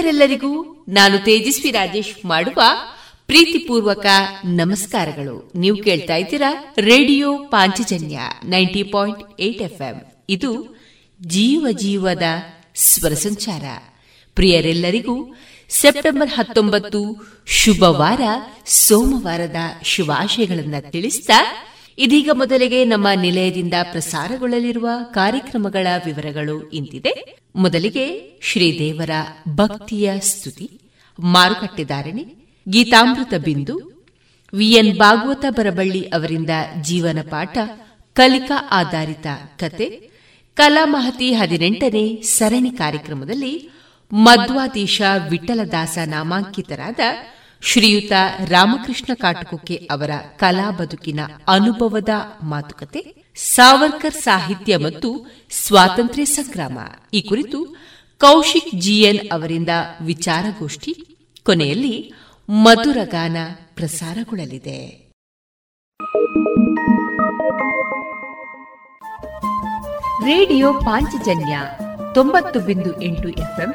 ಕೇಳುಗರೆಲ್ಲರಿಗೂ ನಾನು ತೇಜಸ್ವಿ ರಾಜೇಶ್ ಮಾಡುವ ಪ್ರೀತಿಪೂರ್ವಕ ನಮಸ್ಕಾರಗಳು. ನೀವು ಕೇಳ್ತಾ ಇದ್ದೀರಾ radio Panchajanya ninety point eight F ಇದು ಜೀವ ಜೀವದ ಸ್ವರ ಸಂಚಾರ. ಪ್ರಿಯರೆಲ್ಲರಿಗೂ ಸೆಪ್ಟೆಂಬರ್ ಹತ್ತೊಂಬತ್ತು ಶುಭವಾರ, ಸೋಮವಾರದ ಶುಭಾಶಯಗಳನ್ನು ತಿಳಿಸಿದ ಇದೀಗ ಮೊದಲಿಗೆ ನಮ್ಮ ನಿಲಯದಿಂದ ಪ್ರಸಾರಗೊಳ್ಳಲಿರುವ ಕಾರ್ಯಕ್ರಮಗಳ ವಿವರಗಳು ಇಂತಿದೆ. ಮೊದಲಿಗೆ ಶ್ರೀದೇವರ ಭಕ್ತಿಯ ಸ್ತುತಿ. ಮಾರುಕಟ್ಟೆದಾರಣೆ ಗೀತಾಮೃತ ಬಿಂದು ವಿಎನ್ ಭಾಗವತ ಬರಬಳ್ಳಿ ಅವರಿಂದ ಜೀವನ ಪಾಠ, ಕಲಿಕಾ ಆಧಾರಿತ ಕತೆ ಕಲಾಮಹತಿ ಹದಿನೆಂಟನೇ ಸರಣಿ ಕಾರ್ಯಕ್ರಮದಲ್ಲಿ ಮಧ್ವಾದೀಶ ವಿಠಲದಾಸ ನಾಮಾಂಕಿತರಾದ ಶ್ರೀಯುತ ರಾಮಕೃಷ್ಣ ಕಾಟುಕುಕ್ಕೆ ಅವರ ಕಲಾ ಬದುಕಿನ ಅನುಭವದ ಮಾತುಕತೆ, ಸಾವರ್ಕರ್ ಸಾಹಿತ್ಯ ಮತ್ತು ಸ್ವಾತಂತ್ರ್ಯ ಸಂಗ್ರಾಮ. ಈ ಕುರಿತು ಕೌಶಿಕ್ ಜಿಎನ್ ಅವರಿಂದ ವಿಚಾರಗೋಷ್ಠಿ, ಕೊನೆಯಲ್ಲಿ ಮಧುರಗಾನ ಪ್ರಸಾರಗೊಳ್ಳಲಿದೆ. ರೇಡಿಯೋ ಪಾಂಚಜನ್ಯ ತೊಂಬತ್ತು ಬಿಂದು ಎಂಟು ಎಫ್ಎಂ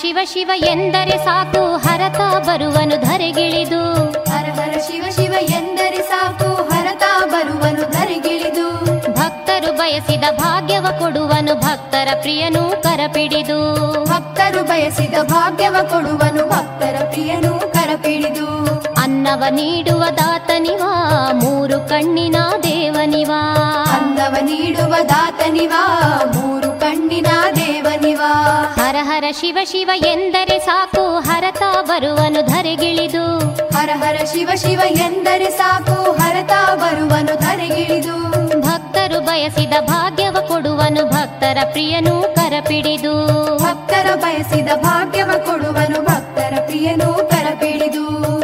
ಶಿವ ಶಿವ ಎಂದರೆ ಸಾಕು ಹರತ ಬರುವನು ಧರೆಗಿಳಿದು. ಹರ ಹರ ಶಿವ ಶಿವ ಎಂದರೆ ಸಾಕು ಹರತ ಬರುವನು ಧರೆಗಿಳಿದು. ಭಕ್ತರು ಬಯಸಿದ ಭಾಗ್ಯವ ಕೊಡುವನು ಭಕ್ತರ ಪ್ರಿಯನು ಕರಪಿಡಿದು. ಭಕ್ತರು ಬಯಸಿದ ಭಾಗ್ಯವ ಕೊಡುವನು ಭಕ್ತರ ಪ್ರಿಯನು ಕರಪಿಡಿದು. ಅನ್ನವ ನೀಡುವ ದಾತನಿವಾ ಮೂರು ಕಣ್ಣಿನ ದೇವನಿವಾ. ಅನ್ನವ ನೀಡುವ ದಾತನಿವಾ ಮೂರು ಕಣ್ಣಿನ ಹರ ಹರ ಶಿವ ಶಿವ ಎಂದರೆ ಸಾಕು ಹರತ ಬರುವನು ಧರೆಗಿಳಿದು. ಹರ ಹರ ಶಿವ ಶಿವ ಎಂದರೆ ಸಾಕು ಹರತ ಬರುವನು ಧರೆಗಿಳಿದು. ಭಕ್ತರು ಬಯಸಿದ ಭಾಗ್ಯವ ಕೊಡುವನು ಭಕ್ತರ ಪ್ರಿಯನು ಕರಪಿಡಿದು. ಭಕ್ತರ ಬಯಸಿದ ಭಾಗ್ಯವ ಕೊಡುವನು ಭಕ್ತರ ಪ್ರಿಯನು ಕರಪಿಡಿದು.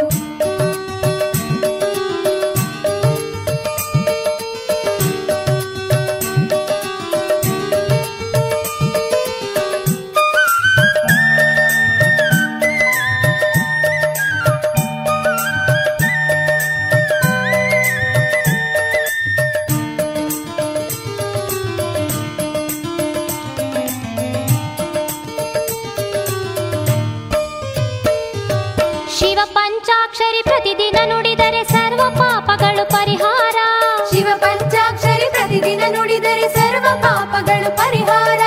ಪಾಪಗಳು ಪರಿಹಾರ.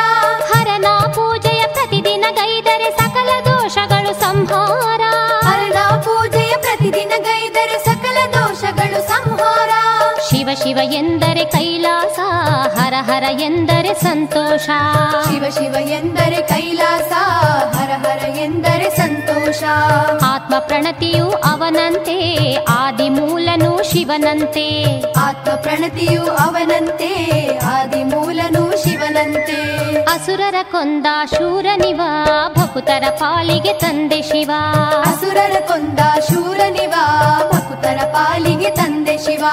ಹರನ ಪೂಜೆಯ ಪ್ರತಿದಿನ ಗೈದರೆ ಸಕಲ ದೋಷಗಳು ಸಂಹಾರ. ಶಿವ ಎಂದರೆ ಕೈಲಾಸ ಹರ ಹರ ಎಂದರೆ ಸಂತೋಷ. ಶಿವ ಶಿವ ಎಂದರೆ ಕೈಲಾಸ ಹರ ಹರ ಎಂದರೆ ಸಂತೋಷ. ಆತ್ಮ ಪ್ರಣತಿಯು ಅವನಂತೆ ಆದಿಮೂಲನು ಶಿವನಂತೆ. ಆತ್ಮ ಪ್ರಣತಿಯು ಅವನಂತೆ ಆದಿಮೂಲನು ಶಿವನಂತೆ. ಅಸುರರ ಕೊಂದ ಶೂರನಿವ ಭಕುತರ ಪಾಲಿಗೆ ತಂದೆ ಶಿವ. ಅಸುರರ ಕೊಂದ ಶೂರನಿವ ಭಕುತರ ಪಾಲಿಗೆ ತಂದೆ ಶಿವ.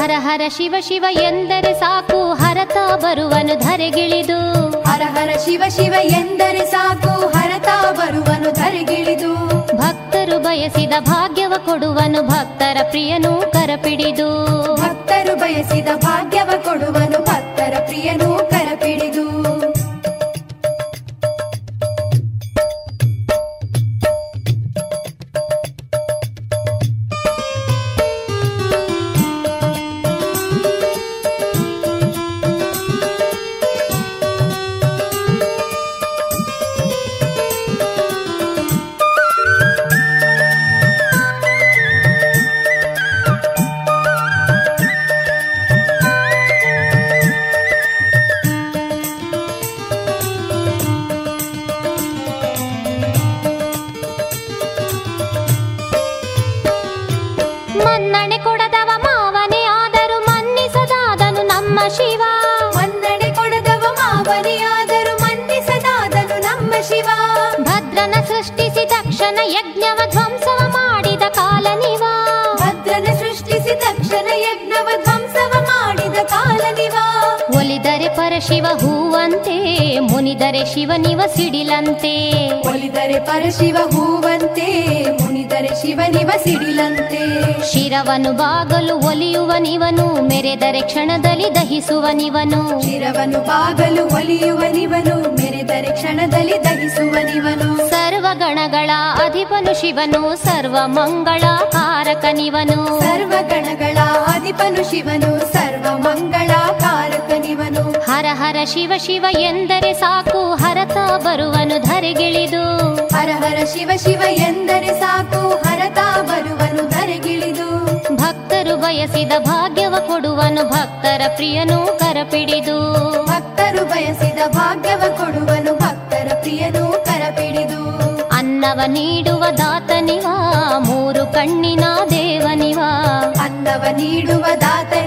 ಹರ ಹರ ಶಿವ ಶಿವ ಎಂದರೆ ಸಾಕು ಹರತ ಬರುವನು ಧರೆಗಿಳಿದು. ಹರ ಹರ ಶಿವ ಶಿವ ಎಂದರೆ ಸಾಕು ಹರತ ಬರುವನು ಧರೆಗಿಳಿದು. ಭಕ್ತರು ಬಯಸಿದ ಭಾಗ್ಯವ ಕೊಡುವನು ಭಕ್ತರ ಪ್ರಿಯನು ಕರಪಿಡಿದು. ಭಕ್ತರು ಬಯಸಿದ ಭಾಗ್ಯವ ಕೊಡುವನು ಭಕ್ತರ ಪ್ರಿಯನು ತಕ್ಷಣ ಯಜ್ಞವ ಧ್ವಂಸವ ಮಾಡಿದ ಕಾಲನಿವ. ಭದ್ರನ ಸೃಷ್ಟಿಸಿ ತಕ್ಷಣ ಯಜ್ಞವ ಧ್ವಂಸವ ಮಾಡಿದ ಕಾಲನಿವ. ಒಲಿದರೆ ಪರಶಿವ ಹೂವಂತೆ ಮುನಿದರೆ ಶಿವನಿವ ಸಿಡಿಲಂತೆ. ಒಲಿದರೆ ಪರಶಿವ ಹೂವಂತೆ ಮುನಿದರೆ ಶಿವನಿವ ಸಿಡಿಲಂತೆ. ಶಿರವನು ಬಾಗಲು ಒಲಿಯುವನಿವನು ಮೆರೆದರೆ ಕ್ಷಣದಲ್ಲಿ ದಹಿಸುವನಿವನು. ಶಿರವನು ಬಾಗಲು ಒಲಿಯುವನಿವನು ಕ್ಷಣದಲ್ಲಿ ದಹಿಸುವನಿವನು. ಸರ್ವಗಣಗಳ ಅಧಿಪನು ಶಿವನು ಸರ್ವ ಮಂಗಳ ಸರ್ವ ಗಣಗಳಧಿಪನು ಅಧಿಪನು ಶಿವನು ಸರ್ವ ಮಂಗಳ ಕಾರಕನಿವನು ಹರ ಹರ ಶಿವ ಶಿವ ಎಂದರೆ ಸಾಕು ಹರತ ಬರುವನು ಧರೆಗಿಳಿದು. ಹರ ಹರ ಶಿವ ಶಿವ ಎಂದರೆ ಸಾಕು ಹರತಾ ಬರುವನು ಧರೆಗಿಳಿದು. ಭಕ್ತರು ಬಯಸಿದ ಭಾಗ್ಯವ ಕೊಡುವನು ಭಕ್ತರ ಪ್ರಿಯನು ಕರಪಿಡಿದು.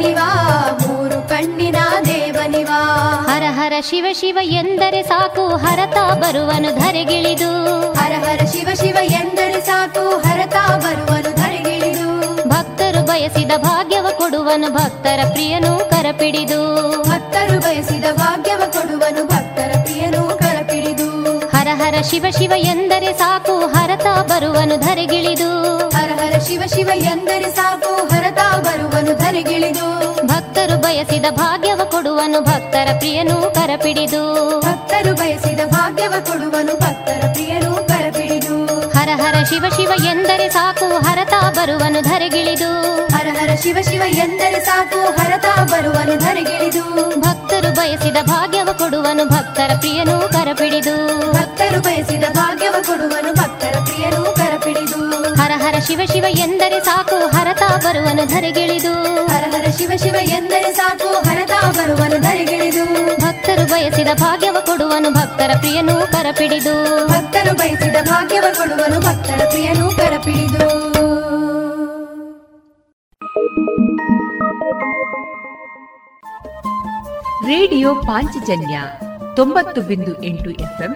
ಮೂರು ಕಣ್ಣಿನ ದೇವನಿವಾ. ಹರ ಹರ ಶಿವ ಶಿವ ಎಂದರೆ ಸಾಕು ಹರತ ಬರುವನು ಧರೆಗಿಳಿದು. ಹರ ಹರ ಶಿವ ಶಿವ ಎಂದರೆ ಸಾಕು ಹರತಾ ಬರುವನು ಧರೆಗಿಳಿದು. ಭಕ್ತರು ಬಯಸಿದ ಭಾಗ್ಯವ ಕೊಡುವನು ಭಕ್ತರ ಪ್ರಿಯನು ಕರಪಿಡಿದು. ಭಕ್ತರು ಬಯಸಿದ ಭಾಗ್ಯವ ಕೊಡುವನು ಭಕ್ತರ ಪ್ರಿಯನು ಕರಪಿಡಿದು. ಹರ ಹರ ಶಿವ ಶಿವ ಎಂದರೆ ಸಾಕು ಹರತ ಬರುವನು ಧರೆಗಿಳಿದು. ಹರ ಹರ ಶಿವ ಶಿವ ಎಂದರೆ ಸಾಕು ಬರುವನು ಧರೆಗಿಳಿದು. ಭಕ್ತರು ಬಯಸಿದ ಭಾಗ್ಯವ ಕೊಡುವನು ಭಕ್ತರ ಪ್ರಿಯನು ಕರಪಿಡಿದು. ಭಕ್ತರು ಬಯಸಿದ ಭಾಗ್ಯವ ಕೊಡುವನು ಭಕ್ತರ ಪ್ರಿಯನು ಕರಪಿಡಿದು. ಹರ ಹರ ಶಿವ ಶಿವ ಎಂದರೆ ಸಾಕು ಹರತಾ ಬರುವನು ಧರೆಗಿಳಿದು. ಹರ ಹರ ಶಿವ ಶಿವ ಎಂದರೆ ಸಾಕು ಹರತಾ ಬರುವನು ಧರೆಗಿಳಿದು. ಭಕ್ತರು ಬಯಸಿದ ಭಾಗ್ಯವ ಕೊಡುವನು ಭಕ್ತರ ಪ್ರಿಯನು ಕರಪಿಡಿದು. ಭಕ್ತರು ಬಯಸಿದ ಭಾಗ್ಯವ ಕೊಡುವನು ಭಕ್ತರ ಪ್ರಿಯನು ಶಿವ ಶಿವ ಎಂದರೆ ಸಾಕು ಹರತ ಬರುವನು ಧರೆಗಿಳಿದು. ಹರ ಹರ ಶಿವ ಶಿವ ಎಂದರೆ ಸಾಕು ಹರತಾ ಬರುವನು ಧರೆಗಿಳಿದು. ಭಕ್ತರು ಬಯಸಿದ ಭಾಗ್ಯವ ಕೊಡುವನು ಭಕ್ತರ ಪ್ರಿಯನು ಕರಪಿಡಿದು. ಭಕ್ತರು ಬಯಸಿದ ಭಾಗ್ಯವ ಕೊಡುವನು ಭಕ್ತರ ಪ್ರಿಯನು ಕರಪಿಡಿದು. ರೇಡಿಯೋ ಪಾಂಚಜನ್ಯ ತೊಂಬತ್ತು ಬಿಂದು ಎಂಟು ಎಫ್ಎಂ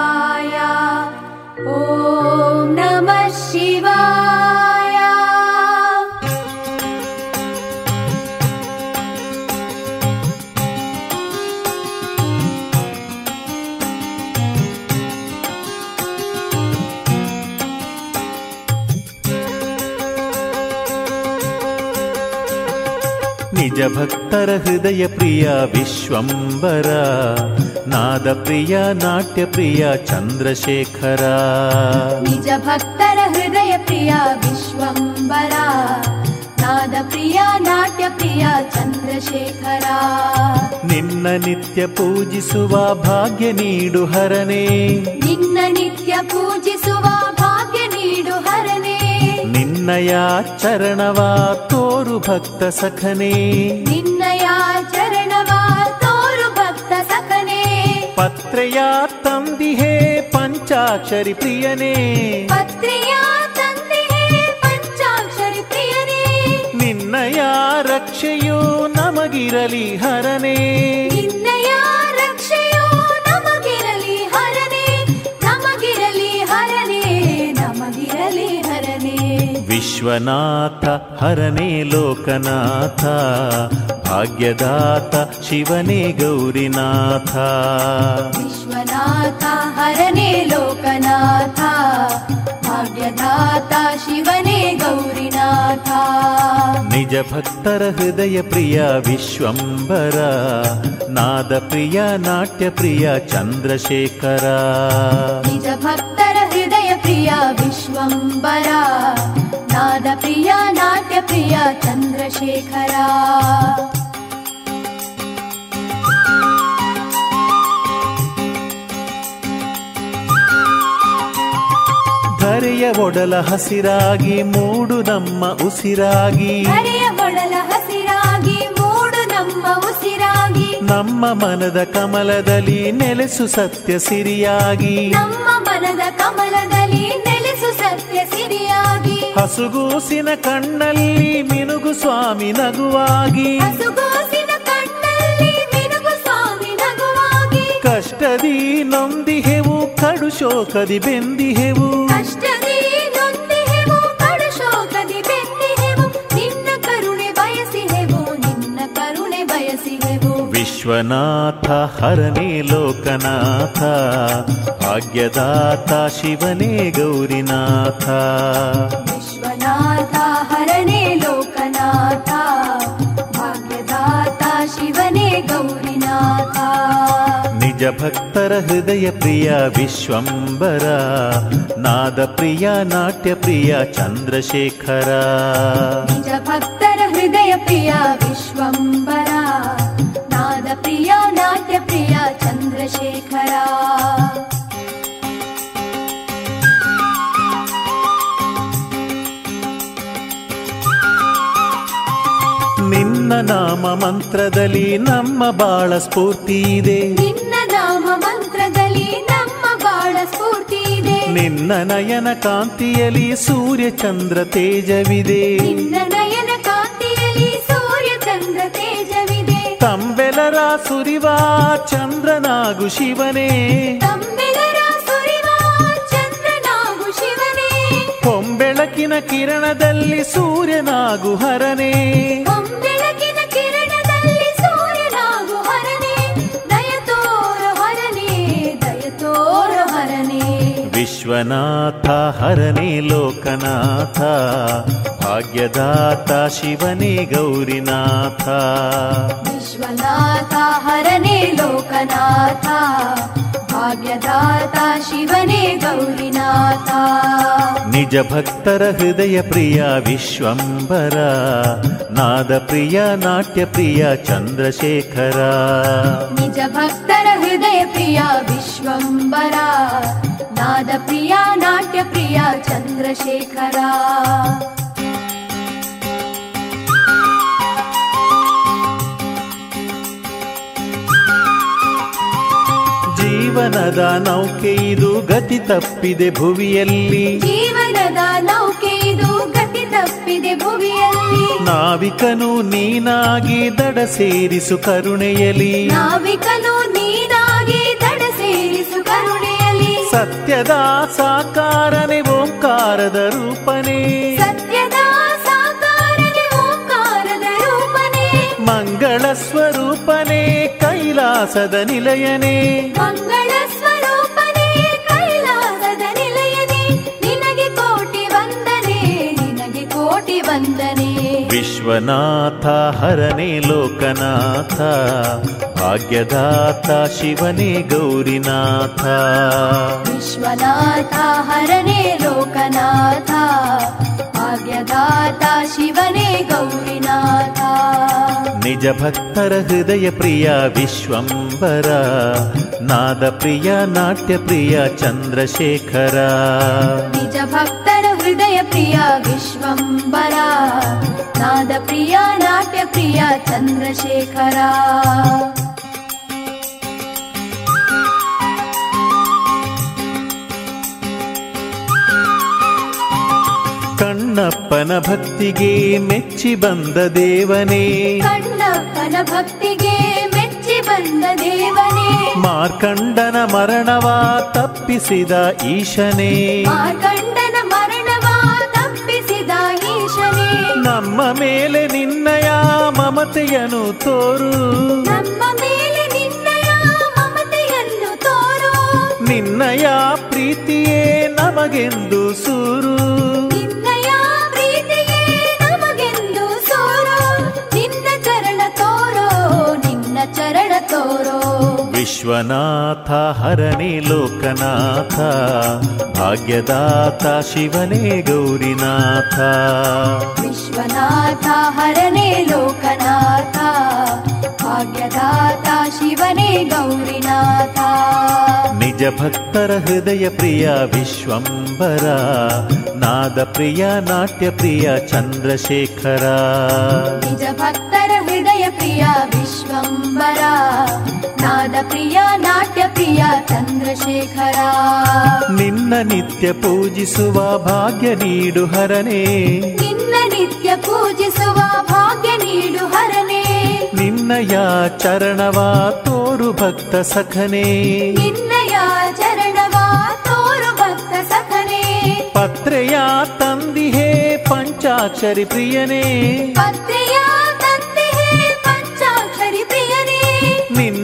ನಿಜ ಭಕ್ತರ ಹೃದಯ ಪ್ರಿಯ ವಿಶ್ವಂಬರ ನಾದ ಪ್ರಿಯ ನಾಟ್ಯ ಪ್ರಿಯ ಚಂದ್ರಶೇಖರ. ನಿಜ ಭಕ್ತರ ಹೃದಯ ಪ್ರಿಯ ವಿಶ್ವಂಬರ ನಾದ ಪ್ರಿಯ ನಾಟ್ಯ ಪ್ರಿಯ ಚಂದ್ರಶೇಖರ. ನಿನ್ನ ನಿತ್ಯ ಪೂಜಿಸುವ ಭಾಗ್ಯ ನೀಡು ಹರನೇ. ನಿನ್ನ ನಿತ್ಯ ಪೂಜಿಸುವ ನಿನ್ನಯ ಚರಣವ ತೋರು ಭಕ್ತ ಸಖನೇ ನಿನ್ನಯ ಚರಣವ ತೋರು ಭಕ್ತ ಸಖನೇ ಪತ್ರೆಯ ತಂದಿಹೇ ಪಂಚಾಕ್ಷರಿ ಪ್ರಿಯನೇ ಪತ್ರಿಯ ತಂದೆಯೇ ಪಂಚಾಕ್ಷರಿ ಪ್ರಿಯನೇ ನಿನ್ನಯ ರಕ್ಷೆಯು ನಮಗಿರಲಿ ಹರನೇ ವಿಶ್ವನಾಥ ಹರನೇ ಲೋಕನಾಥ ಭಾಗ್ಯದಾತ ಶಿವನೇ ಗೌರಿನಾಥ. ವಿಶ್ವನಾಥ ಹರನೇ ಲೋಕನಾಥ ಭಾಗ್ಯದಾತ ಶಿವನೇ ಗೌರಿನಾಥ. ನಿಜ ಭಕ್ತರ ಹೃದಯ ಪ್ರಿಯ ವಿಶ್ವಂಬರ ನಾದ ಪ್ರಿಯ ನಾಟ್ಯ ಪ್ರಿಯ ಚಂದ್ರಶೇಖರ. ನಿಜ ಭಕ್ತರ ಹೃದಯ ಪ್ರಿಯ ವಿಶ್ವಂಬರ ನಾದ ಪ್ರಿಯ ನಾಟ್ಯ ಪ್ರಿಯ ಚಂದ್ರಶೇಖರ. ಧರೆಯ ಒಡಲ ಹಸಿರಾಗಿ ಮೂಡು ನಮ್ಮ ಉಸಿರಾಗಿ. ಹರಿಯ ಒಡಲ ಹಸಿರಾಗಿ ಮೂಡು ನಮ್ಮ ಉಸಿರಾಗಿ. ನಮ್ಮ ಮನದ ಕಮಲದಲ್ಲಿ ನೆಲೆಸು ಸತ್ಯ ಸಿರಿಯಾಗಿ. ನಮ್ಮ ಮನದ ಕಮಲದಲ್ಲಿ ನೆಲೆಸು ಸತ್ಯ ಸಿರಿಯಾಗಿ. ಹಸುಗೂಸಿನ ಕಣ್ಣಲ್ಲಿ ಮಿನುಗು ಸ್ವಾಮಿ ನಗುವಾಗಿ. ಕಷ್ಟದಿ ನೊಂದಿಹೆವು ಕಡು ಶೋಕದಿ ಬೆಂದಿಹೆವು ಕಷ್ಟದಿ ನೊಂದಿಹೆವು ಬೆಂದಿಹೆವು ನಿನ್ನ ಕರುಣೆ ಬಯಸಿಹೆವು ನಿನ್ನ ಕರುಣೆ ಬಯಸಿಹೆವು ವಿಶ್ವನಾಥ ಹರನೇ ಲೋಕನಾಥ ಭಾಗ್ಯದಾತ ಶಿವನೇ ಗೌರಿನಾಥ. ಭಕ್ತರ ಹೃದಯ ಪ್ರಿಯ ವಿಶ್ವಂಬರ ನಾದ ಪ್ರಿಯ ನಾಟ್ಯ ಪ್ರಿಯ ಚಂದ್ರಶೇಖರ. ನಿಜ ಭಕ್ತರ ಹೃದಯ ಪ್ರಿಯ ವಿಶ್ವಂಬರ ನಾದ ಪ್ರಿಯ ನಾಟ್ಯ ಪ್ರಿಯ ಚಂದ್ರಶೇಖರ. ನಿನ್ನ ನಾಮ ಮಂತ್ರದಲ್ಲಿ ನಮ್ಮ ಬಾಳ ಸ್ಫೂರ್ತಿ ಇದೆ. ನಿನ್ನ ನಿನ್ನ ನಯನ ಕಾಂತಿಯಲ್ಲಿ ಸೂರ್ಯ ಚಂದ್ರ ತೇಜವಿದೆ. ನಯನ ಕಾಂತಿಯಲ್ಲಿ ಸೂರ್ಯ ಚಂದ್ರ ತೇಜವಿದೆ. ತಂಬೆಲರ ಸುರಿವ ಚಂದ್ರನಾಗು ಶಿವನೇ. ಚಂದ್ರನಾಗು ಶಿವನೇ. ಹೊಂಬೆಳಕಿನ ಕಿರಣದಲ್ಲಿ ಸೂರ್ಯನಾಗು ಹರನೇ. ವಿಶ್ವನಾಥ ಹರನೇ ಲೋಕನಾಥ ಭಾಗ್ಯದಾತ ಶಿವನೇ ಗೌರಿನಾಥ. ವಿಶ್ವನಾಥ ಹರನೇ ಲೋಕನಾಥ ಭಾಗ್ಯದಾತ ಶಿವನೇ ಗೌರಿನಾಥ. ನಿಜ ಭಕ್ತರ ಹೃದಯ ಪ್ರಿಯ ವಿಶ್ವಂಬರ ನಾದ ಪ್ರಿಯ ನಾಟ್ಯ ಪ್ರಿಯ ಚಂದ್ರಶೇಖರ. ನಿಜ ಭಕ್ತರ ಪ್ರಿಯ ವಿಶ್ವಂಬರ ನಾದ ಪ್ರಿಯ ನಾಟ್ಯ ಪ್ರಿಯ ಚಂದ್ರಶೇಖರ. ಜೀವನದ ನೌಕೆ ಇದು ಗತಿ ತಪ್ಪಿದೆ ಭುವಿಯಲ್ಲಿ. ಜೀವನದ ನೌಕೆ ಇದು ಗತಿ ತಪ್ಪಿದೆ ಭುವಿಯಲ್ಲಿ. ನಾವಿಕನು ನೀನಾಗಿ ದಡ ಸೇರಿಸು ಕರುಣೆಯಲಿ ನಾವಿಕನು ಸತ್ಯದ ಸಾಕಾರನೆ ಓಂಕಾರದ ರೂಪನೆ. ಸತ್ಯದ ಸಾಕಾರನೆ ಓಂಕಾರದ ರೂಪನೆ. ಮಂಗಳ ಸ್ವರೂಪನೆ ಕೈಲಾಸದ ನಿಲಯನೆ. ಮಂಗಳ ಸ್ವರೂಪನೆ ಕೈಲಾಸದ ನಿಲಯನೆ. ನಿನಗೆ ಕೋಟಿ ವಂದನೆ ನಿನಗೆ ಕೋಟಿ ವಂದನೆ. विश्वनाथ हरणे लोकनाथ भाज्ञदाता शिवने गौरीनाथ विश्वनाथ हरणे लोकनाथ भाज्ञदाता शिवने गौरीनाथ निज भक्तर हृदयप्रिया विश्वम्बरा नादप्रिया नाट्यप्रिया चन्द्रशेखरा निज भक्ता ಹೃದಯ ಪ್ರಿಯ ವಿಶ್ವಂಬರ ನಾದ ಪ್ರಿಯ ನಾಟ್ಯ ಪ್ರಿಯ ಚಂದ್ರಶೇಖರ. ಕಣ್ಣಪ್ಪನ ಭಕ್ತಿಗೆ ಮೆಚ್ಚಿ ಬಂದ ದೇವನೇ. ಕಣ್ಣಪ್ಪನ ಭಕ್ತಿಗೆ ಮೆಚ್ಚಿ ಬಂದ ದೇವನೇ. ಮಾರ್ಕಂಡನ ಮರಣವ ತಪ್ಪಿಸಿದ ಈಶನೇ. ಮಾರ್ಕಂಡನ ನಮ್ಮ ಮೇಲೆ ನಿನ್ನಯ ಮಮತೆಯನು ತೋರು. ನಮ್ಮ ಮೇಲೆ ನಿನ್ನಯ ಮಮತೆಯನ್ನು ತೋರು. ನಿನ್ನಯ ಪ್ರೀತಿಯೇ ನಮಗೆಂದು ಸೂರು. ನಿನ್ನಯ ಪ್ರೀತಿಯೇ ಚರಣ ಸೋರೋ ನಿನ್ನ ಚರಣ ವಿಶ್ವನಾಥ ಹರನೇ ಲೋಕನಾಥ ಭಾಗ್ಯದಾತ ಶಿವನೇ ಗೌರಿನಾಥ. ವಿಶ್ವನಾಥ ಹರನೇ ಲೋಕನಾಥ ಭಾಗ್ಯದಾತ ಶಿವನೇ ಗೌರಿನಾಥ. ನಿಜ ನಿಜ ಭಕ್ತರ ಹೃದಯ ಪ್ರಿಯ ವಿಶ್ವಂಬರ ನಾದ ಪ್ರಿಯ ನಾಟ್ಯ ಪ್ರಿಯ ಚಂದ್ರಶೇಖರ. ನಿಜ ನಾದ ಪ್ರಿಯ ನಾಟ್ಯ ಪ್ರಿಯ ಚಂದ್ರಶೇಖರ. ನಿನ್ನ ನಿತ್ಯ ಪೂಜಿಸುವ ಭಾಗ್ಯ ನೀಡು ಹರನೇ. ನಿನ್ನ ನಿತ್ಯ ಪೂಜಿಸುವ ಭಾಗ್ಯ ನೀಡು ಹರನೇ. ನಿನ್ನಯ ಚರಣವ ತೋರು ಭಕ್ತ ಸಖನೇ. ನಿನ್ನಯ ಚರಣವ ತೋರು ಭಕ್ತ ಸಖನೇ. ಪತ್ರೆಯ ತಂದಿಹೇ ಪಂಚಾಕ್ಷರಿ ಪ್ರಿಯನೇ. ಪತ್ರೆಯ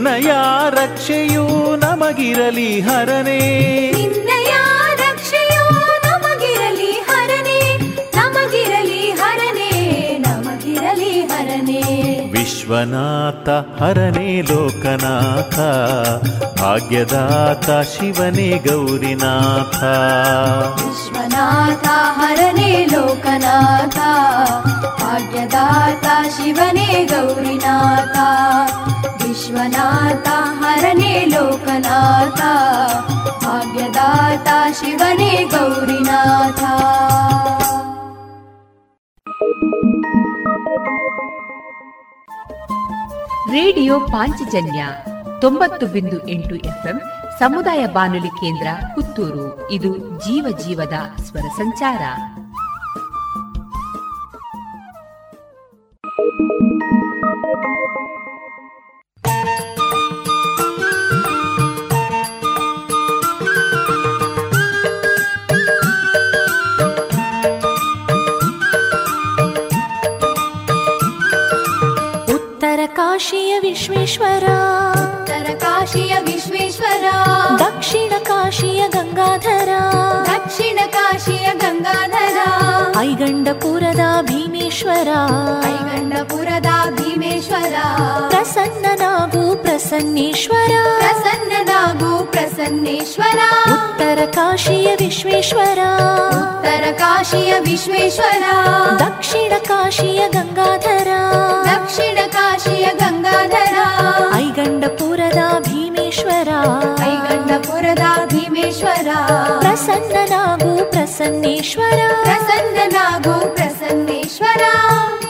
ನಿನ್ನಯ ರಕ್ಷೆಯು ನಮಗಿರಲಿ ಹರನೇ. ನಿನ್ನಯ ರಕ್ಷೆಯು ನಮಗಿರಲಿ ಹರನೇ. ನಮಗಿರಲಿ ಹರನೇ. ನಮಗಿರಲಿ ಹರನೇ. ವಿಶ್ವನಾಥ ಹರನೇ ಲೋಕನಾಥ. ಭಾಗ್ಯದಾತ ಶಿವನೇ ಗೌರಿನಾಥ. ವಿಶ್ವನಾಥ ಹರನೇ ಲೋಕನಾಥ. ಭಾಗ್ಯದಾತ ಶಿವನೇ ಗೌರಿನಾಥ. ವಿಶ್ವನಾಥ, ಹರನೇ ಲೋಕನಾಥ, ಭಾಗ್ಯದಾತ ಶಿವನೇ ಗೌರಿನಾಥ. ರೇಡಿಯೋ ಪಾಂಚಜನ್ಯ ತೊಂಬತ್ತು ಬಿಂದು ಎಂಟು ಎಫ್ಎಂ ಸಮುದಾಯ ಬಾನುಲಿ ಕೇಂದ್ರ ಪುತ್ತೂರು. ಇದು ಜೀವ ಜೀವದ ಸ್ವರ ಸಂಚಾರ. काशीय विश्वेश्वरा। तरकाशीय विश्वेश्वरा। दक्षिण काशीय गङ्गाधरा दक्षिण काशीय गङ्गाधरा ऐगण्डपुरदा भीमेश्वरा। ऐगण्डपुरदा भीमेश्वरा। प्रसन्नदु प्रसन्नेश्वरा। प्रसन्नदु प्रसन्नेश्वरा। उत्तरकाशीय विश्वेश्वरा। उत्तरकाशीय विश्वेश्वरा। दक्षिण काशीय गङ्गाधरा ವಿಶ್ವೇಶ್ವರ ಉತ್ತರ ಕಾಶಿಯ ವಿಶ್ವೇಶ್ವರ ದಕ್ಷಿಣ ಕಾಶಿಯ ಗಂಗಾಧರ ದಕ್ಷಿಣ ಕಾಶಿಯ ಗಂಗಾಧರ ಐಗಂಡಪುರದ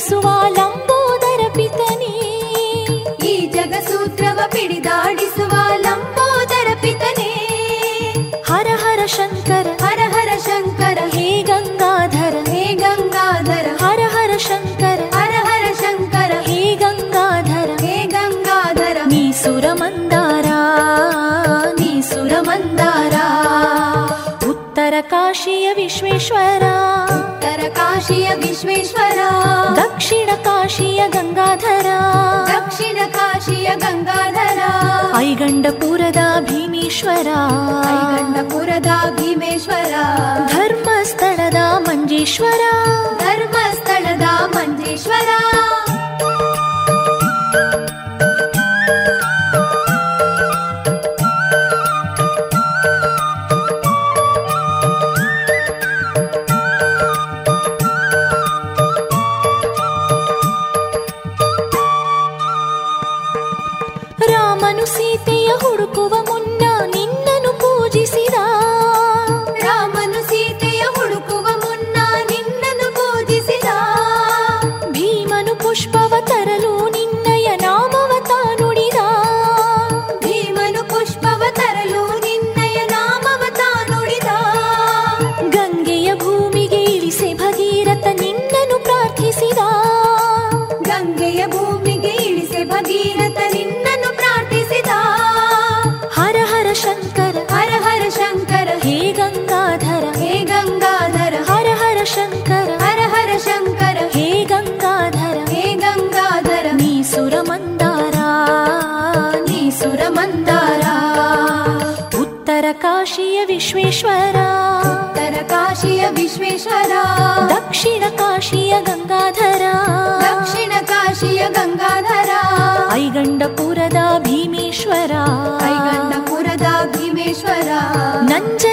ಪಿಡಿದಾಡಿಸುವ ಲಂಬೋದರ ಪಿತನೇ ಈ ಜಗಸೂತ್ರವ ಪಿಡಿದಾಡಿಸುವ ಲಂಬೋದರ ಪಿತನೇ ಹರ ಹರ ಶಂಕರ ಹರ ಹರ ಶಂಕರ ಹೇ ಗಂಗಾಧರ ಹೇ ಗಂಗಾಧರ ಹರ ಹರ ಶಂಕರ ಹರ ಹರ ಶಂಕರ ಹೇ ಗಂಗಾಧರ ಹೇ ಗಂಗಾಧರ ನೀ ಸುರಮಂದಾರ ನೀ ಸುರಮಂದಾರ ಉತ್ತರ ಕಾಶಿಯ ವಿಶ್ವೇಶ್ವರ ಉತ್ತರ ಕಾಶಿಯ ವಿಶ್ವೇಶ್ವರ. ದಕ್ಷಿಣ ಕಾಶಿಯ ಗಂಗಾಧರ. ದಕ್ಷಿಣ ಕಾಶಿಯ ಗಂಗಾಧರ. ಐಗಂಡಪುರದ ಭೀಮೇಶ್ವರ. ಐಗಂಡಪುರದ ಭೀಮೇಶ್ವರ. ಧರ್ಮಸ್ಥಳದ ಮಂಜೇಶ್ವರ. ಧರ್ಮಸ್ಥಳದ ವಿಶ್ವೇಶ್ವರ. ದಕ್ಷಿಣ ಕಾಶಿಯ ಗಂಗಾಧರ. ದಕ್ಷಿಣ ಕಾಶಿಯ ಗಂಗಾಧರ. ಐಗಂಡಪುರದ ಭೀಮೇಶ್ವರ. ಐಗಂಡಪುರದ ಭೀಮೇಶ್ವರ. ನಂಜನಗೂಡಿನ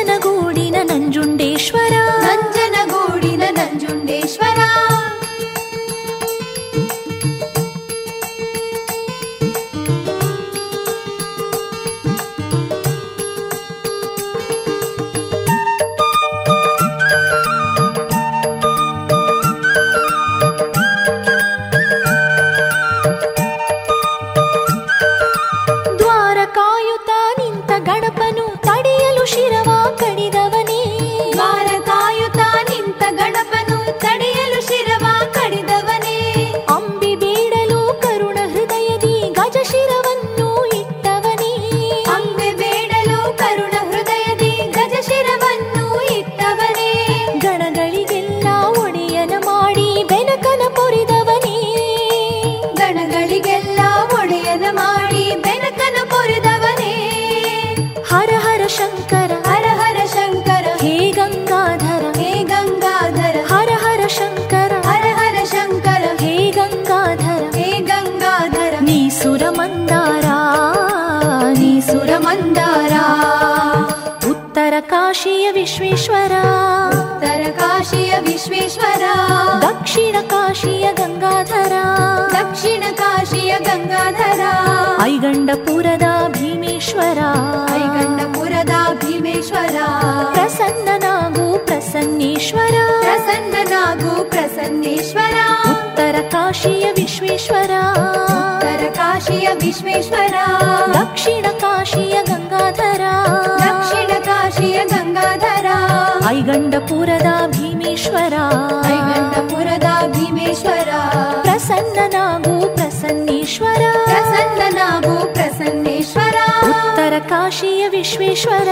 प्रसन्ननागो प्रसन्नेश्वर। प्रसन्ननागो प्रसन्नेश्वर। उत्तर काशी विश्वेश्वर।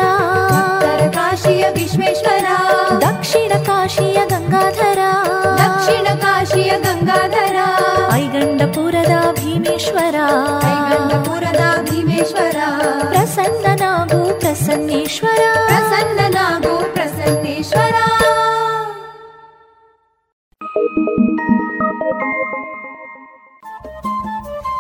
काशी विश्वेश्वर। दक्षिण काशीय गङ्गाधर दक्षिण काशीय गङ्गाधर ऐगण्डपुरद भीमेश्वर ऐगण्डपुरद भीमेश्वर प्रसन्ननगु प्रसन्नेश्वर। प्रसन्ननगु प्रसन्नेश्वर।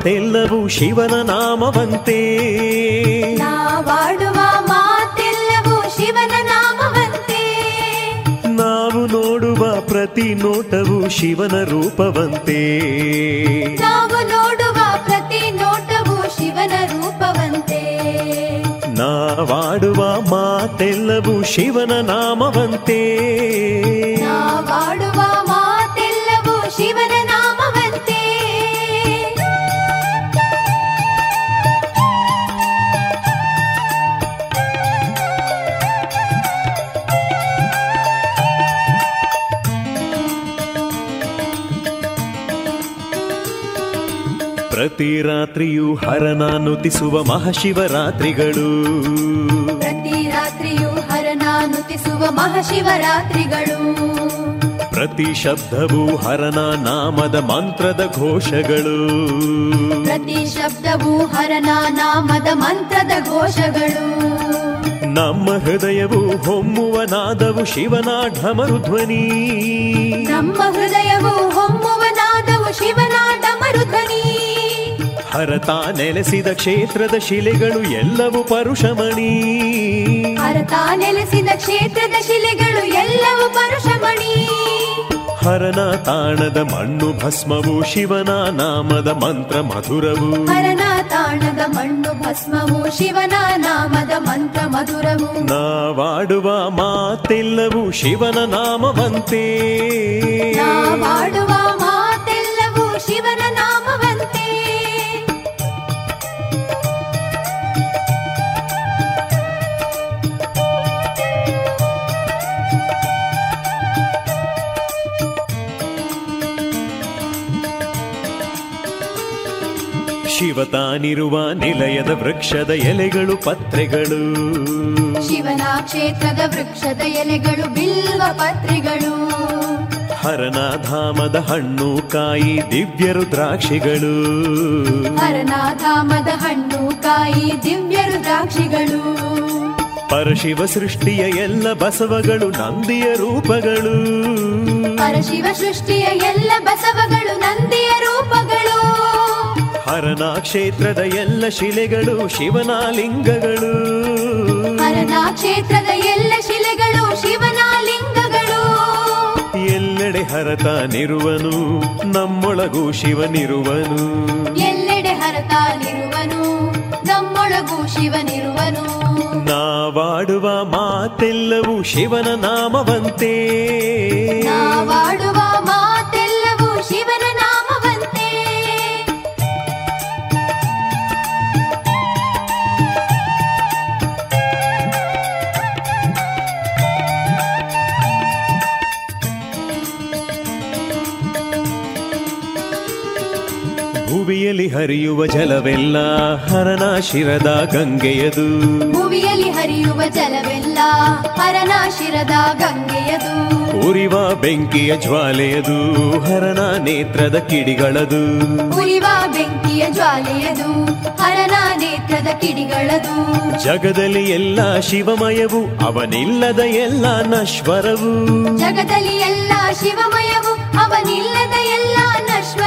ಮಾತೆಲ್ಲವೂ ಶಿವನ ನಾಮವಂತೆ. ನಾವಾಡುವ ಮಾತೆಲ್ಲವೂ ಶಿವನ ನಾಮವಂತೆ. ನಾವು ನೋಡುವ ಪ್ರತಿ ನೋಟವು ಶಿವನ ರೂಪವಂತೆ. ನಾವು ನೋಡುವ ಪ್ರತಿ ನೋಟವು ಶಿವನ ರೂಪವಂತೆ. ನಾವಾಡುವ ಮಾತೆಲ್ಲವೂ ಶಿವನ ನಾಮವಂತೆ. ನಾವಾಡುವ ಮಾತೆಲ್ಲವೂ ಪ್ರತಿ ರಾತ್ರಿಯು ಹರನ ನುತಿಸುವ ಮಹಾಶಿವರಾತ್ರಿಗಳು. ಪ್ರತಿ ರಾತ್ರಿಯೂ ಹರನಾನುತಿಸುವ ಮಹಾಶಿವರಾತ್ರಿಗಳು. ಪ್ರತಿ ಶಬ್ದವೂ ಹರನ ನಾಮದ ಮಂತ್ರದ ಘೋಷಗಳು. ಪ್ರತಿ ಶಬ್ದವು ಹರನ ನಾಮದ ಮಂತ್ರದ ಘೋಷಗಳು. ನಮ್ಮ ಹೃದಯವು ಹೊಮ್ಮುವ ನಾದವು ಶಿವನ ಢಮರು ಧ್ವನಿ. ನಮ್ಮ ಹೃದಯವು ಹೊಮ್ಮುವ ನಾದವು ಶಿವನ ಧ್ವನಿ. ಹರತ ನೆಲೆಸಿದ ಕ್ಷೇತ್ರದ ಶಿಲೆಗಳು ಎಲ್ಲವೂ ಪರುಷಮಣಿ. ಹರತ ನೆಲೆಸಿದ ಕ್ಷೇತ್ರದ ಶಿಲೆಗಳು ಎಲ್ಲವೂ ಪರುಷಮಣಿ. ಹರನ ತಾಣದ ಮಣ್ಣು ಭಸ್ಮವು ಶಿವನ ನಾಮದ ಮಂತ್ರ ಮಧುರವು. ಹರನ ತಾಣದ ಮಣ್ಣು ಭಸ್ಮವು ಶಿವನ ನಾಮದ ಮಂತ್ರ ಮಧುರವು. ನಾವಾಡುವ ಮಾತೆಲ್ಲವೂ ಶಿವನ ನಾಮವಂತೆ. ನಾವಾಡುವ ಮಾತೆಲ್ಲವೂ ಶಿವ ತಾನಿರುವ ನಿಲಯದ ವೃಕ್ಷದ ಎಲೆಗಳು ಪತ್ರೆಗಳು. ಶಿವನ ಕ್ಷೇತ್ರದ ವೃಕ್ಷದ ಎಲೆಗಳು ಬಿಲ್ವ ಪತ್ರೆಗಳು. ಹರನಾಧಾಮದ ಹಣ್ಣು ಕಾಯಿ ದಿವ್ಯ ರುದ್ರಾಕ್ಷಿಗಳು. ಹರನಾಧಾಮದ ಹಣ್ಣು ಕಾಯಿ ದಿವ್ಯ ರುದ್ರಾಕ್ಷಿಗಳು. ಪರಶಿವ ಸೃಷ್ಟಿಯ ಎಲ್ಲ ಬಸವಗಳು ನಂದಿಯ ರೂಪಗಳು. ಪರಶಿವ ಸೃಷ್ಟಿಯ ಎಲ್ಲ ಬಸವಗಳು ನಂದಿಯ ರೂಪಗಳು ಹರನ ಕ್ಷೇತ್ರದ ಎಲ್ಲ ಶಿಲೆಗಳು ಶಿವನ ಲಿಂಗಗಳು ಹರನ ಕ್ಷೇತ್ರದ ಎಲ್ಲ ಶಿಲೆಗಳು ಶಿವನ ಲಿಂಗಗಳು ಎಲ್ಲೆಡೆ ಹರತಾನಿರುವನು ನಮ್ಮೊಳಗೂ ಶಿವನಿರುವನು. ಎಲ್ಲೆಡೆ ಹರತಾನಿರುವನು ನಮ್ಮೊಳಗೂ ಶಿವನಿರುವನು. ನಾವಾಡುವ ಮಾತೆಲ್ಲವೂ ಶಿವನ ನಾಮವಂತೆ. ನಾವಾಡುವ ಭುವಿಯಲ್ಲಿ ಹರಿಯುವ ಜಲವೆಲ್ಲ ಹರನ ಶಿರದ ಗಂಗೆಯದು. ಭುವಿಯಲ್ಲಿ ಹರಿಯುವ ಜಲವೆಲ್ಲ ಹರನ ಶಿರದ ಗಂಗೆಯದು. ಉರಿವ ಬೆಂಕಿಯ ಜ್ವಾಲೆಯದು ಹರನ ನೇತ್ರದ ಕಿಡಿಗಳದು. ಉರಿವ ಬೆಂಕಿಯ ಜ್ವಾಲೆಯದು ಹರನ ನೇತ್ರದ ಕಿಡಿಗಳದು. ಜಗದಲ್ಲಿ ಎಲ್ಲ ಶಿವಮಯವು ಅವನಿಲ್ಲದ ಎಲ್ಲ ನಶ್ವರವು. ಜಗದಲ್ಲಿ ಎಲ್ಲ ಶಿವಮಯವು ಅವನಿಲ್ಲದ ಎಲ್ಲ ನಶ್ವರವು.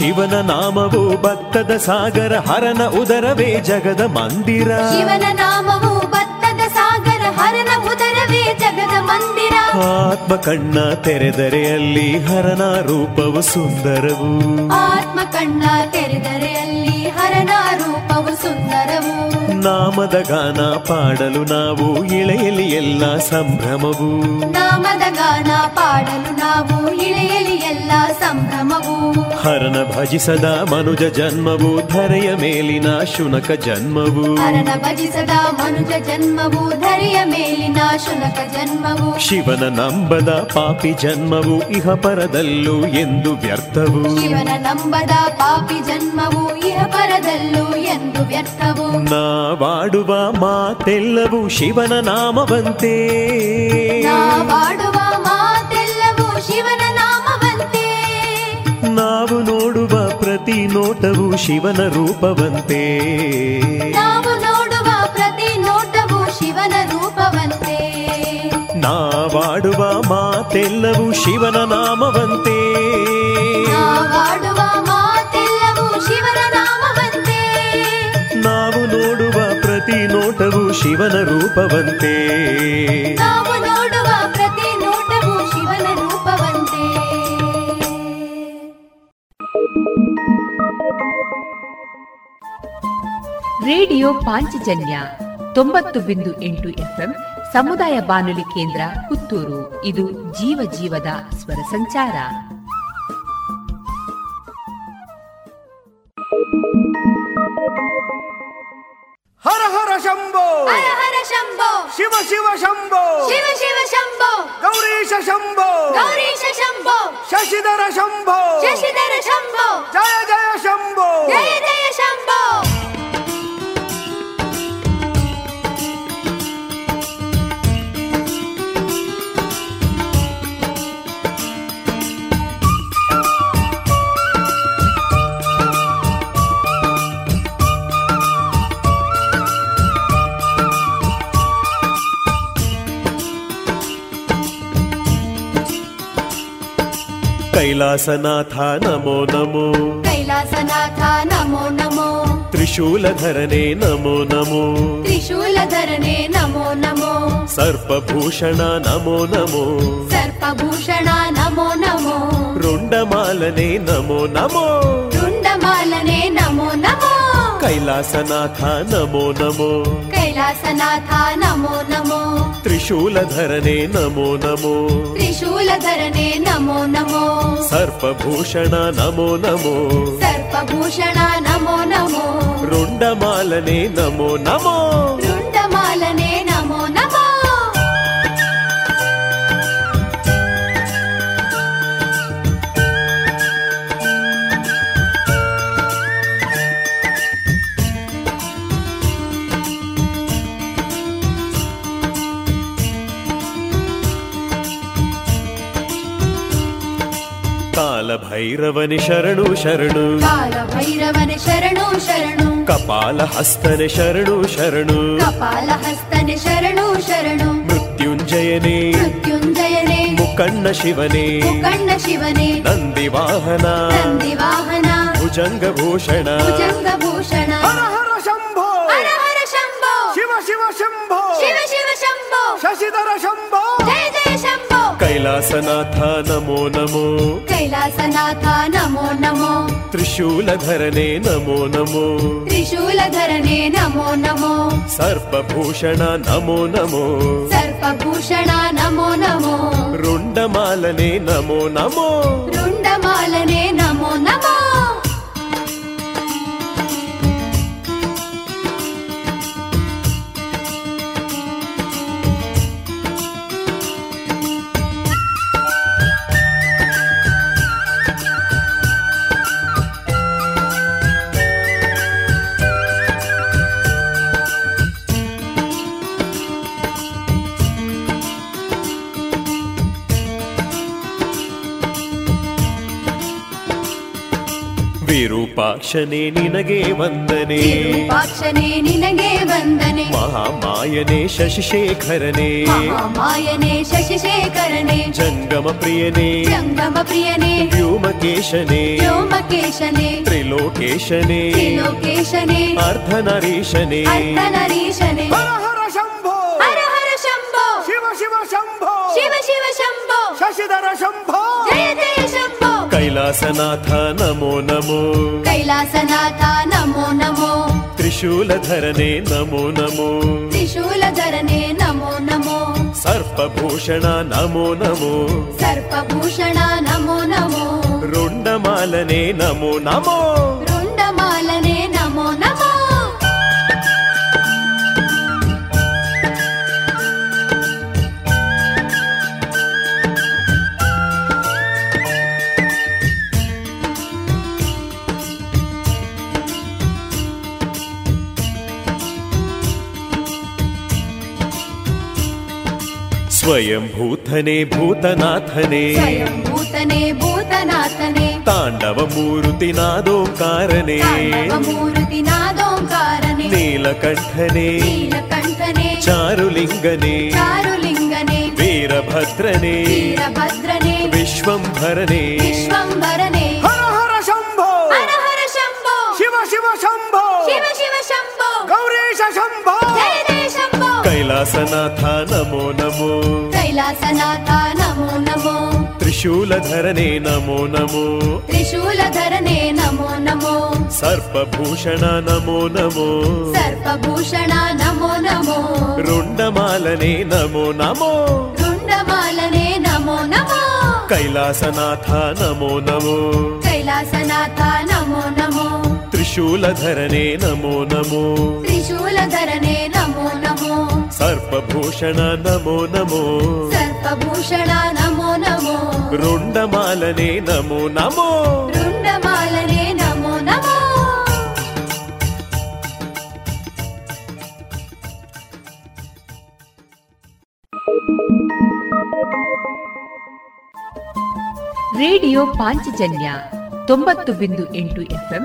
ಶಿವನ ನಾಮವು ಭಕ್ತದ ಸಾಗರ ಹರನ ಉದರವೇ ಜಗದ ಮಂದಿರ. ಶಿವನ ನಾಮವು ಭತ್ತದ ಸಾಗರ ಹರನ ಉದರವೇ ಜಗದ ಮಂದಿರ. ಆತ್ಮ ಕಣ್ಣ ತೆರೆದರೆ ಅಲ್ಲಿ ಹರನ ರೂಪವು ಸುಂದರವು. ಆತ್ಮ ಕಣ್ಣ ತೆರೆದರೆ ಅಲ್ಲಿ ಹರನ ರೂಪವು ಸುಂದರವು. ನಾಮದ ಗಾನ ಪಾಡಲು ನಾವು ಇಳೆಯಲಿ ಎಲ್ಲ ಸಂಭ್ರಮವು. ನಾಮದ ಗಾನ ಪಾಡಲು ನಾವು ಇಳೆಯಲಿ ಎಲ್ಲ ಸಂಭ್ರಮವು. ಹರನ ಭಜಿಸದ ಮನುಜ ಜನ್ಮವು ಧರೆಯ ಮೇಲಿನ ಶುನಕ ಜನ್ಮವು. ಹರನ ಭಜಿಸದ ಮನುಜ ಜನ್ಮವು ಧರೆಯ ಮೇಲಿನ ಶುನಕ ಜನ್ಮವು. ಶಿವನ ನಂಬದ ಪಾಪಿ ಜನ್ಮವು ಇಹ ಪರದಲ್ಲೂ ಎಂದು ವ್ಯರ್ಥವು. ಶಿವನ ನಂಬದ ಪಾಪಿ ಜನ್ಮವು ಇಹ ಪರದಲ್ಲೂ ಎಂದು ವ್ಯರ್ಥವು? ನಾವಾಡುವ ಮಾತೆಲ್ಲವೂ ಶಿವನ ನಾಮವಂತೆ. ನಾವಾಡುವ ಮಾತೆಲ್ಲವೂ ಶಿವನ ನಾಮವಂತೆ. ನಾವು ನೋಡುವ ಪ್ರತಿ ನೋಟವು ಶಿವನ ರೂಪವಂತೆ. ನಾವು ನೋಡುವ ಪ್ರತಿ ನೋಟವು ಶಿವನ ರೂಪವಂತೆ. ನಾವಾಡುವ ಮಾತೆಲ್ಲವೂ ಶಿವನ ನಾಮವಂತೆ. ನಾವಾಡುವ ಶಿವನ ರೂಪವಂತೆ. ನಾವು ನೋಡುವ ಪ್ರತಿ ನೋಟವು ಶಿವನ ರೂಪವಂತೆ. ರೇಡಿಯೋ ಪಾಂಚಜನ್ಯ ತೊಂಬತ್ತು ಬಿಂದು ಎಂಟು ಎಫ್ಎಂ ಸಮುದಾಯ ಬಾನುಲಿ ಕೇಂದ್ರ ಪುತ್ತೂರು. ಇದು ಜೀವ ಜೀವದ ಸ್ವರ ಸಂಚಾರ. ಹರ ಹರ ಶಂಭೋ ಹರ ಹರ ಶಂಭೋ ಶಿವ ಶಿವ ಶಂಭೋ ಶಿವ ಶಿವ ಶಂಭೋ ಗೌರೀಶ ಶಂಭೋ ಗೌರೀಶ ಶಂಭೋ ಶಶಿಧರ ಶಂಭೋ ಶಶಿಧರ ಶಂಭೋ ಜಯ ಜಯ ಶಂಭೋ ಜಯ ಜಯ ಶಂಭೋ ಕೈಲಾಸನಾಥ ನಮೋ ನಮೋ ಕೈಲಾಸನಾಥ ನಮೋ ನಮೋ ತ್ರಿಶೂಲಧರನೆ ನಮೋ ನಮೋ ತ್ರಿಶೂಲಧರನೆ ನಮೋ ನಮೋ ಸರ್ಪಭೂಷಣ ನಮೋ ನಮೋ ಸರ್ಪಭೂಷಣ ನಮೋ ನಮೋ ರುಂಡಮಾಲನೆ ನಮೋ ನಮೋ ರುಂಡಮಾಲನೆ ನಮೋ ನಮೋ ಕೈಲಾಸನಾಥ ನಮೋ ನಮೋ ಕೈಲಾಸನಾಥ ನಮೋ ನಮೋ ತ್ರಿಶೂಲಧರನೆ ನಮೋ ನಮೋ ತ್ರಿಶೂಲಧರನೆ ನಮೋ ನಮೋ ಸರ್ಪಭೂಷಣ ನಮೋ ನಮೋ ಸರ್ಪಭೂಷಣ ನಮೋ ನಮೋ ಕಾಲಭೈರವನೆ ಶರಣು ಶರಣು ಕಾಲ ಭೈರವನ ಶರಣು ಶರಣು ಕಪಾಲ ಹಸ್ತನೆ ಶರಣು ಶರಣು ಕಪಾಲ ಹಸ್ತನೆ ಶರಣು ಶರಣು ಮೃತ್ಯುಂಜಯನೇ ಮೃತ್ಯುಂಜಯನೇ ಮುಕಣ್ಣ ಶಿವನೇ ಮುಕಣ್ಣ ಶಿವನೇ ನಂದಿ ವಾಹನ ನಂದಿ ಶಂಭೋ ಕೈಲಾಸನಾಥ ನಮೋ ನಮೋ ಕೈಲಾಸನಾಥ ನಮೋ ನಮೋ ತ್ರಿಶೂಲಧರನೆ ನಮೋ ನಮೋ ತ್ರಿಶೂಲಧರನೆ ನಮೋ ನಮೋ ಸರ್ಪಭೂಷಣ ನಮೋ ನಮೋ ಸರ್ಪಭೂಷಣ ನಮೋ ನಮೋ ರುಂಡಮಾಲನೆ ನಮೋ ನಮೋ ರುಂಡಮಾಲನೆ ನಮೋ ವಿರೂಪಾಕ್ಷನೇ ನಿನಗೆ ವಂದನೆ. ವಿರೂಪಾಕ್ಷನೇ ನಿನಗೆ ವಂದನೆ. ಮಹಾಮಾಯನೇ ಶಶಿಶೇಖರನೇ. ಮಹಾಮಾಯನೇ ಶಶಿಶೇಖರನೇ. ಜಂಗಮ ಪ್ರಿಯನೇ. ಜಂಗಮ ಪ್ರಿಯನೇ. ವ್ಯೋಮಕೇಶನೇ. ವ್ಯೋಮಕೇಶನೇ. ತ್ರಿಲೋಕೇಶನೇ. ತ್ರಿಲೋಕೇಶನೇ. ಅರ್ಧನರೀಶನೇ. ಅರ್ಧನರೀಶನೇ. ಶಂಭೋ ಕೈಲಾಸನಾಥ ನಮೋ ನಮೋ ಕೈಲಾಸನಾಥ ನಮೋ ನಮೋ ತ್ರಿಶೂಲಧರನೆ ನಮೋ ನಮೋ ತ್ರಿಶೂಲಧರನೆ ನಮೋ ನಮೋ ಸರ್ಪಭೂಷಣ ನಮೋ ನಮೋ ಸರ್ಪಭೂಷಣ ನಮೋ ನಮೋ ರುಂಡಮಾಲನೆ ನಮೋ ಸ್ವಯಂ ಭೂತನೆ ಭೂತನಾಥನೇ ಸ್ವಯಂ ಭೂತನೇ ಭೂತನಾಥನೇ ತಾಂಡವ ಮೂರುತಿ ನಾದೋಂಕಾರನೇ ತಾಂಡವ ಮೂರ್ತಿ ನಾದೋಂಕಾರನೇ ನೀಲಕಂಠನೇ ನೀಲಕಂಠನೇ ಚಾರುಲಿಂಗನೇ ಚಾರುಲಿಂಗನೇ ವೀರಭದ್ರನೇ ವೀರಭದ್ರನೇ ವಿಶ್ವಂಭರನೇ ವಿಶ್ವಂಭರನೇ ಹರ ಹರ ಶಂಭೋ ಹರ ಹರ ಶಂಭೋ ಶಿವ ಶಿವ ಶಂಭೋ ಶಿವ ಶಿವ ಶಂಭೋ ಕೈಲಾಸನಾಥ ನಮೋ ನಮೋ ಕೈಲಾಸನಾಥ ನಮೋ ನಮೋ ತ್ರಿಶೂಲಧರನೆ ನಮೋ ನಮೋ ತ್ರಿಶೂಲಧರನೆ ನಮೋ ನಮೋ ಸರ್ಪಭೂಷಣ ನಮೋ ನಮೋ ಸರ್ಪಭೂಷಣ ನಮೋ ನಮೋ ರುಂಡಮಾಲನೆ ನಮೋ ನಮೋ ರುಂಡಮಾಲನೆ ನಮೋ ನಮೋ ಕೈಲಾಸನಾಥ ನಮೋ ನಮೋ ಕೈಲಾಸನಾಥ ನಮೋ ನಮೋ ತ್ರಿಶೂಲಧರನೆ ನಮೋ ನಮೋ ತ್ರಿಶೂಲಧರನೆ ನಮೋ ನಮೋ ಸರ್ಪಭೂಷಣ ನಮೋ ನಮೋ ಸರ್ಪಭೂಷಣ ನಮೋ ನಮೋ ರುಂಡಮಾಲನೆ ನಮೋ ನಮೋ ರುಂಡಮಾಲನೆ ನಮೋ ನಮೋ ರೇಡಿಯೋ ಪಾಂಚಜನ್ಯ ತೊಂಬತ್ತು ಬಿಂದು ಎಂಟು ಎಫ್ಎಂ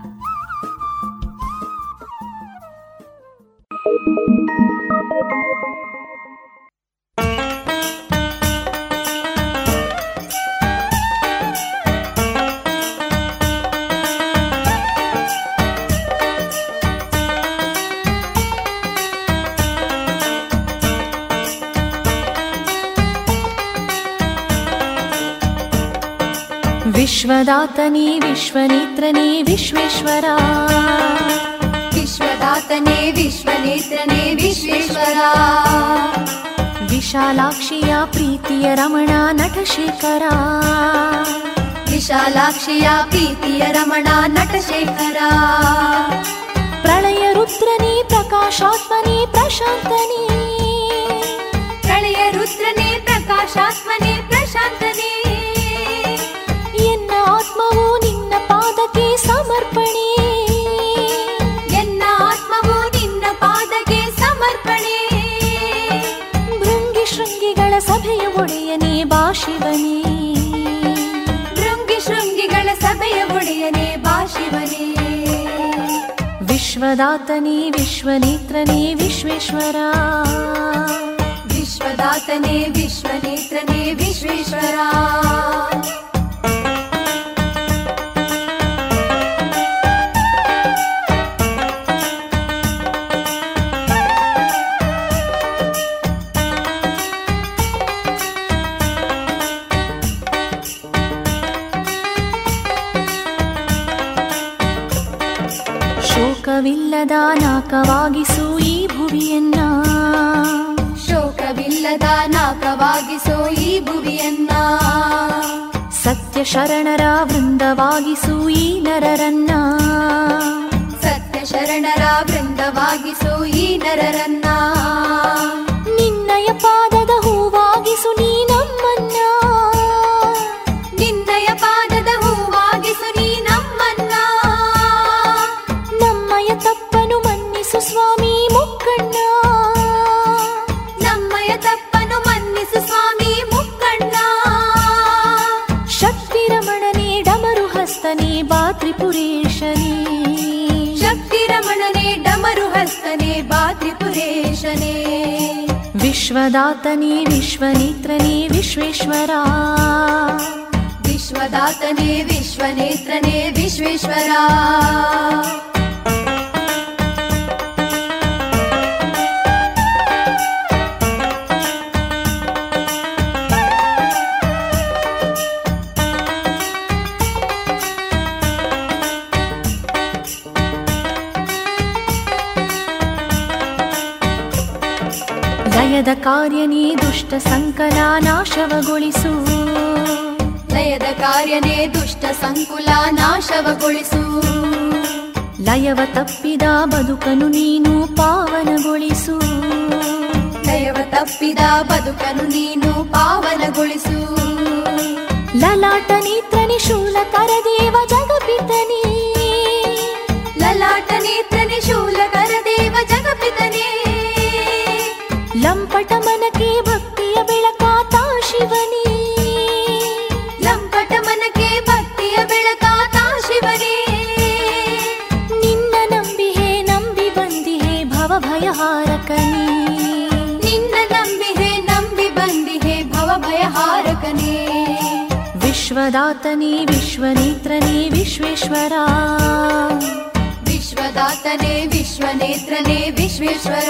ವಿಶ್ವದಾತನೇ विश्वनेत्रने ವಿಶ್ವೇಶ್ವರ. विश्वदातने विश्वनेत्रने ವಿಶ್ವೇಶ್ವರ. ವಿಶಾಲಾಕ್ಷಿಯ ಪ್ರೀತಿಯ ರಮಣ ನಟಶೇಖರ. ವಿಶಾಲಾಕ್ಷಿಯ ಪ್ರೀತಿಯ ರಮಣ ನಟಶೇಖರ. ಪ್ರಳಯ ರುದ್ರನೇ ಪ್ರಕಾಶಾತ್ಮನೇ ಪ್ರಶಾಂತನೇ ಪ್ರಳಯ ರುದ್ರನೇ ಸಮರ್ಪಣೆ. ಎನ್ನ ಆತ್ಮವು ನಿನ್ನ ಪಾದಕ್ಕೆ ಸಮರ್ಪಣೆ. ಭೃಂಗಿ ಶೃಂಗಿಗಳ ಸಭೆಯ ಒಡೆಯನೇ ಬಾಶಿವನೇ ಭೃಂಗಿ ಶೃಂಗಿಗಳ ಸಭೆಯ ಒಡೆಯನೇ ಬಾಶಿವನೇ ವಿಶ್ವದಾತನೇ, ವಿಶ್ವನೇತ್ರನೇ, ವಿಶ್ವೇಶ್ವರ. ವಿಶ್ವದಾತನೇ, ವಿಶ್ವನೇತ್ರನೇ, ವಿಶ್ವೇಶ್ವರ. ನಾಕವಾಗಿಸು ಈ ಭುವಿಯನ್ನ. ಶೋಕವಿಲ್ಲದ ನಾಕವಾಗಿಸು ಈ ಭುವಿಯನ್ನ. ಸತ್ಯ ಶರಣರ ವೃಂದವಾಗಿಸು ಈ ನರರನ್ನ. ಸತ್ಯ ಶರಣರ ವೃಂದವಾಗಿಸು ಈ ನರರನ್ನ. ನಿನ್ನಯ ಪಾದದ ಹೂವಾಗಿಸು ನೀ ನಮ್ಮನ್ನ. तने बातिपुरेशने विश्वदातने विश्वनेत्रने विश्वेश्वरा। विश्वदातने विश्वनेत्रने विश्वेश्वरा। ವಿಶ್ವೇಶ್ವರ ಕಾರ್ಯ ನೀ ದುಷ್ಟ ಸಂಕಲ ನಾಶವಗೊಳಿಸು. ಲಯದ ಕಾರ್ಯನೇ ದುಷ್ಟ ಸಂಕುಲ ನಾಶವಗೊಳಿಸು. ಲಯವ ತಪ್ಪಿದ ಬದುಕನು ನೀನು ಪಾವನಗೊಳಿಸು. ಲಯವ ತಪ್ಪಿದ ಬದುಕನು ನೀನು ಪಾವನಗೊಳಿಸು. ಲಲಾಟ ನೀತ್ರನಿ ಶೂಲ ಕರದೇವ ಜಗಪಿತನೇ ಲಂಪಟ ಮನಕ್ಕೆ ಭಕ್ತಿಯ ಬೆಳಕಾತ ಶಿವನೇ. ಲಂಪಟ ಮನಕ್ಕೆ ಭಕ್ತಿಯ ಬೆಳಕಾತ ಶಿವನೇ. ನಿನ್ನ ನಂಬಿಹೆ ನಂಬಿ ಬಂದಿಹೆ ಭವ ಭಯಹಾರಕನೇ. ನಿನ್ನ ನಂಬಿಹೆ ನಂಬಿ ಬಂದಿಹೆ ಭವ ಭಯಹಾರಕನೇ. ವಿಶ್ವದಾತನೇ, ವಿಶ್ವನೇತ್ರನೇ, ವಿಶ್ವೇಶ್ವರ. ವಿಶ್ವದಾತನೇ, ವಿಶ್ವನೇತ್ರನೇ, ವಿಶ್ವೇಶ್ವರ.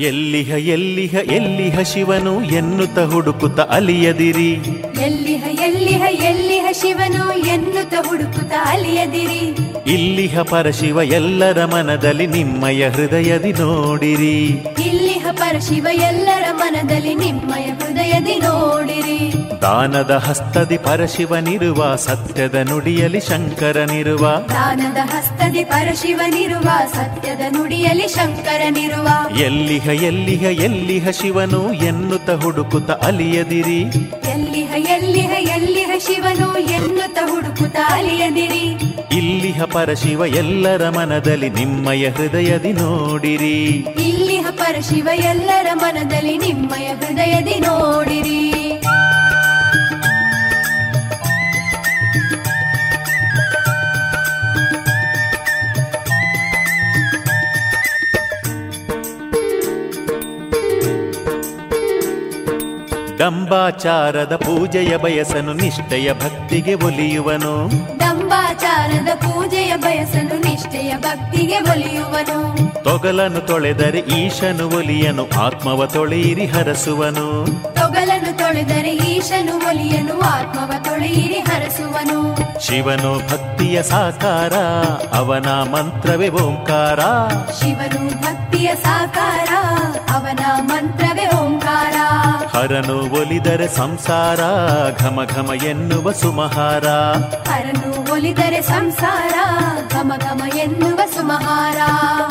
ಎಲ್ಲಿಹ ಎಲ್ಲಿಹ ಎಲ್ಲಿಹ ಶಿವನು ಎನ್ನುತ್ತ ಹುಡುಕುತ್ತ ಅಲಿಯದಿರಿ. ಎಲ್ಲಿಹ ಎಲ್ಲಿಹ ಎಲ್ಲಿಹ ಶಿವನು ಎನ್ನುತ್ತ ಹುಡುಕುತ್ತ ಅಲಿಯದಿರಿ. ಇಲ್ಲಿಹ ಪರಶಿವ ಎಲ್ಲರ ಮನದಲ್ಲಿ ನಿಮ್ಮಯ ಹೃದಯದಿ ನೋಡಿರಿ. ಇಲ್ಲಿಹ ಪರಶಿವ ಎಲ್ಲರ ಮನದಲ್ಲಿ ನಿಮ್ಮಯ ಹೃದಯದಿ ನೋಡಿರಿ. ದಾನದ ಹಸ್ತದಿ ಪರಶಿವನಿರುವ ಸತ್ಯದ ನುಡಿಯಲಿ ಶಂಕರನಿರುವ ದಾನದ ಹಸ್ತದಿ ಪರಶಿವನಿರುವ ಸತ್ಯದ ನುಡಿಯಲಿ ಶಂಕರನಿರುವ ಎಲ್ಲಿಹ ಎಲ್ಲಿಹ ಎಲ್ಲಿಹ ಶಿವನು ಎನ್ನುತ್ತ ಹುಡುಕುತ ಅಲಿಯದಿರಿ. ಎಲ್ಲಿಹ ಎಲ್ಲಿಹ ಎಲ್ಲಿಹ ಶಿವನು ಎನ್ನುತ್ತ ಹುಡುಕುತ ಅಲಿಯದಿರಿ. ಇಲ್ಲಿಹ ಪರಶಿವ ಎಲ್ಲರ ಮನದಲ್ಲಿ ನಿಮ್ಮಯ ಹೃದಯದಿ ನೋಡಿರಿ. ಇಲ್ಲಿಹ ಪರಶಿವ ಎಲ್ಲರ ಮನದಲ್ಲಿ ನಿಮ್ಮಯ ಹೃದಯದಿ ನೋಡಿರಿ. ಡಂಬಾಚಾರದ ಪೂಜೆಯ ಬಯಸನು ನಿಷ್ಠೆಯ ಭಕ್ತಿಗೆ ಒಲಿಯುವನು. ದಂಬಾಚಾರದ ಪೂಜೆಯ ಬಯಸನು ನಿಷ್ಠೆಯ ಭಕ್ತಿಗೆ ಒಲಿಯುವನು. ತೊಗಲನು ತೊಳೆದರೆ ಈಶನು ಒಲಿಯನು ಆತ್ಮವ ತೊಳೆಯಿರಿ ಹರಸುವನು. ತೊಗಲನ್ನು ತೊಳೆದರೆ ಈಶನು ಒಲಿಯನು ಆತ್ಮವ ತೊಳೆಯಿರಿ ಹರಸುವನು. ಶಿವನು ಭಕ್ತಿಯ ಸಾಕಾರ ಅವನ ಮಂತ್ರವೇ ಓಂಕಾರ. ಶಿವನು ಭಕ್ತಿಯ ಸಾಕಾರ ಅವನ ಓಂಕಾರ ಹರನು ಒಲಿದರೆ ಸಂಸಾರ ಘಮ ಘಮ ಎನ್ನುವ ಸುಮಹಾರ. ಹರನು ಒಲಿದರೆ ಸಂಸಾರ ಘಮ ಘಮ ಎನ್ನುವ ಸುಮಹಾರ.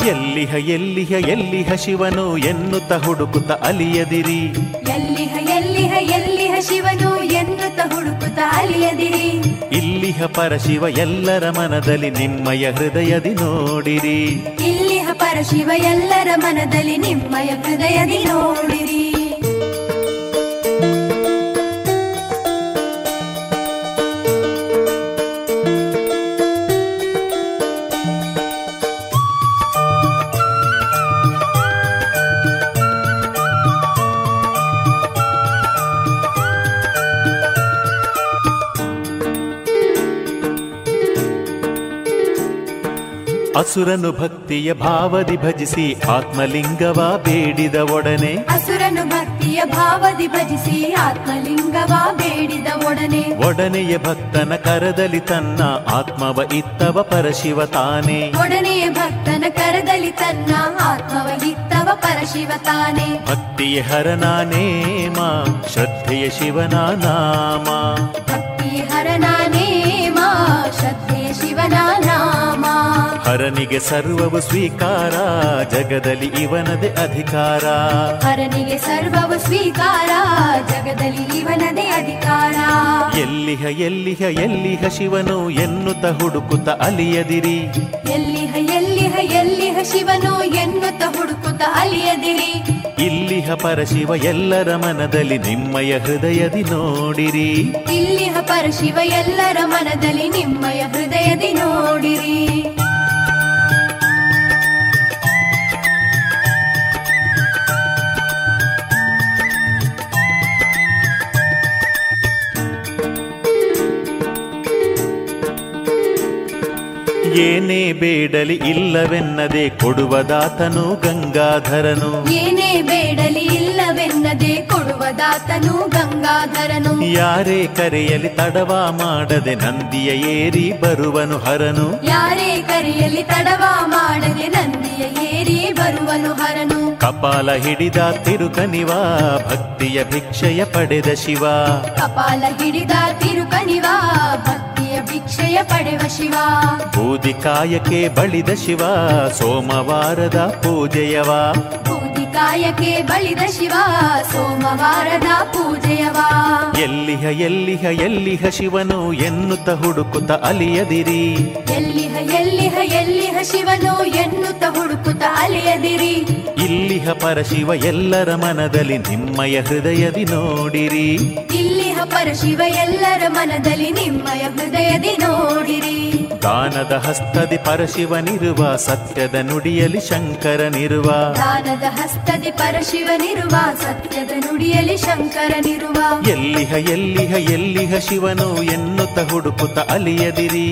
ಎಲ್ಲಿಹ ಎಲ್ಲಿಹ ಎಲ್ಲಿಹ ಶಿವನು ಎನ್ನುತ್ತ ಹುಡುಕುತ್ತ ಅಲಿಯದಿರಿ. ಎಲ್ಲಿಹ ಎಲ್ಲಿಹ ಎಲ್ಲಿಹ ಶಿವನು ಎನ್ನುತ್ತ ಹುಡುಕುತ್ತ ಅಲಿಯದಿರಿ. ಇಲ್ಲಿಹ ಪರಶಿವ ಎಲ್ಲರ ಮನದಲ್ಲಿ ನಿಮ್ಮಯ ಹೃದಯದಿ ನೋಡಿರಿ. ಇಲ್ಲಿಹ ಪರಶಿವ ಎಲ್ಲರ ಮನದಲ್ಲಿ ನಿಮ್ಮಯ ಹೃದಯದಿ ನೋಡಿರಿ. ಅಸುರನು ಭಕ್ತಿಯ ಭಾವದಿ ಭಜಿಸಿ ಆತ್ಮಲಿಂಗವ ಬೇಡಿದ ಒಡನೆ ಅಸುರನು ಭಕ್ತಿಯ ಭಾವದಿ ಭಜಿಸಿ ಆತ್ಮಲಿಂಗವ ಬೇಡಿದ ಒಡನೆ ಒಡನೆಯ ಭಕ್ತನ ಕರದಲ್ಲಿ ತನ್ನ ಆತ್ಮವ ಇತ್ತವ ಪರಶಿವ ತಾನೆ. ಒಡನೆಯ ಭಕ್ತನ ಕರದಲ್ಲಿ ತನ್ನ ಆತ್ಮವ ಇತ್ತವ ಪರಶಿವ ತಾನೆ. ಭಕ್ತಿಯ ಹರನಾನೇಮ ಶ್ರದ್ಧೆಯ ಶಿವನ ನಾಮ. ಭಕ್ತಿಯ ಹರನ ನೇಮ ಶ್ರದ್ಧೆಯ ಶಿವನ ನಾಮ ಹರನಿಗೆ ಸರ್ವವು ಸ್ವೀಕಾರ ಜಗದಲ್ಲಿ ಇವನದೇ ಅಧಿಕಾರ. ಹರನಿಗೆ ಸರ್ವವು ಸ್ವೀಕಾರ ಜಗದಲ್ಲಿ ಇವನದೇ ಅಧಿಕಾರ. ಎಲ್ಲಿಹ ಎಲ್ಲಿಹ ಎಲ್ಲಿಹ ಶಿವನು ಎನ್ನುತ್ತ ಹುಡುಕುತ್ತ ಅಲಿಯದಿರಿ. ಎಲ್ಲಿಹ ಎಲ್ಲಿಹ ಎಲ್ಲಿಹ ಶಿವನು ಎನ್ನುತ್ತ ಹುಡುಕುತ್ತ ಅಲಿಯದಿರಿ. ಇಲ್ಲಿಹ ಪರಶಿವ ಎಲ್ಲರ ಮನದಲ್ಲಿ ನಿಮ್ಮಯ ಹೃದಯದಿ ನೋಡಿರಿ. ಇಲ್ಲಿಹ ಪರಶಿವ ಎಲ್ಲರ ಮನದಲ್ಲಿ ನಿಮ್ಮಯ ಹೃದಯದಿ ನೋಡಿರಿ. ಏನೇ ಬೇಡಲಿ ಇಲ್ಲವೆನ್ನದೆ ಕೊಡುವದಾತನು ಗಂಗಾಧರನು. ಏನೇ ಬೇಡಲಿ ಇಲ್ಲವೆನ್ನದೆ ಕೊಡುವದಾತನು ಗಂಗಾಧರನು. ಯಾರೇ ಕರೆಯಲಿ ತಡವ ಮಾಡದೆ ನಂದಿಯ ಏರಿ ಬರುವನು ಹರನು. ಯಾರೇ ಕರೆಯಲಿ ತಡವ ಮಾಡದೆ ನಂದಿಯ ಏರಿ ಬರುವನು ಹರನು. ಕಪಾಲ ಹಿಡಿದ ತಿರುಕನಿವ ಭಕ್ತಿಯ ಭಿಕ್ಷೆಯ ಪಡೆದ ಶಿವ. ಕಪಾಲ ಹಿಡಿದ ತಿರುಕನಿವ ಭಿಕ್ಷೆಯ ಪಡೆವ ಶಿವ. ಬೂದಿ ಕಾಯಕ್ಕೆ ಬಳಿದ ಶಿವ ಸೋಮವಾರದ ಪೂಜೆಯವ. ಬೂದಿ ಕಾಯಕ್ಕೆ ಬಳಿದ ಶಿವ ಸೋಮವಾರದ ಪೂಜೆಯವ. ಎಲ್ಲಿಹ ಎಲ್ಲಿಹ ಎಲ್ಲಿಹ ಶಿವನು ಎನ್ನುತ್ತ ಹುಡುಕುತ್ತ ಅಲಿಯದಿರಿ. ಎಲ್ಲಿಹ ಎಲ್ಲಿಹ ಎಲ್ಲಿಹ ಶಿವನು ಎನ್ನುತ್ತ ಹುಡುಕುತ್ತ ಅಲೆಯದಿರಿ. ಇಲ್ಲಿಹ ಪರಶಿವ ಎಲ್ಲರ ಮನದಲ್ಲಿ ನಿಮ್ಮಯ ಹೃದಯದಿ ನೋಡಿರಿ. ಇಲ್ಲಿಹ ಪರಶಿವ ಎಲ್ಲರ ಮನದಲ್ಲಿ ನಿಮ್ಮಯ ಹೃದಯದಿ ನೋಡಿರಿ. ದಾನದ ಹಸ್ತದಿ ಪರಶಿವನಿರುವ ಸತ್ಯದ ನುಡಿಯಲಿ ಶಂಕರನಿರುವ ದಾನದ ಹಸ್ತದಿ ಪರಶಿವನಿರುವ ಸತ್ಯದ ನುಡಿಯಲಿ ಶಂಕರನಿರುವ ಎಲ್ಲಿಹ ಎಲ್ಲಿಹ ಎಲ್ಲಿಹ ಶಿವನು ಎನ್ನುತ್ತ ಹುಡುಕುತ್ತ ಅಲಿಯದಿರಿ.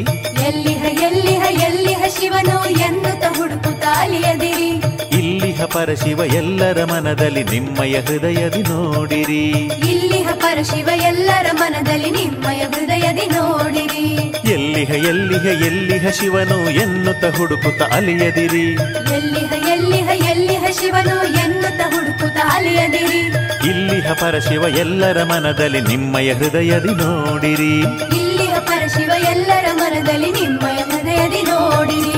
ಎಲ್ಲಿಹ ಎಲ್ಲಿಹ ಎಲ್ಲಿಹ ಶಿವನು ಎನ್ನುತ್ತ ಹುಡುಕುತ್ತ ಅಲಿಯದಿರಿ. ಇಲ್ಲಿಹ ಪರಶಿವ ಎಲ್ಲರ ಮನದಲ್ಲಿ ನಿಮ್ಮಯ ಹೃದಯದಿ ನೋಡಿರಿ. ಇಲ್ಲಿಹ ಪರಶಿವ ಎಲ್ಲರ ಮನದಲ್ಲಿ ನಿಮ್ಮಯ ಹೃದಯದಿ ನೋಡಿರಿ. ಎಲ್ಲಿಹ ಎಲ್ಲಿಹ ಎಲ್ಲಿಹ ಶಿವನು ಎನ್ನುತ್ತ ಹುಡುಕುತ್ತ ಅಲಿಯದಿರಿ. ಎಲ್ಲಿಹ ಎಲ್ಲಿಹ ಎಲ್ಲಿಹ ಶಿವನು ಎನ್ನುತ್ತ ಹುಡುಕುತ್ತ ಅಲಿಯದಿರಿ. ಇಲ್ಲಿಹ ಪರಶಿವ ಎಲ್ಲರ ಮನದಲ್ಲಿ ನಿಮ್ಮಯ ಹೃದಯದಿ ನೋಡಿರಿ. ಇಲ್ಲಿಹ ಪರಶಿವ ಎಲ್ಲರ ಮನದಲ್ಲಿ ನಿಮ್ಮಯ ಹೃದಯದಿ ನೋಡಿರಿ.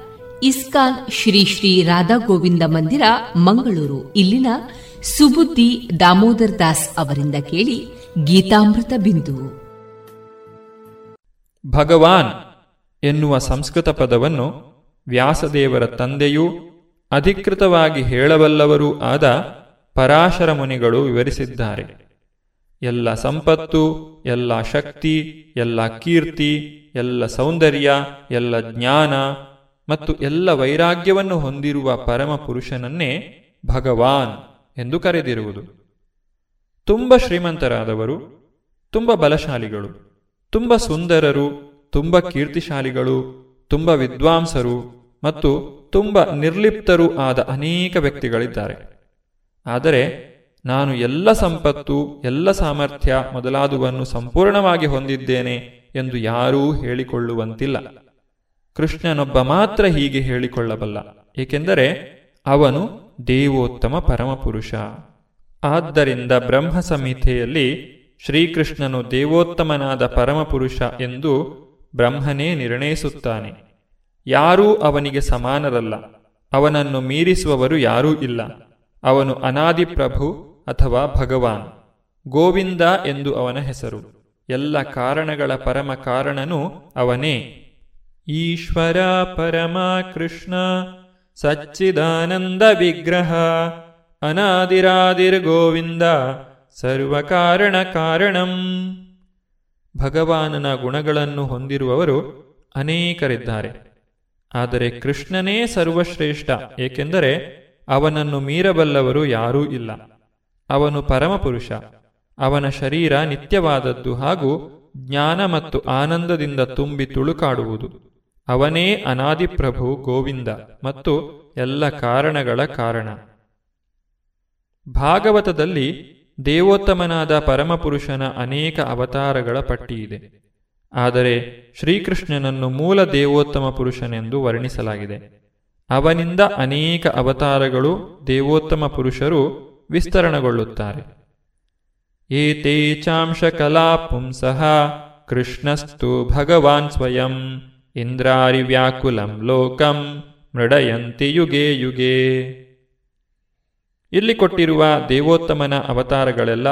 ಇಸ್ಕಾನ್ ಶ್ರೀ ಶ್ರೀ ರಾಧಾ ಗೋವಿಂದ ಮಂದಿರ, ಮಂಗಳೂರು. ಇಲ್ಲಿನ ಸುಬುದ್ದಿ ದಾಮೋದರ್ ದಾಸ್ ಅವರಿಂದ ಕೇಳಿ ಗೀತಾಮೃತ ಬಿಂದು. ಭಗವಾನ್ ಎನ್ನುವ ಸಂಸ್ಕೃತ ಪದವನ್ನು ವ್ಯಾಸದೇವರ ತಂದೆಯೂ ಅಧಿಕೃತವಾಗಿ ಹೇಳಬಲ್ಲವರೂ ಆದ ಪರಾಶರ ಮುನಿಗಳು ವಿವರಿಸಿದ್ದಾರೆ. ಎಲ್ಲ ಸಂಪತ್ತು, ಎಲ್ಲ ಶಕ್ತಿ, ಎಲ್ಲ ಕೀರ್ತಿ, ಎಲ್ಲ ಸೌಂದರ್ಯ, ಎಲ್ಲ ಜ್ಞಾನ ಮತ್ತು ಎಲ್ಲ ವೈರಾಗ್ಯವನ್ನು ಹೊಂದಿರುವ ಪರಮ ಪುರುಷನನ್ನೇ ಭಗವಾನ್ ಎಂದು ಕರೆದಿರುವುದು. ತುಂಬ ಶ್ರೀಮಂತರಾದವರು, ತುಂಬ ಬಲಶಾಲಿಗಳು, ತುಂಬ ಸುಂದರರು, ತುಂಬ ಕೀರ್ತಿಶಾಲಿಗಳು, ತುಂಬ ವಿದ್ವಾಂಸರು ಮತ್ತು ತುಂಬ ನಿರ್ಲಿಪ್ತರೂ ಆದ ಅನೇಕ ವ್ಯಕ್ತಿಗಳಿದ್ದಾರೆ. ಆದರೆ ನಾನು ಎಲ್ಲ ಸಂಪತ್ತು, ಎಲ್ಲ ಸಾಮರ್ಥ್ಯ ಮೊದಲಾದುವನ್ನು ಸಂಪೂರ್ಣವಾಗಿ ಹೊಂದಿದ್ದೇನೆ ಎಂದು ಯಾರೂ ಹೇಳಿಕೊಳ್ಳುವಂತಿಲ್ಲ. ಕೃಷ್ಣನೊಬ್ಬ ಮಾತ್ರ ಹೀಗೆ ಹೇಳಿಕೊಳ್ಳಬಲ್ಲ, ಏಕೆಂದರೆ ಅವನು ದೇವೋತ್ತಮ ಪರಮಪುರುಷ. ಆದ್ದರಿಂದ ಬ್ರಹ್ಮ ಸಂಹಿತೆಯಲ್ಲಿ ಶ್ರೀಕೃಷ್ಣನು ದೇವೋತ್ತಮನಾದ ಪರಮಪುರುಷ ಎಂದು ಬ್ರಹ್ಮನೇ ನಿರ್ಣಯಿಸುತ್ತಾನೆ. ಯಾರೂ ಅವನಿಗೆ ಸಮಾನರಲ್ಲ, ಅವನನ್ನು ಮೀರಿಸುವವರು ಯಾರೂ ಇಲ್ಲ, ಅವನು ಅನಾದಿ ಪ್ರಭು ಅಥವಾ ಭಗವಾನ್, ಗೋವಿಂದ ಎಂದು ಅವನ ಹೆಸರು. ಎಲ್ಲ ಕಾರಣಗಳ ಪರಮ ಕಾರಣನು ಅವನೇ. ಈಶ್ವರ ಪರಮ ಕೃಷ್ಣ ಸಚ್ಚಿದಾನಂದ ವಿಗ್ರಹ ಗೋವಿಂದ ಸರ್ವಕಾರಣ ಕಾರಣಂ. ಭಗವಾನನ ಗುಣಗಳನ್ನು ಹೊಂದಿರುವವರು ಅನೇಕರಿದ್ದಾರೆ. ಆದರೆ ಕೃಷ್ಣನೇ ಸರ್ವಶ್ರೇಷ್ಠ, ಏಕೆಂದರೆ ಅವನನ್ನು ಮೀರಬಲ್ಲವರು ಯಾರೂ ಇಲ್ಲ. ಅವನು ಪರಮಪುರುಷ. ಅವನ ಶರೀರ ನಿತ್ಯವಾದದ್ದು ಹಾಗೂ ಜ್ಞಾನ ಮತ್ತು ಆನಂದದಿಂದ ತುಂಬಿ ತುಳುಕಾಡುವುದು. ಅವನೇ ಅನಾದಿಪ್ರಭು ಗೋವಿಂದ ಮತ್ತು ಎಲ್ಲ ಕಾರಣಗಳ ಕಾರಣ. ಭಾಗವತದಲ್ಲಿ ದೇವೋತ್ತಮನಾದ ಪರಮಪುರುಷನ ಅನೇಕ ಅವತಾರಗಳ ಪಟ್ಟಿಯಿದೆ. ಆದರೆ ಶ್ರೀಕೃಷ್ಣನನ್ನು ಮೂಲ ದೇವೋತ್ತಮ ಪುರುಷನೆಂದು ವರ್ಣಿಸಲಾಗಿದೆ. ಅವನಿಂದ ಅನೇಕ ಅವತಾರಗಳು ದೇವೋತ್ತಮ ಪುರುಷರು ವಿಸ್ತರಣಗೊಳ್ಳುತ್ತಾರೆ. ಏತೇ ಚಾಂಶ ಕಲಾ ಪುಂಸಃ ಕೃಷ್ಣಸ್ತು ಭಗವಾನ್ ಸ್ವಯಂ. ಇಂದ್ರಾರಿ ವ್ಯಾಕುಲಂ ಲೋಕಂ ಮೃಡಯಂತಿ ಯುಗೇ ಯುಗೇ. ಇಲ್ಲಿ ಕೊಟ್ಟಿರುವ ದೇವೋತ್ತಮನ ಅವತಾರಗಳೆಲ್ಲ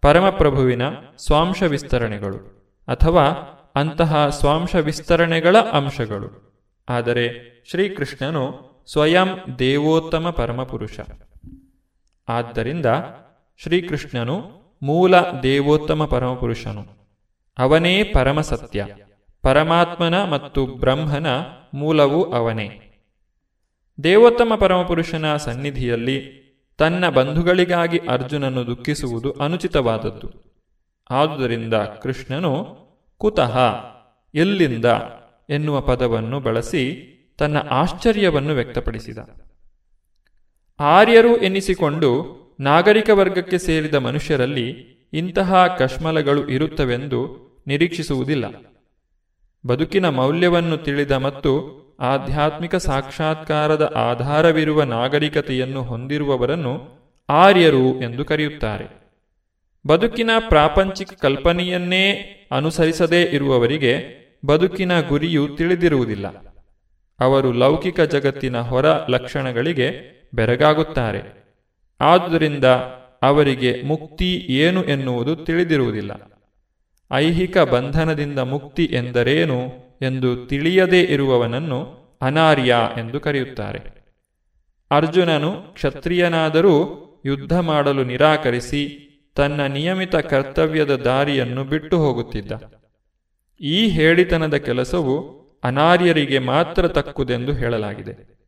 ಪರಮಪ್ರಭುವಿನ ಸ್ವಾಂಶ ವಿಸ್ತರಣೆಗಳು ಅಥವಾ ಅಂತಹ ಸ್ವಾಂಶ ವಿಸ್ತರಣೆಗಳ ಅಂಶಗಳು. ಆದರೆ ಶ್ರೀಕೃಷ್ಣನು ಸ್ವಯಂ ದೇವೋತ್ತಮ ಪರಮಪುರುಷ. ಆದ್ದರಿಂದ ಶ್ರೀಕೃಷ್ಣನು ಮೂಲ ದೇವೋತ್ತಮ ಪರಮಪುರುಷನು. ಅವನೇ ಪರಮಸತ್ಯ. ಪರಮಾತ್ಮನ ಮತ್ತು ಬ್ರಹ್ಮನ ಮೂಲವೂ ಅವನೇ. ದೇವೋತ್ತಮ ಪರಮಪುರುಷನ ಸನ್ನಿಧಿಯಲ್ಲಿ ತನ್ನ ಬಂಧುಗಳಿಗಾಗಿ ಅರ್ಜುನನು ದುಃಖಿಸುವುದು ಅನುಚಿತವಾದದ್ದು. ಆದುದರಿಂದ ಕೃಷ್ಣನು, ಕುತಃ, ಎಲ್ಲಿಂದ? ಎನ್ನುವ ಪದವನ್ನು ಬಳಸಿ ತನ್ನ ಆಶ್ಚರ್ಯವನ್ನು ವ್ಯಕ್ತಪಡಿಸಿದ. ಆರ್ಯರು ಎನ್ನಿಸಿಕೊಂಡು ನಾಗರಿಕ ವರ್ಗಕ್ಕೆ ಸೇರಿದ ಮನುಷ್ಯರಲ್ಲಿ ಇಂತಹ ಕಶ್ಮಲಗಳು ಇರುತ್ತವೆಂದು ನಿರೀಕ್ಷಿಸುವುದಿಲ್ಲ. ಬದುಕಿನ ಮೌಲ್ಯವನ್ನು ತಿಳಿದ ಮತ್ತು ಆಧ್ಯಾತ್ಮಿಕ ಸಾಕ್ಷಾತ್ಕಾರದ ಆಧಾರವಿರುವ ನಾಗರಿಕತೆಯನ್ನು ಹೊಂದಿರುವವರನ್ನು ಆರ್ಯರು ಎಂದು ಕರೆಯುತ್ತಾರೆ. ಬದುಕಿನ ಪ್ರಾಪಂಚಿಕ ಕಲ್ಪನೆಯನ್ನೇ ಅನುಸರಿಸದೇ ಇರುವವರಿಗೆ ಬದುಕಿನ ಗುರಿಯು ತಿಳಿದಿರುವುದಿಲ್ಲ. ಅವರು ಲೌಕಿಕ ಜಗತ್ತಿನ ಹೊರ ಲಕ್ಷಣಗಳಿಗೆ ಬೆರಗಾಗುತ್ತಾರೆ. ಆದುದರಿಂದ ಅವರಿಗೆ ಮುಕ್ತಿ ಏನು ಎನ್ನುವುದು ತಿಳಿದಿರುವುದಿಲ್ಲ. ಐಹಿಕ ಬಂಧನದಿಂದ ಮುಕ್ತಿ ಎಂದರೇನು ಎಂದು ತಿಳಿಯದೇ ಇರುವವನನ್ನು ಅನಾರ್ಯ ಎಂದು ಕರೆಯುತ್ತಾರೆ. ಅರ್ಜುನನು ಕ್ಷತ್ರಿಯನಾದರೂ ಯುದ್ಧ ಮಾಡಲು ನಿರಾಕರಿಸಿ ತನ್ನ ನಿಯಮಿತ ಕರ್ತವ್ಯದ ದಾರಿಯನ್ನು ಬಿಟ್ಟು ಹೋಗುತ್ತಿದ್ದ. ಈ ಹೇಳಿತನದ ಕೆಲಸವು ಅನಾರ್ಯರಿಗೆ ಮಾತ್ರ ತಕ್ಕುದೆಂದು ಹೇಳಲಾಗಿದೆ.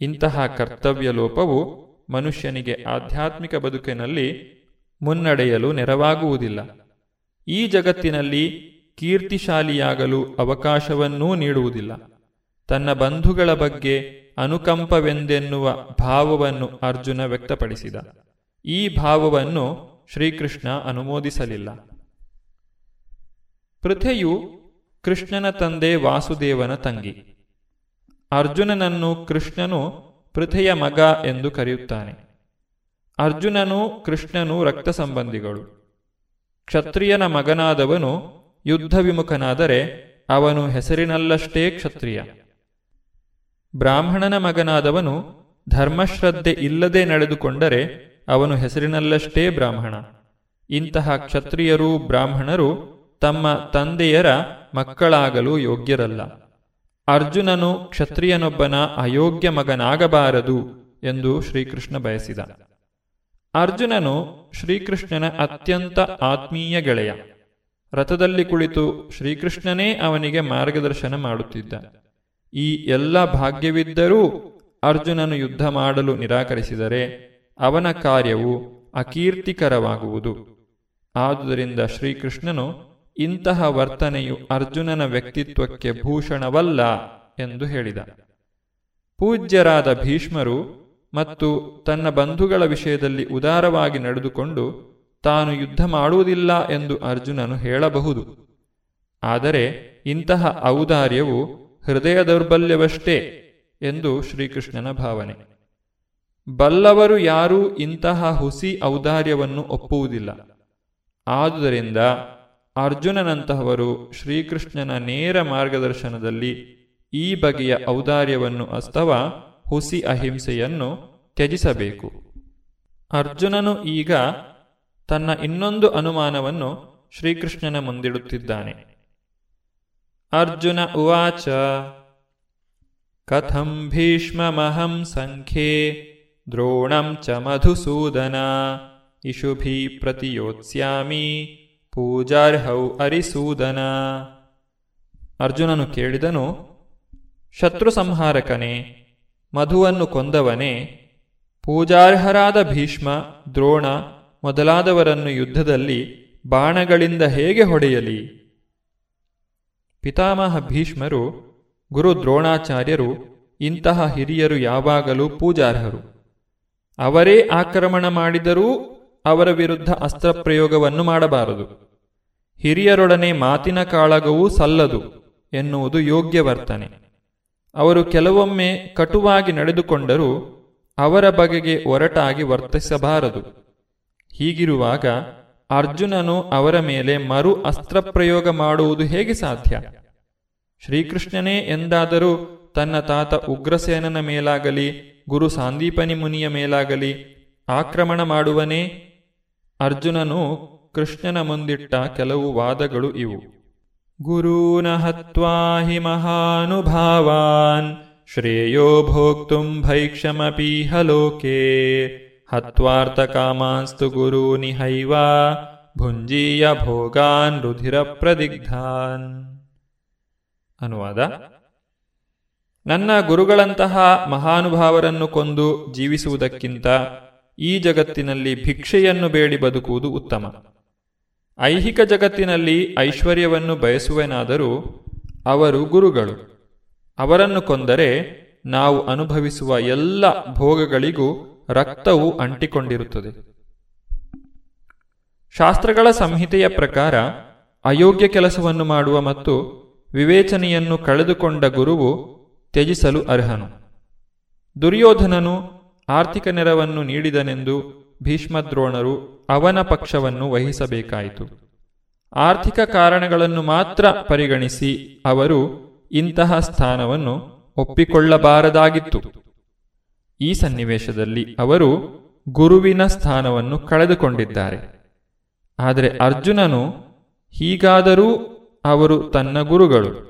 ಇಂತಹ ಕರ್ತವ್ಯ ಲೋಪವು ಮನುಷ್ಯನಿಗೆ ಆಧ್ಯಾತ್ಮಿಕ ಬದುಕಿನಲ್ಲಿ ಮುನ್ನಡೆಯಲು ನೆರವಾಗುವುದಿಲ್ಲ. ಈ ಜಗತ್ತಿನಲ್ಲಿ ಕೀರ್ತಿಶಾಲಿಯಾಗಲು ಅವಕಾಶವನ್ನೂ ನೀಡುವುದಿಲ್ಲ. ತನ್ನ ಬಂಧುಗಳ ಬಗ್ಗೆ ಅನುಕಂಪವೆಂದೆನ್ನುವ ಭಾವವನ್ನು ಅರ್ಜುನ ವ್ಯಕ್ತಪಡಿಸಿದ. ಈ ಭಾವವನ್ನು ಶ್ರೀಕೃಷ್ಣ ಅನುಮೋದಿಸಲಿಲ್ಲ. ಪೃಥೆಯು ಕೃಷ್ಣನ ತಂದೆ ವಾಸುದೇವನ ತಂಗಿ. ಅರ್ಜುನನನ್ನು ಕೃಷ್ಣನು ಪೃಥೆಯ ಮಗ ಎಂದು ಕರೆಯುತ್ತಾನೆ. ಅರ್ಜುನನು ಕೃಷ್ಣನು ರಕ್ತ ಸಂಬಂಧಿಗಳು ಕ್ಷತ್ರಿಯನ ಮಗನಾದವನು ಯುದ್ಧ ವಿಮುಖನಾದರೆ ಅವನು ಹೆಸರಿನಲ್ಲಷ್ಟೇ ಕ್ಷತ್ರಿಯ. ಬ್ರಾಹ್ಮಣನ ಮಗನಾದವನು ಧರ್ಮಶ್ರದ್ಧೆ ಇಲ್ಲದೆ ನಡೆದುಕೊಂಡರೆ ಅವನು ಹೆಸರಿನಲ್ಲಷ್ಟೇ ಬ್ರಾಹ್ಮಣ. ಇಂತಹ ಕ್ಷತ್ರಿಯರು ಬ್ರಾಹ್ಮಣರು ತಮ್ಮ ತಂದೆಯರ ಮಕ್ಕಳಾಗಲು ಯೋಗ್ಯರಲ್ಲ. ಅರ್ಜುನನು ಕ್ಷತ್ರಿಯನೊಬ್ಬನ ಅಯೋಗ್ಯ ಮಗನಾಗಬಾರದು ಎಂದು ಶ್ರೀಕೃಷ್ಣ ಬಯಸಿದ. ಅರ್ಜುನನು ಶ್ರೀಕೃಷ್ಣನ ಅತ್ಯಂತ ಆತ್ಮೀಯ ಗೆಳೆಯ. ರಥದಲ್ಲಿ ಕುಳಿತು ಶ್ರೀಕೃಷ್ಣನೇ ಅವನಿಗೆ ಮಾರ್ಗದರ್ಶನ ಮಾಡುತ್ತಿದ್ದ. ಈ ಎಲ್ಲ ಭಾಗ್ಯವಿದ್ದರೂ ಅರ್ಜುನನು ಯುದ್ಧ ಮಾಡಲು ನಿರಾಕರಿಸಿದರೆ ಅವನ ಕಾರ್ಯವು ಅಕೀರ್ತಿಕರವಾಗುವುದು. ಆದುದರಿಂದ ಶ್ರೀಕೃಷ್ಣನು, ಇಂತಹ ವರ್ತನೆಯು ಅರ್ಜುನನ ವ್ಯಕ್ತಿತ್ವಕ್ಕೆ ಭೂಷಣವಲ್ಲ ಎಂದು ಹೇಳಿದ. ಪೂಜ್ಯರಾದ ಭೀಷ್ಮರು ಮತ್ತು ತನ್ನ ಬಂಧುಗಳ ವಿಷಯದಲ್ಲಿ ಉದಾರವಾಗಿ ನಡೆದುಕೊಂಡು ತಾನು ಯುದ್ಧ ಮಾಡುವುದಿಲ್ಲ ಎಂದು ಅರ್ಜುನನು ಹೇಳಬಹುದು. ಆದರೆ ಇಂತಹ ಔದಾರ್ಯವು ಹೃದಯ ದೌರ್ಬಲ್ಯವಷ್ಟೇ ಎಂದು ಶ್ರೀಕೃಷ್ಣನ ಭಾವನೆ. ಬಲ್ಲವರು ಯಾರೂ ಇಂತಹ ಹುಸಿ ಔದಾರ್ಯವನ್ನು ಒಪ್ಪುವುದಿಲ್ಲ. ಆದುದರಿಂದ ಅರ್ಜುನನಂತಹವರು ಶ್ರೀಕೃಷ್ಣನ ನೇರ ಮಾರ್ಗದರ್ಶನದಲ್ಲಿ ಈ ಬಗೆಯ ಔದಾರ್ಯವನ್ನು ಅಥವಾ ಹುಸಿ ಅಹಿಂಸೆಯನ್ನು ತ್ಯಜಿಸಬೇಕು. ಅರ್ಜುನನು ಈಗ ತನ್ನ ಇನ್ನೊಂದು ಅನುಮಾನವನ್ನು ಶ್ರೀಕೃಷ್ಣನ ಮುಂದಿಡುತ್ತಿದ್ದಾನೆ. ಅರ್ಜುನ ಉವಾಚ, ಕಥಂ ಭೀಷ್ಮಮಹಂ ಸಂಖ್ಯೆ, ದ್ರೋಣಂ ಚ ಮಧುಸೂದನ, ಇಶುಭಿ ಪ್ರತಿಯೋತ್ಸ್ಯಾಮಿ, ಪೂಜಾರ್ಹೌ ಅರಿಸೂದನ. ಅರ್ಜುನನು ಕೇಳಿದನು, ಶತ್ರು ಸಂಹಾರಕನೇ ಮಧುವನ್ನು ಕೊಂದವನೇ, ಪೂಜಾರ್ಹರಾದ ಭೀಷ್ಮ, ದ್ರೋಣ ಮೊದಲಾದವರನ್ನು ಯುದ್ಧದಲ್ಲಿ ಬಾಣಗಳಿಂದ ಹೇಗೆ ಹೊಡೆಯಲಿ? ಪಿತಾಮಹ ಭೀಷ್ಮರು, ಗುರು ದ್ರೋಣಾಚಾರ್ಯರು, ಇಂತಹ ಹಿರಿಯರು ಯಾವಾಗಲೂ ಪೂಜಾರ್ಹರು. ಅವರೇ ಆಕ್ರಮಣ ಮಾಡಿದರೂ ಅವರ ವಿರುದ್ಧ ಅಸ್ತ್ರಪ್ರಯೋಗವನ್ನು ಮಾಡಬಾರದು. ಹಿರಿಯರೊಡನೆ ಮಾತಿನ ಕಾಳಗವೂ ಸಲ್ಲದು ಎನ್ನುವುದು ಯೋಗ್ಯ ವರ್ತನೆ ಅವರು ಕೆಲವೊಮ್ಮೆ ಕಟುವಾಗಿ ನಡೆದುಕೊಂಡರೂ ಅವರ ಬಗೆಗೆ ಒರಟಾಗಿ ವರ್ತಿಸಬಾರದು. ಹೀಗಿರುವಾಗ ಅರ್ಜುನನು ಅವರ ಮೇಲೆ ಮರು ಅಸ್ತ್ರಪ್ರಯೋಗ ಮಾಡುವುದು ಹೇಗೆ ಸಾಧ್ಯ? ಶ್ರೀಕೃಷ್ಣನೇ ಎಂದಾದರೂ ತನ್ನ ತಾತ ಉಗ್ರಸೇನನ ಮೇಲಾಗಲಿ, ಗುರು ಸಾಂದೀಪನಿ ಮುನಿಯ ಮೇಲಾಗಲಿ ಆಕ್ರಮಣ ಮಾಡುವನೇ? ಅರ್ಜುನನು ಕೃಷ್ಣನ ಮುಂದಿಟ್ಟ ಕೆಲವು ವಾದಗಳು ಇವು. ಗುರೂನ ಹತ್ವಾ ಹಿ ಮಹಾನುಭಾವಾನ್ ಶ್ರೇಯೋ ಭೋಕ್ತುಂ ಭೈಕ್ಷಮಪೀಹ ಲೋಕೆ ಹತ್ವಾರ್ಥ ಕಾಮಾಸ್ತು ಗುರೂನಿಹೈವ ಭುಂಜೀಯ ಭೋಗಾನ್ ರುಧಿರ ಪ್ರದಿಗ್ಧಾನ್ ಅನುವಾದ ನನ್ನ ಗುರುಗಳಂತಹ ಮಹಾನುಭಾವರನ್ನು ಕೊಂದು ಜೀವಿಸುವುದಕ್ಕಿಂತ ಈ ಜಗತ್ತಿನಲ್ಲಿ ಭಿಕ್ಷೆಯನ್ನು ಬೇಡಿ ಬದುಕುವುದು ಉತ್ತಮ. ಐಹಿಕ ಜಗತ್ತಿನಲ್ಲಿ ಐಶ್ವರ್ಯವನ್ನು ಬಯಸುವೆನಾದರೂ ಅವರು ಗುರುಗಳು. ಅವರನ್ನು ಕೊಂದರೆ ನಾವು ಅನುಭವಿಸುವ ಎಲ್ಲ ಭೋಗಗಳಿಗೂ ರಕ್ತವು ಅಂಟಿಕೊಂಡಿರುತ್ತದೆ. ಶಾಸ್ತ್ರಗಳ ಸಂಹಿತೆಯ ಪ್ರಕಾರ ಅಯೋಗ್ಯ ಕೆಲಸವನ್ನು ಮಾಡುವ ಮತ್ತು ವಿವೇಚನೆಯನ್ನು ಕಳೆದುಕೊಂಡ ಗುರುವು ತ್ಯಜಿಸಲು ಅರ್ಹನು. ದುರ್ಯೋಧನನು ಆರ್ಥಿಕ ನೆರವನ್ನು ನೀಡಿದನೆಂದು ಭೀಷ್ಮದ್ರೋಣರು ಅವನ ಪಕ್ಷವನ್ನು ವಹಿಸಬೇಕಾಯಿತು. ಆರ್ಥಿಕ ಕಾರಣಗಳನ್ನು ಮಾತ್ರ ಪರಿಗಣಿಸಿ ಅವರು ಇಂತಹ ಸ್ಥಾನವನ್ನು ಒಪ್ಪಿಕೊಳ್ಳಬಾರದಾಗಿತ್ತು. ಈ ಸನ್ನಿವೇಶದಲ್ಲಿ ಅವರು ಗುರುವಿನ ಸ್ಥಾನವನ್ನು ಕಳೆದುಕೊಂಡಿದ್ದಾರೆ. ಆದರೆ ಅರ್ಜುನನು ಹೀಗಾದರೂ ಅವರು ತನ್ನ ಗುರುಗಳು.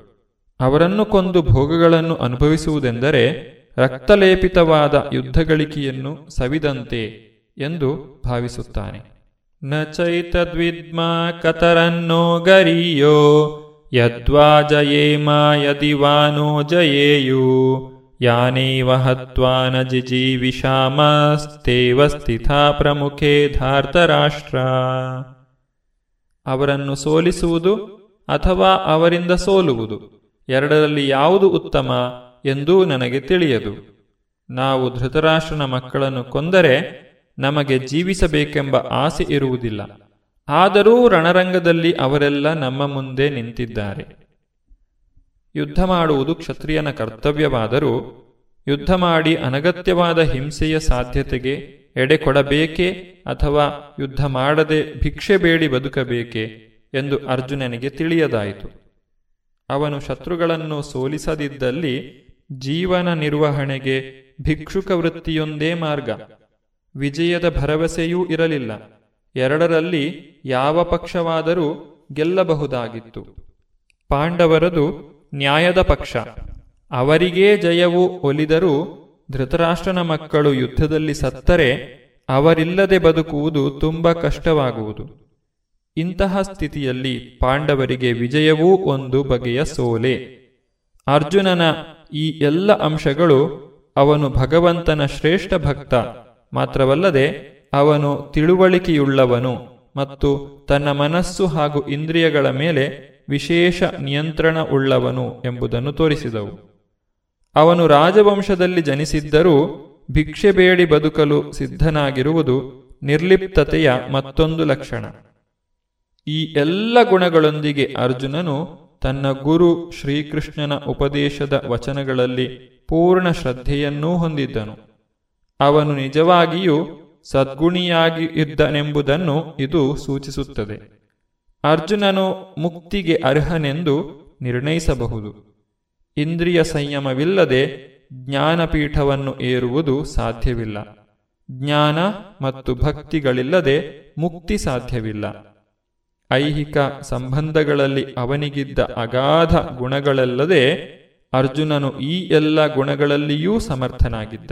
ಅವರನ್ನು ಕೊಂದು ಭೋಗಗಳನ್ನು ಅನುಭವಿಸುವುದೆಂದರೆ ರಕ್ತಲೇಪಿತವಾದ ಯುದ್ಧಗಳಿಕೆಯನ್ನು ಸವಿದಂತೆ ಎಂದು ಭಾವಿಸುತ್ತಾನೆ. ನ ಚೈತದ್ವಿದ್ಮ ಕತರನ್ನೋ ಗರಿಯೋ, ಯದ್ವಾ ಜಯೇಮ ಯದಿವಾನೋ ಜಯೇಯು, ಯಾನೇವ ಹತ್ವಾ ನ ಜಿಜೀವಿಷಾಮಸ್ತೇವ ಸ್ಥಿತಾ ಪ್ರಮುಖೇ ಧಾರ್ತರಾಷ್ಟ್ರ. ಅವರನ್ನು ಸೋಲಿಸುವುದು ಅಥವಾ ಅವರಿಂದ ಸೋಲುವುದು ಎರಡರಲ್ಲಿ ಯಾವುದು ಉತ್ತಮ ಎಂದೂ ನನಗೆ ತಿಳಿಯದು. ನಾವು ಧೃತರಾಷ್ಟ್ರನ ಮಕ್ಕಳನ್ನು ಕೊಂದರೆ ನಮಗೆ ಜೀವಿಸಬೇಕೆಂಬ ಆಸೆ ಇರುವುದಿಲ್ಲ. ಆದರೂ ರಣರಂಗದಲ್ಲಿ ಅವರೆಲ್ಲ ನಮ್ಮ ಮುಂದೆ ನಿಂತಿದ್ದಾರೆ. ಯುದ್ಧ ಮಾಡುವುದು ಕ್ಷತ್ರಿಯನ ಕರ್ತವ್ಯವಾದರೂ ಯುದ್ಧ ಮಾಡಿ ಅನಗತ್ಯವಾದ ಹಿಂಸೆಯ ಸಾಧ್ಯತೆಗೆ ಎಡೆ ಕೊಡಬೇಕೇ ಅಥವಾ ಯುದ್ಧ ಮಾಡದೆ ಭಿಕ್ಷೆ ಬೇಡಿ ಬದುಕಬೇಕೆ ಎಂದು ಅರ್ಜುನನಿಗೆ ತಿಳಿಯದಾಯಿತು. ಅವನು ಶತ್ರುಗಳನ್ನು ಸೋಲಿಸದಿದ್ದಲ್ಲಿ ಜೀವನ ನಿರ್ವಹಣೆಗೆ ಭಿಕ್ಷುಕ ವೃತ್ತಿಯೊಂದೇ ಮಾರ್ಗ. ವಿಜಯದ ಭರವಸೆಯೂ ಇರಲಿಲ್ಲ. ಎರಡರಲ್ಲಿ ಯಾವ ಪಕ್ಷವಾದರೂ ಗೆಲ್ಲಬಹುದಾಗಿತ್ತು. ಪಾಂಡವರದು ನ್ಯಾಯದ ಪಕ್ಷ. ಅವರಿಗೇ ಜಯವು ಒಲಿದರೂ ಧೃತರಾಷ್ಟ್ರನ ಮಕ್ಕಳು ಯುದ್ಧದಲ್ಲಿ ಸತ್ತರೆ ಅವರಿಲ್ಲದೆ ಬದುಕುವುದು ತುಂಬ ಕಷ್ಟವಾಗುವುದು. ಇಂತಹ ಸ್ಥಿತಿಯಲ್ಲಿ ಪಾಂಡವರಿಗೆ ವಿಜಯವೂ ಒಂದು ಬಗೆಯ ಸೋಲೆ. ಅರ್ಜುನನ ಈ ಎಲ್ಲ ಅಂಶಗಳು ಅವನು ಭಗವಂತನ ಶ್ರೇಷ್ಠ ಭಕ್ತ. ಮಾತ್ರವಲ್ಲದೆ ಅವನು ತಿಳುವಳಿಕೆಯುಳ್ಳವನು ಮತ್ತು ತನ್ನ ಮನಸ್ಸು ಹಾಗೂ ಇಂದ್ರಿಯಗಳ ಮೇಲೆ ವಿಶೇಷ ನಿಯಂತ್ರಣ ಉಳ್ಳವನು ಎಂಬುದನ್ನು ತೋರಿಸಿದವು. ಅವನು ರಾಜವಂಶದಲ್ಲಿ ಜನಿಸಿದ್ದರೂ ಭಿಕ್ಷೆ ಬೇಡಿ ಬದುಕಲು ಸಿದ್ಧನಾಗಿರುವುದು ನಿರ್ಲಿಪ್ತತೆಯ ಮತ್ತೊಂದು ಲಕ್ಷಣ. ಈ ಎಲ್ಲ ಗುಣಗಳೊಂದಿಗೆ ಅರ್ಜುನನು ತನ್ನ ಗುರು ಶ್ರೀಕೃಷ್ಣನ ಉಪದೇಶದ ವಚನಗಳಲ್ಲಿ ಪೂರ್ಣ ಶ್ರದ್ಧೆಯನ್ನೂ ಹೊಂದಿದ್ದನು. ಅವನು ನಿಜವಾಗಿಯೂ ಸದ್ಗುಣಿಯಾಗಿ ಇದ್ದನೆಂಬುದನ್ನು ಇದು ಸೂಚಿಸುತ್ತದೆ. ಅರ್ಜುನನು ಮುಕ್ತಿಗೆ ಅರ್ಹನೆಂದು ನಿರ್ಣಯಿಸಬಹುದು. ಇಂದ್ರಿಯ ಸಂಯಮವಿಲ್ಲದೆ ಜ್ಞಾನಪೀಠವನ್ನು ಏರುವುದು ಸಾಧ್ಯವಿಲ್ಲ. ಜ್ಞಾನ ಮತ್ತು ಭಕ್ತಿಗಳಿಲ್ಲದೆ ಮುಕ್ತಿ ಸಾಧ್ಯವಿಲ್ಲ. ಐಹಿಕ ಸಂಬಂಧಗಳಲ್ಲಿ ಅವನಿಗಿದ್ದ ಅಗಾಧ ಗುಣಗಳಲ್ಲದೆ ಅರ್ಜುನನು ಈ ಎಲ್ಲ ಗುಣಗಳಲ್ಲಿಯೂ ಸಮರ್ಥನಾಗಿದ್ದ.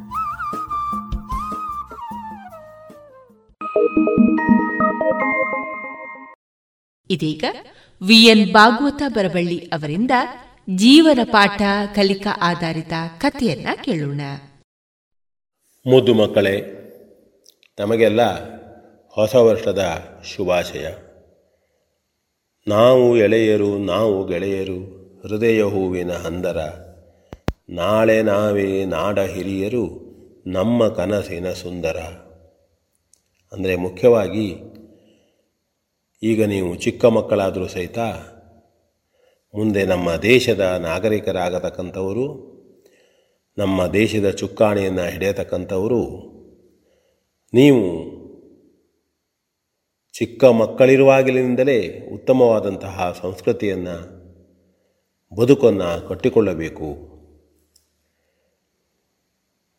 ಇದೀಗ ವಿಎನ್ ಭಾಗವತ ಬರಬಳ್ಳಿ ಅವರಿಂದ ಜೀವನ ಪಾಠ ಕಲಿಕಾ ಆಧಾರಿತ ಕಥೆಯನ್ನ ಕೇಳೋಣ. ಮುದ್ದು ಮಕ್ಕಳೇ ತಮಗೆಲ್ಲ ಹೊಸ ವರ್ಷದ ಶುಭಾಶಯ. ನಾವು ಎಳೆಯರು, ನಾವು ಗೆಳೆಯರು, ಹೃದಯ ಹೂವಿನ ಹಂದರ. ನಾಳೆ ನಾವೇ ನಾಡ ಹಿರಿಯರು, ನಮ್ಮ ಕನಸಿನ ಸುಂದರ. ಅಂದರೆ ಮುಖ್ಯವಾಗಿ ಈಗ ನೀವು ಚಿಕ್ಕ ಮಕ್ಕಳಾದರೂ ಸಹಿತ ಮುಂದೆ ನಮ್ಮ ದೇಶದ ನಾಗರಿಕರಾಗತಕ್ಕಂಥವರು, ನಮ್ಮ ದೇಶದ ಚುಕ್ಕಾಣಿಯನ್ನು ಹಿಡಿಯತಕ್ಕಂಥವರು, ನೀವು ಚಿಕ್ಕ ಮಕ್ಕಳಿರುವಾಗಲಿನಿಂದಲೇ ಉತ್ತಮವಾದಂತಹ ಸಂಸ್ಕೃತಿಯನ್ನು ಬದುಕನ್ನು ಕಟ್ಟಿಕೊಳ್ಳಬೇಕು.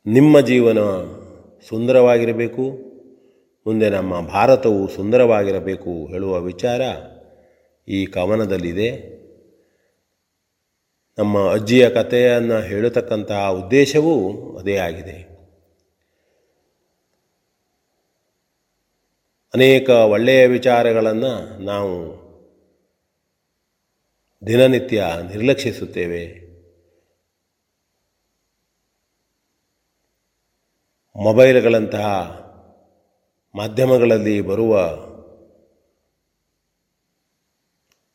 ನಿಮ್ಮ ಜೀವನ ಸುಂದರವಾಗಿರಬೇಕು. ಮುಂದೆ ನಮ್ಮ ಭಾರತವು ಸುಂದರವಾಗಿರಬೇಕು ಹೇಳುವ ವಿಚಾರ ಈ ಕವನದಲ್ಲಿದೆ. ನಮ್ಮ ಅಜ್ಜಿಯ ಕಥೆಯನ್ನು ಹೇಳತಕ್ಕಂತಹ ಉದ್ದೇಶವೂ ಅದೇ ಆಗಿದೆ. ಅನೇಕ ಒಳ್ಳೆಯ ವಿಚಾರಗಳನ್ನು ನಾವು ದಿನನಿತ್ಯ ನಿರ್ಲಕ್ಷಿಸುತ್ತೇವೆ. ಮೊಬೈಲ್ಗಳಂತಹ ಮಾಧ್ಯಮಗಳಲ್ಲಿ ಬರುವ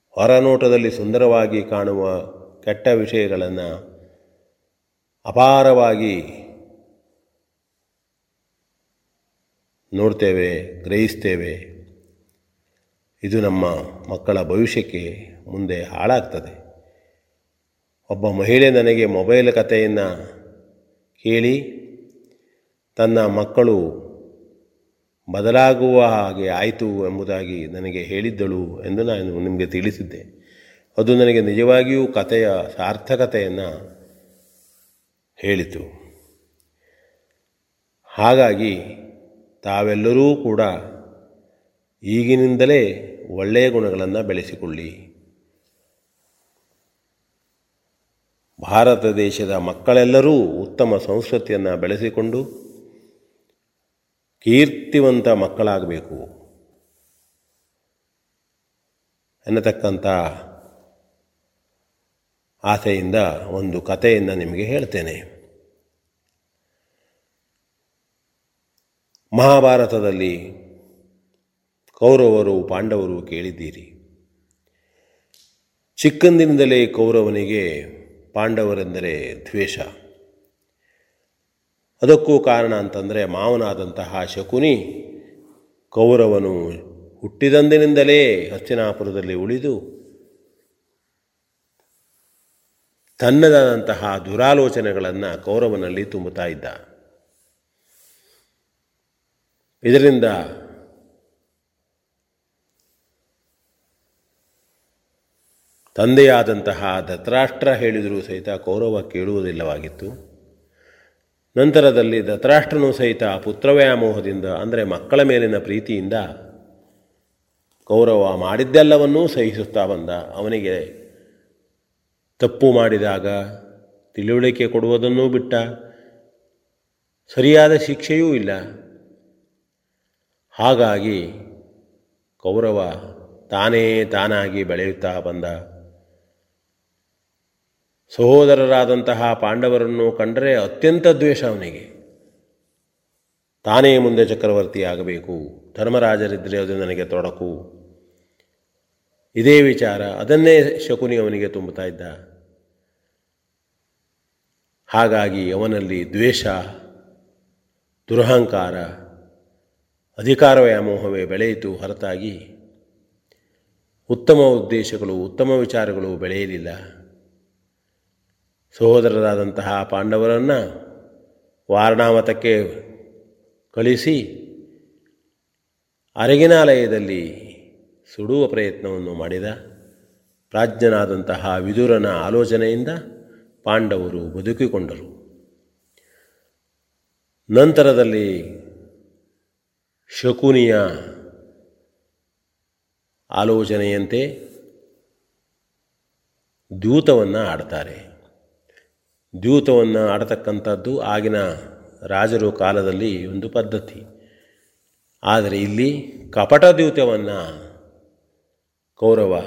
ಹೊರನೋಟದಲ್ಲಿ ಸುಂದರವಾಗಿ ಕಾಣುವ ಕೆಟ್ಟ ವಿಷಯಗಳನ್ನು ಅಪಾರವಾಗಿ ನೋಡ್ತೇವೆ, ಗ್ರಹಿಸ್ತೇವೆ. ಇದು ನಮ್ಮ ಮಕ್ಕಳ ಭವಿಷ್ಯಕ್ಕೆ ಮುಂದೆ ಹಾಳಾಗ್ತದೆ. ಒಬ್ಬ ಮಹಿಳೆ ನನಗೆ ಮೊಬೈಲ್ ಕಥೆಯನ್ನು ಕೇಳಿ, ತನ್ನ ಮಕ್ಕಳು ಬದಲಾಗುವ ಹಾಗೆ ಆಯಿತು ಎಂಬುದಾಗಿ ನನಗೆ ಹೇಳಿದ್ದಳು ಎಂದು ನಾನು ನಿಮಗೆ ತಿಳಿಸಿದ್ದೆ. ಅದು ನನಗೆ ನಿಜವಾಗಿಯೂ ಕಥೆಯ ಸಾರ್ಥಕತೆಯನ್ನು ಹೇಳಿತು. ಹಾಗಾಗಿ ತಾವೆಲ್ಲರೂ ಕೂಡ ಈಗಿನಿಂದಲೇ ಒಳ್ಳೆಯ ಗುಣಗಳನ್ನು ಬೆಳೆಸಿಕೊಳ್ಳಿ. ಭಾರತ ದೇಶದ ಮಕ್ಕಳೆಲ್ಲರೂ ಉತ್ತಮ ಸಂಸ್ಕೃತಿಯನ್ನು ಬೆಳೆಸಿಕೊಂಡು ಕೀರ್ತಿವಂತ ಮಕ್ಕಳಾಗಬೇಕು. ಎನ್ನತಕ್ಕಂಥ ಆಸೆಯಿಂದ ಒಂದು ಕಥೆಯನ್ನು ನಿಮಗೆ ಹೇಳ್ತೇನೆ. ಮಹಾಭಾರತದಲ್ಲಿ ಕೌರವರು, ಪಾಂಡವರು ಕೇಳಿದ್ದೀರಿ. ಚಿಕ್ಕಂದಿನಿಂದಲೇ ಕೌರವನಿಗೆ ಪಾಂಡವರೆಂದರೆ ದ್ವೇಷ. ಅದಕ್ಕೂ ಕಾರಣ ಅಂತಂದರೆ ಮಾವನಾದಂತಹ ಶಕುನಿ ಕೌರವನು ಹುಟ್ಟಿದಂದಿನಿಂದಲೇ ಹಸ್ತಿನಾಪುರದಲ್ಲಿ ಉಳಿದು ತನ್ನದಾದಂತಹ ದುರಾಲೋಚನೆಗಳನ್ನು ಕೌರವನಲ್ಲಿ ತುಂಬುತ್ತಾ ಇದ್ದ. ಇದರಿಂದ ತಂದೆಯಾದಂತಹ ಧತ್ರಾಷ್ಟ್ರ ಹೇಳಿದರೂ ಸಹಿತ ಕೌರವ ಕೇಳುವುದಿಲ್ಲವಾಗಿತ್ತು. ನಂತರದಲ್ಲಿ ಧತರಾಷ್ಟ್ರನು ಸಹಿತ ಪುತ್ರವ್ಯಾಮೋಹದಿಂದ, ಅಂದರೆ ಮಕ್ಕಳ ಮೇಲಿನ ಪ್ರೀತಿಯಿಂದ ಕೌರವ ಮಾಡಿದ್ದೆಲ್ಲವನ್ನೂ ಸಹಿಸುತ್ತಾ ಬಂದ. ಅವನಿಗೆ ತಪ್ಪು ಮಾಡಿದಾಗ ತಿಳುವಳಿಕೆ ಕೊಡುವುದನ್ನೂ ಬಿಟ್ಟ. ಸರಿಯಾದ ಶಿಕ್ಷೆಯೂ ಇಲ್ಲ. ಹಾಗಾಗಿ ಕೌರವ ತಾನೇ ತಾನಾಗಿ ಬೆಳೆಯುತ್ತಾ ಬಂದ. ಸಹೋದರರಾದಂತಹ ಪಾಂಡವರನ್ನು ಕಂಡರೆ ಅತ್ಯಂತ ದ್ವೇಷ ಅವನಿಗೆ. ತಾನೇ ಮುಂದೆ ಚಕ್ರವರ್ತಿ ಆಗಬೇಕು, ಧರ್ಮರಾಜರಿದ್ದರೆ ಅದು ನನಗೆ ತೊಡಕು. ಇದೇ ವಿಚಾರ, ಅದನ್ನೇ ಶಕುನಿ ಅವನಿಗೆ ತುಂಬುತ್ತಾ ಇದ್ದ. ಹಾಗಾಗಿ ಅವನಲ್ಲಿ ದ್ವೇಷ, ದುರಹಂಕಾರ ಅಧಿಕಾರ ವ್ಯಾಮೋಹವೇ ಬೆಳೆಯಿತು ಹೊರತಾಗಿ. ಉತ್ತಮ ಉದ್ದೇಶಗಳು, ಉತ್ತಮ ವಿಚಾರಗಳು ಬೆಳೆಯಲಿಲ್ಲ. ಸಹೋದರರಾದಂತಹ ಪಾಂಡವರನ್ನು ವಾರಣಾವತಕ್ಕೆ ಕಳಿಸಿ ಅರಗಿನಾಲಯದಲ್ಲಿ ಸುಡುವ ಪ್ರಯತ್ನವನ್ನು ಮಾಡಿದ. ಪ್ರಾಜ್ಞನಾದಂತಹ ವಿದುರನ ಆಲೋಚನೆಯಿಂದ ಪಾಂಡವರು ಬದುಕಿಕೊಂಡರು. ನಂತರದಲ್ಲಿ ಶಕುನಿಯ ಆಲೋಚನೆಯಂತೆ ದೂತವನ್ನು ಆಡ್ತಾರೆ. ದ್ಯೂತವನ್ನು ಆಡತಕ್ಕಂಥದ್ದು ಆಗಿನ ರಾಜರು ಕಾಲದಲ್ಲಿ ಒಂದು ಪದ್ಧತಿ. ಆದರೆ ಇಲ್ಲಿ ಕಪಟ ದ್ಯೂತವನ್ನು ಕೌರವ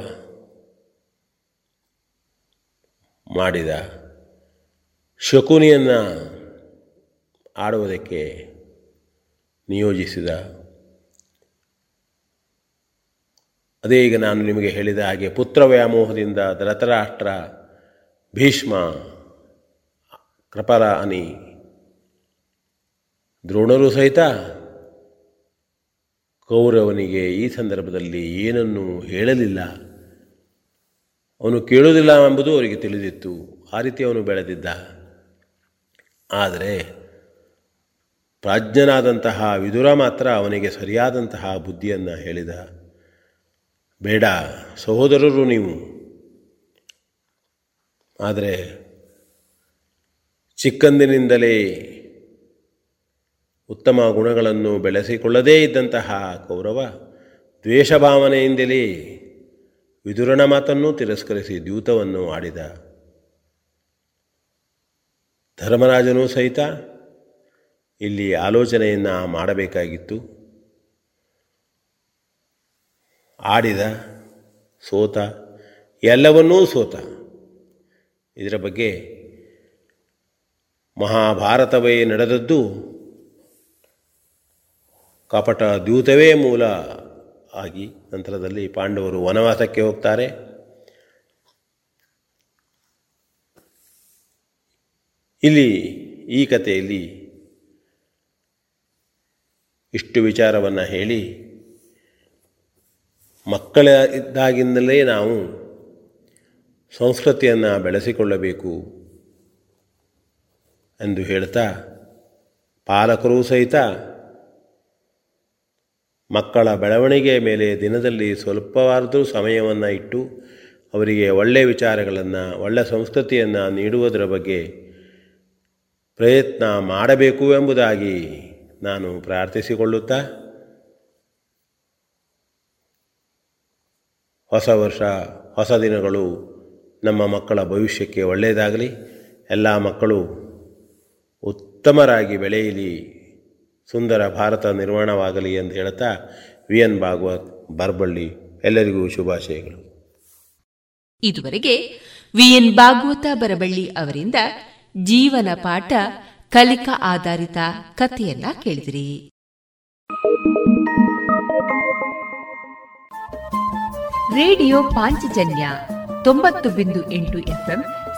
ಮಾಡಿದ ಶಕುನಿಯನ್ನು ಆಡುವುದಕ್ಕೆ ನಿಯೋಜಿಸಿದ. ಅದೇ ಈಗ ನಾನು ನಿಮಗೆ ಹೇಳಿದ ಹಾಗೆ ಪುತ್ರ ವ್ಯಾಮೋಹದಿಂದ ಧೃತರಾಷ್ಟ್ರ ಭೀಷ್ಮ ಕೃಪರ ಅನಿ. ದ್ರೋಣರು ಸಹಿತ ಕೌರವನಿಗೆ ಈ ಸಂದರ್ಭದಲ್ಲಿ ಏನನ್ನು ಹೇಳಲಿಲ್ಲ. ಅವನು ಕೇಳುವುದಿಲ್ಲ ಎಂಬುದು ಅವರಿಗೆ ತಿಳಿದಿತ್ತು. ಆ ರೀತಿ ಅವನು ಬೆಳೆದಿದ್ದ. ಆದರೆ ಪ್ರಾಜ್ಞನಾದಂತಹ ವಿದುರ ಮಾತ್ರ ಅವನಿಗೆ ಸರಿಯಾದಂತಹ ಬುದ್ಧಿಯನ್ನು ಹೇಳಿದ. ಬೇಡ, ಸಹೋದರರು ನೀವು. ಆದರೆ ಚಿಕ್ಕಂದಿನಿಂದಲೇ ಉತ್ತಮ ಗುಣಗಳನ್ನು ಬೆಳೆಸಿಕೊಳ್ಳದೇ ಇದ್ದಂತಹ ಕೌರವ ದ್ವೇಷ ಭಾವನೆಯಿಂದಲೇ ವಿದುರನ ಮಾತನ್ನು ತಿರಸ್ಕರಿಸಿ ದ್ಯೂತವನ್ನು ಆಡಿದ. ಧರ್ಮರಾಜನೂ ಸಹಿತ ಇಲ್ಲಿ ಆಲೋಚನೆಯನ್ನು ಮಾಡಬೇಕಾಗಿತ್ತು. ಆಡಿದ, ಸೋತ, ಎಲ್ಲವನ್ನೂ ಸೋತ. ಇದರ ಬಗ್ಗೆ ಮಹಾಭಾರತವೇ ನಡೆದದ್ದು. ಕಪಟ ದ್ಯೂತವೇ ಮೂಲ ಆಗಿ ನಂತರದಲ್ಲಿ ಪಾಂಡವರು ವನವಾಸಕ್ಕೆ ಹೋಗ್ತಾರೆ. ಇಲ್ಲಿ ಈ ಕಥೆಯಲ್ಲಿ ಇಷ್ಟು ವಿಚಾರವನ್ನು ಹೇಳಿ ಮಕ್ಕಳ ಇದ್ದಾಗಿಂದಲೇ ನಾವು ಸಂಸ್ಕೃತಿಯನ್ನು ಬೆಳೆಸಿಕೊಳ್ಳಬೇಕು. ಎಂದು ಹೇಳ್ತಾ, ಪಾಲಕರೂ ಸಹಿತ ಮಕ್ಕಳ ಬೆಳವಣಿಗೆಯ ಮೇಲೆ ದಿನದಲ್ಲಿ ಸ್ವಲ್ಪವಾದರೂ ಸಮಯವನ್ನು ಇಟ್ಟು ಅವರಿಗೆ ಒಳ್ಳೆಯ ವಿಚಾರಗಳನ್ನು ಒಳ್ಳೆಯ ಸಂಸ್ಕೃತಿಯನ್ನು ನೀಡುವುದರ ಬಗ್ಗೆ ಪ್ರಯತ್ನ ಮಾಡಬೇಕು ಎಂಬುದಾಗಿ ನಾನು ಪ್ರಾರ್ಥಿಸಿಕೊಳ್ಳುತ್ತಾ, ಹೊಸ ವರ್ಷ, ಹೊಸ ದಿನಗಳು ನಮ್ಮ ಮಕ್ಕಳ ಭವಿಷ್ಯಕ್ಕೆ ಒಳ್ಳೆಯದಾಗಲಿ. ಎಲ್ಲ ಮಕ್ಕಳು ಉತ್ತಮರಾಗಿ ಬೆಳೆಯಲಿ. ಸುಂದರ ಭಾರತ ನಿರ್ಮಾಣವಾಗಲಿ ಎಂದು ಹೇಳ್ತಾ ವಿ ಎನ್ ಭಾಗವತ್, ಬರಬಳ್ಳಿ, ಎಲ್ಲರಿಗೂ ಶುಭಾಶಯಗಳು. ಇದುವರೆಗೆ ವಿ ಎನ್ ಭಾಗವತ ಬರಬಳ್ಳಿ ಅವರಿಂದ ಜೀವನ ಪಾಠ, ಕಲಿಕಾ ಆಧಾರಿತ ಕಥೆಯನ್ನ ಕೇಳಿದಿರಿ. ರೇಡಿಯೋ ಪಾಂಚಜನ್ಯ ತೊಂಬತ್ತು ಬಿಂದು ಎಂಟು ಎಫ್ಎಂ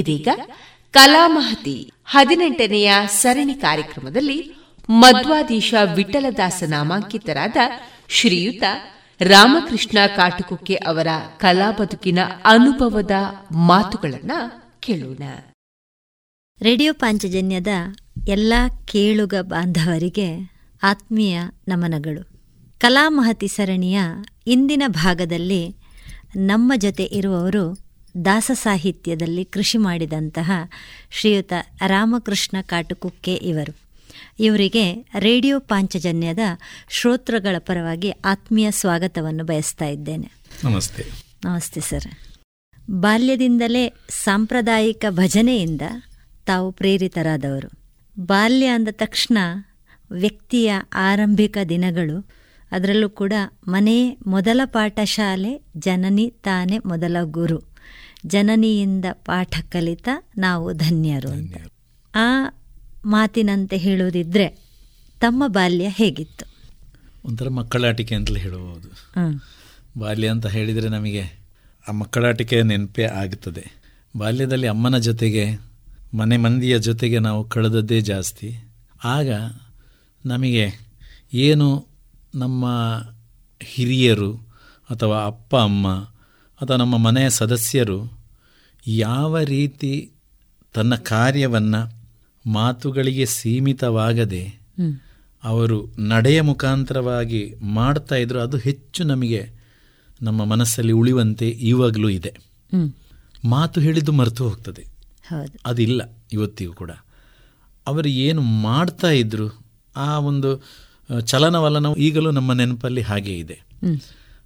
ಇದೀಗ ಕಲಾಮಹತಿ ಹದಿನೆಂಟನೆಯ ಸರಣಿ ಕಾರ್ಯಕ್ರಮದಲ್ಲಿ ಮಧ್ವಾದೀಶ ವಿಠಲದಾಸ ನಾಮಾಂಕಿತರಾದ ಶ್ರೀಯುತ ರಾಮಕೃಷ್ಣ ಕಾಟುಕುಕ್ಕೆ ಅವರ ಕಲಾ ಬದುಕಿನ ಅನುಭವದ ಮಾತುಗಳನ್ನು ಕೇಳೋಣ. ರೇಡಿಯೋ ಪಾಂಚಜನ್ಯದ ಎಲ್ಲ ಕೇಳುಗ ಬಾಂಧವರಿಗೆ ಆತ್ಮೀಯ ನಮನಗಳು. ಕಲಾಮಹತಿ ಸರಣಿಯ ಇಂದಿನ ಭಾಗದಲ್ಲಿ ನಮ್ಮ ಜೊತೆ ಇರುವವರು ದಾಸ ಸಾಹಿತ್ಯದಲ್ಲಿ ಕೃಷಿ ಮಾಡಿದಂತಹ ಶ್ರೀಯುತ ರಾಮಕೃಷ್ಣ ಕಾಟುಕುಕ್ಕೆ ಇವರು. ಇವರಿಗೆ ರೇಡಿಯೋ ಪಾಂಚಜನ್ಯದ ಶ್ರೋತೃಗಳ ಪರವಾಗಿ ಆತ್ಮೀಯ ಸ್ವಾಗತವನ್ನು ಬಯಸ್ತಾ ಇದ್ದೇನೆ. ನಮಸ್ತೆ. ನಮಸ್ತೆ ಸರ್. ಬಾಲ್ಯದಿಂದಲೇ ಸಾಂಪ್ರದಾಯಿಕ ಭಜನೆಯಿಂದ ತಾವು ಪ್ರೇರಿತರಾದವರು. ಬಾಲ್ಯ ಅಂದ ತಕ್ಷಣ ವ್ಯಕ್ತಿಯ ಆರಂಭಿಕ ದಿನಗಳು ಅದರಲ್ಲೂ ಕೂಡ ಮನೆ ಮೊದಲ ಪಾಠಶಾಲೆ ಜನನಿ ತಾನೇ ಮೊದಲ ಗುರು. ಜನನಿಯಿಂದ ಪಾಠ ಕಲಿತ ನಾವು ಧನ್ಯರು ಅಂತ. ಆ ಮಾತಿನಂತೆ ಹೇಳುವುದಿದ್ರೆ ತಮ್ಮ ಬಾಲ್ಯ ಹೇಗಿತ್ತು? ಒಂಥರ ಮಕ್ಕಳಾಟಿಕೆ ಅಂತಲೇ ಹೇಳಬಹುದು. ಬಾಲ್ಯ ಅಂತ ಹೇಳಿದರೆ ನಮಗೆ ಆ ಮಕ್ಕಳಾಟಿಕೆ ನೆನಪೇ ಆಗುತ್ತದೆ ಬಾಲ್ಯದಲ್ಲಿ ಅಮ್ಮನ ಜೊತೆಗೆ ಮನೆ ಮಂದಿಯ ಜೊತೆಗೆ ನಾವು ಕಳೆದದ್ದೇ ಜಾಸ್ತಿ. ಆಗ ನಮಗೆ ಏನು ನಮ್ಮ ಹಿರಿಯರು ಅಥವಾ ಅಪ್ಪ ಅಮ್ಮ ಅಥವಾ ನಮ್ಮ ಮನೆಯ ಸದಸ್ಯರು ಯಾವ ರೀತಿ ತನ್ನ ಕಾರ್ಯವನ್ನು ಮಾತುಗಳಿಗೆ ಸೀಮಿತವಾಗದೆ ಅವರು ನಡೆಯ ಮುಖಾಂತರವಾಗಿ ಮಾಡ್ತಾ ಇದ್ರು ಅದು ಹೆಚ್ಚು ನಮಗೆ ನಮ್ಮ ಮನಸ್ಸಲ್ಲಿ ಉಳಿಯುವಂತೆ ಇವಾಗಲೂ ಇದೆ. ಮಾತು ಹೇಳಿದ್ದು ಮರೆತು ಹೋಗ್ತದೆ. ಅದಿಲ್ಲ ಇವತ್ತಿಗೂ ಕೂಡ. ಅವರು ಏನು ಮಾಡ್ತಾ ಇದ್ರು ಆ ಒಂದು ಚಲನವಲನವು ಈಗಲೂ ನಮ್ಮ ನೆನಪಲ್ಲಿ ಹಾಗೆ ಇದೆ.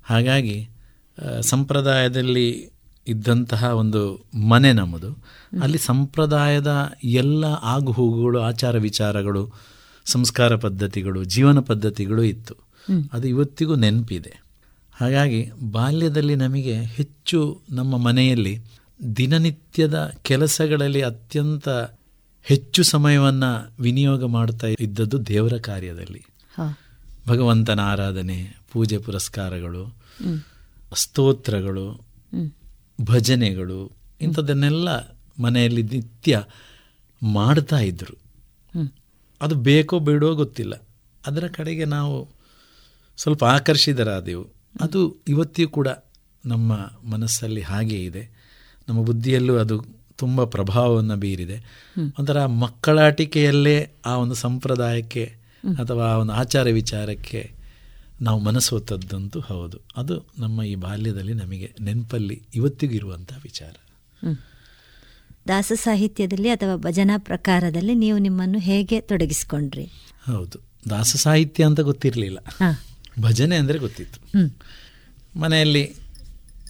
ಹಾಗಾಗಿ ಸಂಪ್ರದಾಯದಲ್ಲಿ ಇದ್ದಂತಹ ಒಂದು ಮನೆ ನಮ್ಮದು. ಅಲ್ಲಿ ಸಂಪ್ರದಾಯದ ಎಲ್ಲ ಆಗುಹೋಗುಗಳು ಆಚಾರ ವಿಚಾರಗಳು ಸಂಸ್ಕಾರ ಪದ್ಧತಿಗಳು ಜೀವನ ಪದ್ಧತಿಗಳು ಇತ್ತು. ಅದು ಇವತ್ತಿಗೂ ನೆನಪಿದೆ. ಹಾಗಾಗಿ ಬಾಲ್ಯದಲ್ಲಿ ನಮಗೆ ಹೆಚ್ಚು ನಮ್ಮ ಮನೆಯಲ್ಲಿ ದಿನನಿತ್ಯದ ಕೆಲಸಗಳಲ್ಲಿ ಅತ್ಯಂತ ಹೆಚ್ಚು ಸಮಯವನ್ನು ವಿನಿಯೋಗ ಮಾಡ್ತಾ ಇದ್ದದ್ದು ದೇವರ ಕಾರ್ಯದಲ್ಲಿ. ಭಗವಂತನ ಆರಾಧನೆ ಪೂಜೆ ಪುರಸ್ಕಾರಗಳು. ಸ್ತೋತ್ರಗಳು ಭಜನೆಗಳು ಇಂಥದ್ದನ್ನೆಲ್ಲ ಮನೆಯಲ್ಲಿ ನಿತ್ಯ ಮಾಡ್ತಾ ಇದ್ದರು ಅದು ಬೇಕೋ ಬೇಡೋ ಗೊತ್ತಿಲ್ಲ. ಅದರ ಕಡೆಗೆ ನಾವು ಸ್ವಲ್ಪ ಆಕರ್ಷಿತರಾದೆವು. ಅದು ಇವತ್ತಿಯೂ ಕೂಡ ನಮ್ಮ ಮನಸ್ಸಲ್ಲಿ ಹಾಗೇ ಇದೆ. ನಮ್ಮ ಬುದ್ಧಿಯಲ್ಲೂ ಅದು ತುಂಬ ಪ್ರಭಾವವನ್ನು ಬೀರಿದೆ. ಒಂಥರ ಮಕ್ಕಳಾಟಿಕೆಯಲ್ಲೇ ಆ ಒಂದು ಸಂಪ್ರದಾಯಕ್ಕೆ ಅಥವಾ ಆ ಒಂದು ಆಚಾರ ವಿಚಾರಕ್ಕೆ ನಾವು ಮನಸ್ಸು ಹೌದು. ಅದು ನಮ್ಮ ಈ ಬಾಲ್ಯದಲ್ಲಿ ನಮಗೆ ನೆನಪಲ್ಲಿ ಇವತ್ತಿಗೂ ಇರುವಂಥ ವಿಚಾರ. ದಾಸ ಸಾಹಿತ್ಯದಲ್ಲಿ ಅಥವಾ ಭಜನಾ ಪ್ರಕಾರದಲ್ಲಿ ನೀವು ನಿಮ್ಮನ್ನು ಹೇಗೆ ತೊಡಗಿಸಿಕೊಂಡ್ರಿ? ಹೌದು. ದಾಸ ಸಾಹಿತ್ಯ ಅಂತ ಗೊತ್ತಿರಲಿಲ್ಲ. ಭಜನೆ ಅಂದರೆ ಗೊತ್ತಿತ್ತು. ಮನೆಯಲ್ಲಿ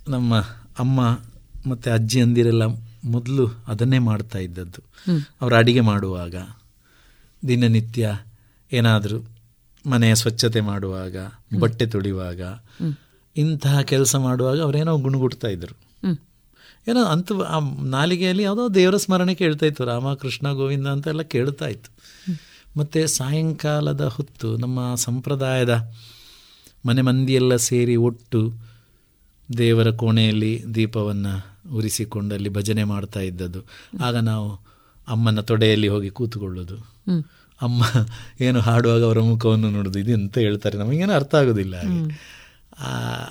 ನಮ್ಮ ಅಮ್ಮ ಮತ್ತು ಅಜ್ಜಿ ಅಂದಿರೆಲ್ಲ ಮೊದಲು ಅದನ್ನೇ ಮಾಡ್ತಾ ಇದ್ದದ್ದು. ಅವರು ಅಡಿಗೆ ಮಾಡುವಾಗ ದಿನನಿತ್ಯ ಏನಾದರೂ ಮನೆಯ ಸ್ವಚ್ಛತೆ ಮಾಡುವಾಗ ಬಟ್ಟೆ ತೊಳೆಯುವಾಗ ಇಂತಹ ಕೆಲಸ ಮಾಡುವಾಗ ಅವರೇನೋ ಗುಣಗುಡ್ತಾ ಇದ್ರು. ಏನೋ ಅಂತ ಆ ನಾಲಿಗೆಯಲ್ಲಿ ಯಾವುದೋ ದೇವರ ಸ್ಮರಣೆ ಕೇಳ್ತಾ ಇತ್ತು ರಾಮ ಕೃಷ್ಣ ಗೋವಿಂದ ಅಂತೆಲ್ಲ ಕೇಳ್ತಾ ಇತ್ತು. ಮತ್ತು ಸಾಯಂಕಾಲದ ಹೊತ್ತು ನಮ್ಮ ಸಂಪ್ರದಾಯದ ಮನೆ ಮಂದಿಯೆಲ್ಲ ಸೇರಿ ಒಟ್ಟು ದೇವರ ಕೋಣೆಯಲ್ಲಿ ದೀಪವನ್ನು ಉರಿಸಿಕೊಂಡಲ್ಲಿ ಭಜನೆ ಮಾಡ್ತಾ ಇದ್ದದ್ದು. ಆಗ ನಾವು ಅಮ್ಮನ ತೊಡೆಯಲ್ಲಿ ಹೋಗಿ ಕೂತುಕೊಳ್ಳೋದು. ಅಮ್ಮ ಏನು ಹಾಡುವಾಗ ಅವರ ಮುಖವನ್ನು ನೋಡೋದು ಇದು ಎಂತ ಹೇಳ್ತಾರೆ ನಮಗೇನು ಅರ್ಥ ಆಗೋದಿಲ್ಲ ಹಾಗೆ.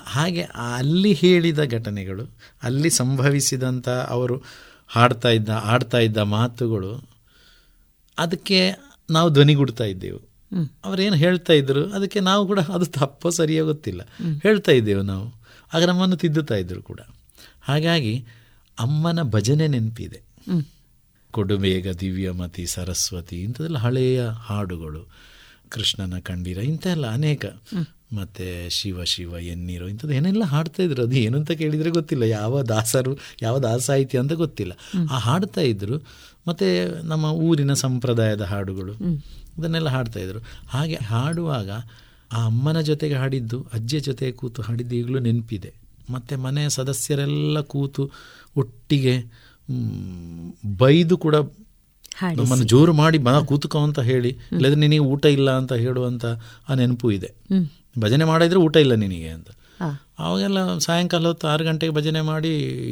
ಹಾಗೆ ಅಲ್ಲಿ ಹೇಳಿದ ಘಟನೆಗಳು ಅಲ್ಲಿ ಸಂಭವಿಸಿದಂಥ ಅವರು ಹಾಡ್ತಾ ಇದ್ದ ಆಡ್ತಾ ಇದ್ದ ಮಾತುಗಳು ಅದಕ್ಕೆ ನಾವು ಧ್ವನಿಗುಡ್ತಾ ಇದ್ದೆವು. ಅವರೇನು ಹೇಳ್ತಾ ಇದ್ರು ಅದಕ್ಕೆ ನಾವು ಕೂಡ ಅದು ತಪ್ಪೋ ಸರಿಯೋ ಗೊತ್ತಿಲ್ಲ. ಹೇಳ್ತಾ ಇದ್ದೆವು ನಾವು. ಆಗ ನಮ್ಮನ್ನು ತಿದ್ದುತ್ತಾ ಇದ್ರು ಕೂಡ. ಹಾಗಾಗಿ ಅಮ್ಮನ ಭಜನೆ ನೆನಪಿದೆ. ಕೊಡುಬೇಗ ದಿವ್ಯಮತಿ ಸರಸ್ವತಿ ಇಂಥದ್ದೆಲ್ಲ ಹಳೆಯ ಹಾಡುಗಳು. ಕೃಷ್ಣನ ಕಂಡಿರ ಇಂಥೆಲ್ಲ ಅನೇಕ. ಮತ್ತೆ ಶಿವ ಶಿವ ಎನ್ನೀರು ಇಂಥದ್ದು ಏನೆಲ್ಲ ಹಾಡ್ತಾ ಇದ್ರು? ಅದು ಏನು ಅಂತ ಕೇಳಿದರೆ ಗೊತ್ತಿಲ್ಲ. ಯಾವ ದಾಸರು ಯಾವ ದಾಸಾಹಿತ್ಯ ಅಂತ ಗೊತ್ತಿಲ್ಲ. ಆ ಹಾಡ್ತಾ ಇದ್ರು. ಮತ್ತು ನಮ್ಮ ಊರಿನ ಸಂಪ್ರದಾಯದ ಹಾಡುಗಳು. ಅದನ್ನೆಲ್ಲ ಹಾಡ್ತಾ ಇದ್ರು. ಹಾಗೆ ಹಾಡುವಾಗ ಆ ಅಮ್ಮನ ಜೊತೆಗೆ ಹಾಡಿದ್ದು ಅಜ್ಜಿಯ ಜೊತೆ ಕೂತು ಹಾಡಿದ್ದು ಈಗಲೂ ನೆನಪಿದೆ. ಮತ್ತು ಮನೆಯ ಸದಸ್ಯರೆಲ್ಲ ಕೂತು ಒಟ್ಟಿಗೆ ಬೈದು ಕೂಡ ನಮ್ಮನ್ನು ಜೋರು ಮಾಡಿ ಮನ ಕೂತ್ಕೋ ಅಂತ ಹೇಳಿ. ಇಲ್ಲದ್ರೆ ನಿನಗೆ ಊಟ ಇಲ್ಲ ಅಂತ ಹೇಳುವಂತ ಆ ನೆನಪು ಇದೆ. ಭಜನೆ ಮಾಡಿದ್ರೆ ಊಟ ಇಲ್ಲ ನಿನಗೆ ಅಂತ. ಅವಾಗೆಲ್ಲ ಸಾಯಂಕಾಲ ಹೊತ್ತು ಆರು ಗಂಟೆಗೆ ಭಜನೆ ಮಾಡಿ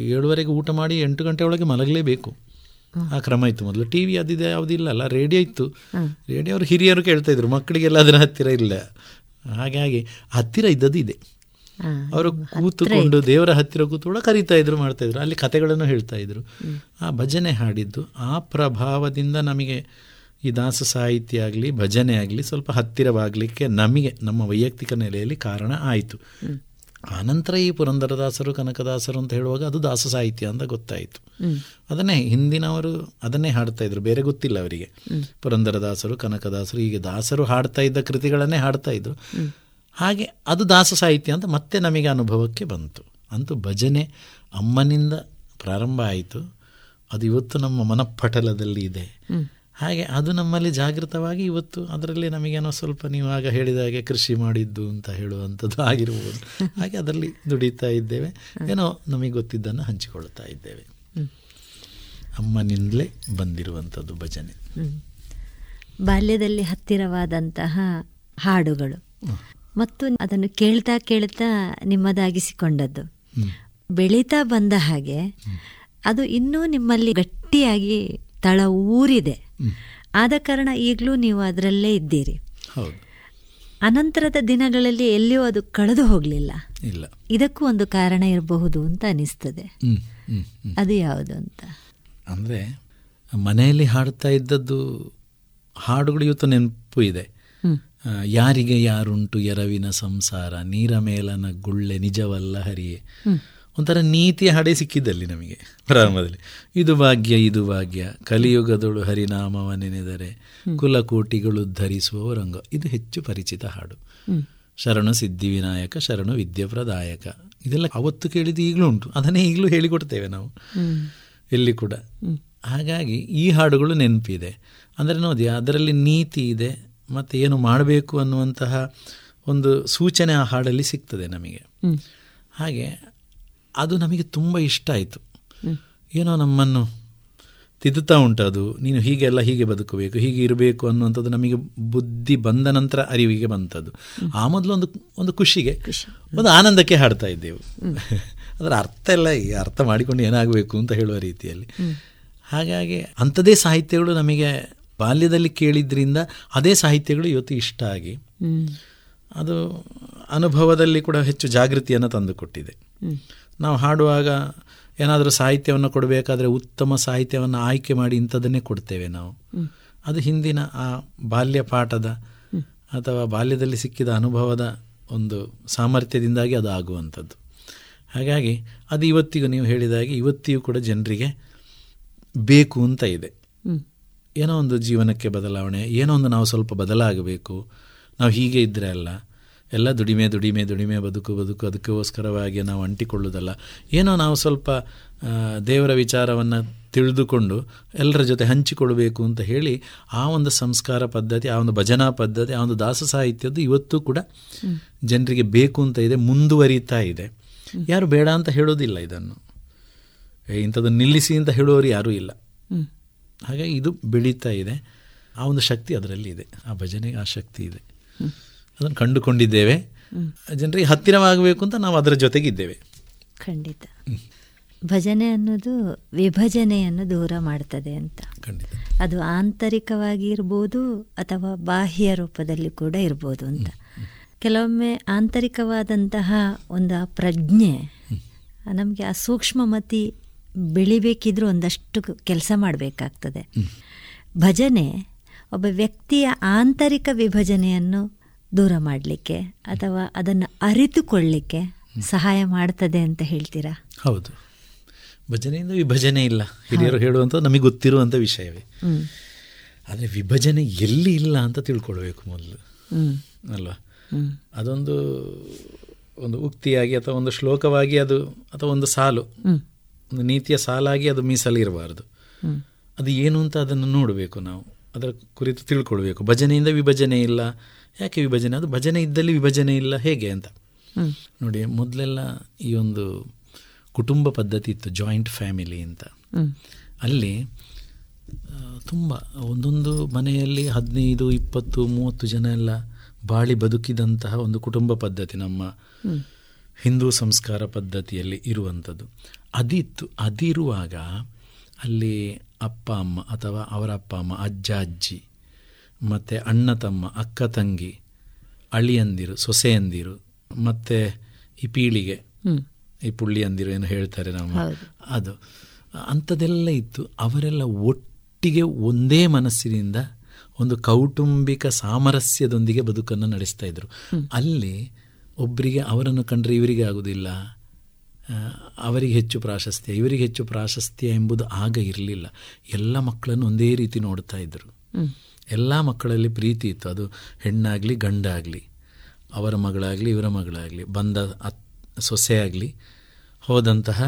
ಏಳುವರೆಗೆ ಊಟ ಮಾಡಿ ಎಂಟು ಗಂಟೆ ಒಳಗೆ ಮಲಗಲೇಬೇಕು. ಆ ಕ್ರಮ ಇತ್ತು ಮೊದಲು. ಟಿ ವಿ ಅದಿದೆ ಯಾವುದಿಲ್ಲ. ಅಲ್ಲ ರೇಡಿಯೋ ಇತ್ತು. ರೇಡಿಯೋ ಅವರು ಹಿರಿಯರು ಕೇಳ್ತಾ ಇದ್ರು. ಮಕ್ಕಳಿಗೆಲ್ಲ ಅದರ ಹತ್ತಿರ ಇಲ್ಲ. ಹಾಗಾಗಿ ಹತ್ತಿರ ಇದ್ದದ್ದು ಇದೆ. ಅವರು ಕೂತುಕೊಂಡು ದೇವರ ಹತ್ತಿರ ಕೂತು ಕೂಡ ಕರೀತಾ ಇದ್ರು ಮಾಡ್ತಾ ಇದ್ರು. ಅಲ್ಲಿ ಕಥೆಗಳನ್ನು ಹೇಳ್ತಾ ಇದ್ರು. ಆ ಭಜನೆ ಹಾಡಿದ್ದು ಆ ಪ್ರಭಾವದಿಂದ ನಮಗೆ ಈ ದಾಸ ಸಾಹಿತ್ಯ ಆಗಲಿ ಭಜನೆ ಆಗಲಿ ಸ್ವಲ್ಪ ಹತ್ತಿರವಾಗಲಿಕ್ಕೆ ನಮಗೆ ನಮ್ಮ ವೈಯಕ್ತಿಕ ನೆಲೆಯಲ್ಲಿ ಕಾರಣ ಆಯಿತು. ಆನಂತರ ಈ ಪುರಂದರದಾಸರು ಕನಕದಾಸರು ಅಂತ ಹೇಳುವಾಗ ಅದು ದಾಸ ಸಾಹಿತ್ಯ ಅಂತ ಗೊತ್ತಾಯಿತು. ಅದನ್ನೇ ಹಿಂದಿನವರು ಅದನ್ನೇ ಹಾಡ್ತಾ ಇದ್ರು ಬೇರೆ ಗೊತ್ತಿಲ್ಲ ಅವರಿಗೆ. ಪುರಂದರದಾಸರು ಕನಕದಾಸರು ಹೀಗೆ ದಾಸರು ಹಾಡ್ತಾ ಇದ್ದ ಕೃತಿಗಳನ್ನೇ ಹಾಡ್ತಾ ಇದ್ರು. ಹಾಗೆ ಅದು ದಾಸ ಸಾಹಿತ್ಯ ಅಂತ ಮತ್ತೆ ನಮಗೆ ಅನುಭವಕ್ಕೆ ಬಂತು. ಅಂತೂ ಭಜನೆ ಅಮ್ಮನಿಂದ ಪ್ರಾರಂಭ ಆಯಿತು. ಅದು ಇವತ್ತು ನಮ್ಮ ಮನಪಟಲದಲ್ಲಿ ಇದೆ. ಹಾಗೆ ಅದು ನಮ್ಮಲ್ಲಿ ಜಾಗೃತವಾಗಿ ಇವತ್ತು ಅದರಲ್ಲಿ ನಮಗೇನೋ ಸ್ವಲ್ಪ ನೀವು ಆಗ ಹೇಳಿದ ಹಾಗೆ ಕೃಷಿ ಮಾಡಿದ್ದು ಅಂತ ಹೇಳುವಂಥದ್ದು ಆಗಿರ್ಬೋದು. ಹಾಗೆ ಅದರಲ್ಲಿ ದುಡಿತಾ ಇದ್ದೇವೆ. ಏನೋ ನಮಗೆ ಗೊತ್ತಿದ್ದನ್ನು ಹಂಚಿಕೊಳ್ತಾ ಇದ್ದೇವೆ. ಅಮ್ಮನಿಂದಲೇ ಬಂದಿರುವಂಥದ್ದು ಭಜನೆ. ಬಾಲ್ಯದಲ್ಲಿ ಹತ್ತಿರವಾದಂತಹ ಹಾಡುಗಳು. ಮತ್ತು ಅದನ್ನು ಕೇಳ್ತಾ ಕೇಳ್ತಾ ನಿಮ್ಮದಾಗಿಸಿಕೊಂಡದ್ದು. ಬೆಳೀತಾ ಬಂದ ಹಾಗೆ ಅದು ಇನ್ನೂ ನಿಮ್ಮಲ್ಲಿ ಗಟ್ಟಿಯಾಗಿ ತಳ ಊರಿದೆ. ಆದ ಕಾರಣ ಈಗಲೂ ನೀವು ಅದರಲ್ಲೇ ಇದ್ದೀರಿ. ಹೌದು. ಅನಂತರದ ದಿನಗಳಲ್ಲಿ ಎಲ್ಲಿಯೂ ಅದು ಕಳೆದು ಹೋಗಲಿಲ್ಲ. ಇಲ್ಲ. ಇದಕ್ಕೂ ಒಂದು ಕಾರಣ ಇರಬಹುದು ಅಂತ ಅನಿಸ್ತದೆ. ಅದು ಯಾವುದು ಅಂತ? ಅಂದರೆ ಮನೆಯಲ್ಲಿ ಹಾಡ್ತಾ ಇದ್ದದ್ದು ಹಾಡುಗಳು ಇವತ್ತು ನೆನಪು ಇದೆ. ಯಾರಿಗೆ ಯಾರುಂಟು ಎರವಿನ ಸಂಸಾರ ನೀರ ಮೇಲನ ಗುಳ್ಳೆ ನಿಜವಲ್ಲ ಹರಿಯೇ. ಒಂಥರ ನೀತಿಯ ಹಡೆ ಸಿಕ್ಕಿದ್ದಲ್ಲಿ ನಮಗೆ ಪ್ರಾರಂಭದಲ್ಲಿ. ಇದು ಭಾಗ್ಯ ಇದು ಭಾಗ್ಯ ಕಲಿಯುಗದೊಳು ಹರಿನಾಮವ ನೆನೆದರೆ ಕುಲಕೋಟಿಗಳು ಧರಿಸುವ ರಂಗ ಇದು ಹೆಚ್ಚು ಪರಿಚಿತ ಹಾಡು. ಶರಣು ಸಿದ್ಧಿವಿನಾಯಕ ಶರಣು ವಿದ್ಯಾಪ್ರದಾಯಕ ಇದೆಲ್ಲ ಅವತ್ತು ಕೇಳಿದ್ದು ಈಗಲೂ ಉಂಟು. ಅದನ್ನೇ ಈಗಲೂ ಹೇಳಿಕೊಡ್ತೇವೆ ನಾವು. ಎಲ್ಲಿ ಕೂಡ. ಹಾಗಾಗಿ ಈ ಹಾಡುಗಳು ನೆನಪಿದೆ. ಅಂದರೆ ನೋಡಿ ಅದರಲ್ಲಿ ನೀತಿ ಇದೆ ಮತ್ತು ಏನು ಮಾಡಬೇಕು ಅನ್ನುವಂತಹ ಒಂದು ಸೂಚನೆ ಆ ಹಾಡಲ್ಲಿ ಸಿಗ್ತದೆ ನಮಗೆ. ಹಾಗೆ ಅದು ನಮಗೆ ತುಂಬ ಇಷ್ಟ ಆಯಿತು. ಏನೋ ನಮ್ಮನ್ನು ತಿದ್ದುತ್ತಾ ಉಂಟು ಅದು ನೀನು ಹೀಗೆಲ್ಲ ಹೀಗೆ ಬದುಕಬೇಕು ಹೀಗೆ ಇರಬೇಕು ಅನ್ನುವಂಥದ್ದು ನಮಗೆ ಬುದ್ಧಿ ಬಂದ ನಂತರ ಅರಿವಿಗೆ ಬಂತದ್ದು ಆ ಮೊದಲು ಒಂದು ಒಂದು ಖುಷಿಗೆ ಒಂದು ಆನಂದಕ್ಕೆ ಹಾಡ್ತಾ ಇದ್ದೆವು. ಅದರ ಅರ್ಥ ಎಲ್ಲ ಈ ಅರ್ಥ ಮಾಡಿಕೊಂಡು ಏನಾಗಬೇಕು ಅಂತ ಹೇಳುವ ರೀತಿಯಲ್ಲಿ. ಹಾಗಾಗಿ ಅಂಥದ್ದೇ ಸಾಹಿತ್ಯಗಳು ನಮಗೆ ಬಾಲ್ಯದಲ್ಲಿ ಕೇಳಿದ್ರಿಂದ ಅದೇ ಸಾಹಿತ್ಯಗಳು ಇವತ್ತು ಇಷ್ಟ ಆಗಿ ಅದು ಅನುಭವದಲ್ಲಿ ಕೂಡ ಹೆಚ್ಚು ಜಾಗೃತಿಯನ್ನು ತಂದುಕೊಟ್ಟಿದೆ. ನಾವು ಹಾಡುವಾಗ ಏನಾದರೂ ಸಾಹಿತ್ಯವನ್ನು ಕೊಡಬೇಕಾದ್ರೆ ಉತ್ತಮ ಸಾಹಿತ್ಯವನ್ನು ಆಯ್ಕೆ ಮಾಡಿ ಇಂಥದ್ದನ್ನೇ ಕೊಡ್ತೇವೆ ನಾವು. ಅದು ಹಿಂದಿನ ಆ ಬಾಲ್ಯ ಪಾಠದ ಅಥವಾ ಬಾಲ್ಯದಲ್ಲಿ ಸಿಕ್ಕಿದ ಅನುಭವದ ಒಂದು ಸಾಮರ್ಥ್ಯದಿಂದಾಗಿ ಅದು ಆಗುವಂಥದ್ದು. ಹಾಗಾಗಿ ಅದು ಇವತ್ತಿಗೂ ನೀವು ಹೇಳಿದಾಗೆ ಇವತ್ತಿಗೂ ಕೂಡ ಜನರಿಗೆ ಬೇಕು ಅಂತ ಇದೆ. ಏನೋ ಒಂದು ಜೀವನಕ್ಕೆ ಬದಲಾವಣೆ ಏನೋ ಒಂದು ನಾವು ಸ್ವಲ್ಪ ಬದಲಾಗಬೇಕು ನಾವು ಹೀಗೆ ಇದ್ದರೆ ಅಲ್ಲ. ಎಲ್ಲ ದುಡಿಮೆ ದುಡಿಮೆ ದುಡಿಮೆ ಬದುಕು ಬದುಕು ಅದಕ್ಕೋಸ್ಕರವಾಗಿ ನಾವು ಅಂಟಿಕೊಳ್ಳೋದಲ್ಲ. ಏನೋ ನಾವು ಸ್ವಲ್ಪ ದೇವರ ವಿಚಾರವನ್ನು ತಿಳಿದುಕೊಂಡು ಎಲ್ಲರ ಜೊತೆ ಹಂಚಿಕೊಳ್ಬೇಕು ಅಂತ ಹೇಳಿ ಆ ಒಂದು ಸಂಸ್ಕಾರ ಪದ್ಧತಿ ಆ ಒಂದು ಭಜನಾ ಪದ್ಧತಿ ಆ ಒಂದು ದಾಸ ಸಾಹಿತ್ಯದ್ದು ಇವತ್ತು ಕೂಡ ಜನರಿಗೆ ಬೇಕು ಅಂತ ಇದೆ ಮುಂದುವರಿತಾ ಇದೆ. ಯಾರು ಬೇಡ ಅಂತ ಹೇಳೋದಿಲ್ಲ ಇದನ್ನು. ಇಂಥದ್ದು ನಿಲ್ಲಿಸಿ ಅಂತ ಹೇಳುವವರು ಯಾರೂ ಇಲ್ಲ. ಹಾಗಾಗಿ ಇದು ಬೆಳೀತಾ ಇದೆ. ಆ ಒಂದು ಶಕ್ತಿ ಅದರಲ್ಲಿ ಇದೆ. ಆ ಭಜನೆಗೆ ಆ ಶಕ್ತಿ ಇದೆ. ಅದನ್ನು ಕಂಡುಕೊಂಡಿದ್ದೇವೆ. ಜನರಿಗೆ ಹತ್ತಿರವಾಗಬೇಕು ಅಂತ ನಾವು ಅದರ ಜೊತೆಗಿದ್ದೇವೆ. ಖಂಡಿತ. ಭಜನೆ ಅನ್ನೋದು ವಿಭಜನೆಯನ್ನು ದೂರ ಮಾಡ್ತದೆ ಅಂತ. ಅದು ಆಂತರಿಕವಾಗಿ ಇರ್ಬೋದು ಅಥವಾ ಬಾಹ್ಯ ರೂಪದಲ್ಲಿ ಕೂಡ ಇರ್ಬೋದು ಅಂತ. ಕೆಲವೊಮ್ಮೆ ಆಂತರಿಕವಾದಂತಹ ಒಂದು ಪ್ರಜ್ಞೆ ನಮಗೆ ಆ ಸೂಕ್ಷ್ಮಮತಿ ಬೆಳಿಬೇಕಿದ್ರೂ ಒಂದಷ್ಟು ಕೆಲಸ ಮಾಡಬೇಕಾಗ್ತದೆ. ಭಜನೆ ಒಬ್ಬ ವ್ಯಕ್ತಿಯ ಆಂತರಿಕ ವಿಭಜನೆಯನ್ನು ದೂರ ಮಾಡಲಿಕ್ಕೆ ಅಥವಾ ಅದನ್ನು ಅರಿತುಕೊಳ್ಳಿಕ್ಕೆ ಸಹಾಯ ಮಾಡ್ತದೆ ಅಂತ ಹೇಳ್ತೀರಾ? ಹೌದು. ಭಜನೆಯಿಂದ ವಿಭಜನೆ ಇಲ್ಲ. ಹಿರಿಯರು ಹೇಳುವಂಥ ನಮಗೆ ಗೊತ್ತಿರುವಂಥ ವಿಷಯವೇ. ಆದರೆ ವಿಭಜನೆ ಎಲ್ಲಿ ಇಲ್ಲ ಅಂತ ತಿಳ್ಕೊಳ್ಬೇಕು ಮೊದಲು. ಅಲ್ವಾ? ಅದೊಂದು ಒಂದು ಉಕ್ತಿಯಾಗಿ ಅಥವಾ ಒಂದು ಶ್ಲೋಕವಾಗಿ ಅದು ಅಥವಾ ಒಂದು ಸಾಲು. ನೀತಿಯ ಸಾಲಾಗಿ ಅದು ಮೀಸಲಿರಬಾರ್ದು. ಅದು ಏನು ಅಂತ ಅದನ್ನು ನೋಡಬೇಕು ನಾವು. ಅದರ ಕುರಿತು ತಿಳ್ಕೊಳ್ಬೇಕು. ಭಜನೆಯಿಂದ ವಿಭಜನೆ ಇಲ್ಲ. ಯಾಕೆ ವಿಭಜನೆ? ಅದು ಭಜನೆ ಇದ್ದಲ್ಲಿ ವಿಭಜನೆ ಇಲ್ಲ. ಹೇಗೆ ಅಂತ. ನೋಡಿ, ಮೊದಲೆಲ್ಲ ಈ ಒಂದು ಕುಟುಂಬ ಪದ್ಧತಿ ಇತ್ತು ಜಾಯಿಂಟ್ ಫ್ಯಾಮಿಲಿ ಅಂತ. ಅಲ್ಲಿ ತುಂಬ ಒಂದೊಂದು ಮನೆಯಲ್ಲಿ ಹದಿನೈದು, ಇಪ್ಪತ್ತು, ಮೂವತ್ತು ಜನ ಎಲ್ಲ ಬಾಳಿ ಬದುಕಿದಂತಹ ಒಂದು ಕುಟುಂಬ ಪದ್ಧತಿ ನಮ್ಮ. ಹಿಂದೂ ಸಂಸ್ಕಾರ ಪದ್ಧತಿಯಲ್ಲಿ ಇರುವಂಥದ್ದು. ಅದಿತ್ತು ಅದಿರುವಾಗ ಅಲ್ಲಿ ಅಪ್ಪ ಅಮ್ಮ ಅಥವಾ ಅವರ ಅಪ್ಪ ಅಮ್ಮ ಅಜ್ಜ ಅಜ್ಜಿ ಮತ್ತು ಅಣ್ಣ ತಮ್ಮ ಅಕ್ಕ ತಂಗಿ ಅಳಿಯಂದಿರು ಸೊಸೆಯಂದಿರು ಮತ್ತು ಈ ಪೀಳಿಗೆ. ಈ ಪುಳ್ಳಿಯಂದಿರು ಏನು ಹೇಳ್ತಾರೆ ನಾವು? ಅದು. ಅಂಥದ್ದೆಲ್ಲ ಇತ್ತು. ಅವರೆಲ್ಲ ಒಟ್ಟಿಗೆ ಒಂದೇ ಮನಸ್ಸಿನಿಂದ ಒಂದು ಕೌಟುಂಬಿಕ ಸಾಮರಸ್ಯದೊಂದಿಗೆ ಬದುಕನ್ನು ನಡೆಸ್ತಾ ಇದ್ರು. ಅಲ್ಲಿ ಒಬ್ಬರಿಗೆ ಅವರನ್ನು ಕಂಡರೆ ಇವರಿಗೆ ಆಗುವುದಿಲ್ಲ ಅವರಿಗೆ ಹೆಚ್ಚು ಪ್ರಾಶಸ್ತ್ಯ ಇವರಿಗೆ ಹೆಚ್ಚು ಪ್ರಾಶಸ್ತ್ಯ ಎಂಬುದು ಆಗ ಇರಲಿಲ್ಲ. ಎಲ್ಲ ಮಕ್ಕಳನ್ನು ಒಂದೇ ರೀತಿ ನೋಡ್ತಾ ಇದ್ದರು ಎಲ್ಲ ಮಕ್ಕಳಲ್ಲಿ ಪ್ರೀತಿ ಇತ್ತು. ಅದು ಹೆಣ್ಣಾಗಲಿ ಗಂಡಾಗಲಿ ಅವರ ಮಗಳಾಗಲಿ ಇವರ ಮಗಳಾಗಲಿ ಬಂದ ಅತ್ ಸೊಸೆ ಆಗಲಿ ಹೋದಂತಹ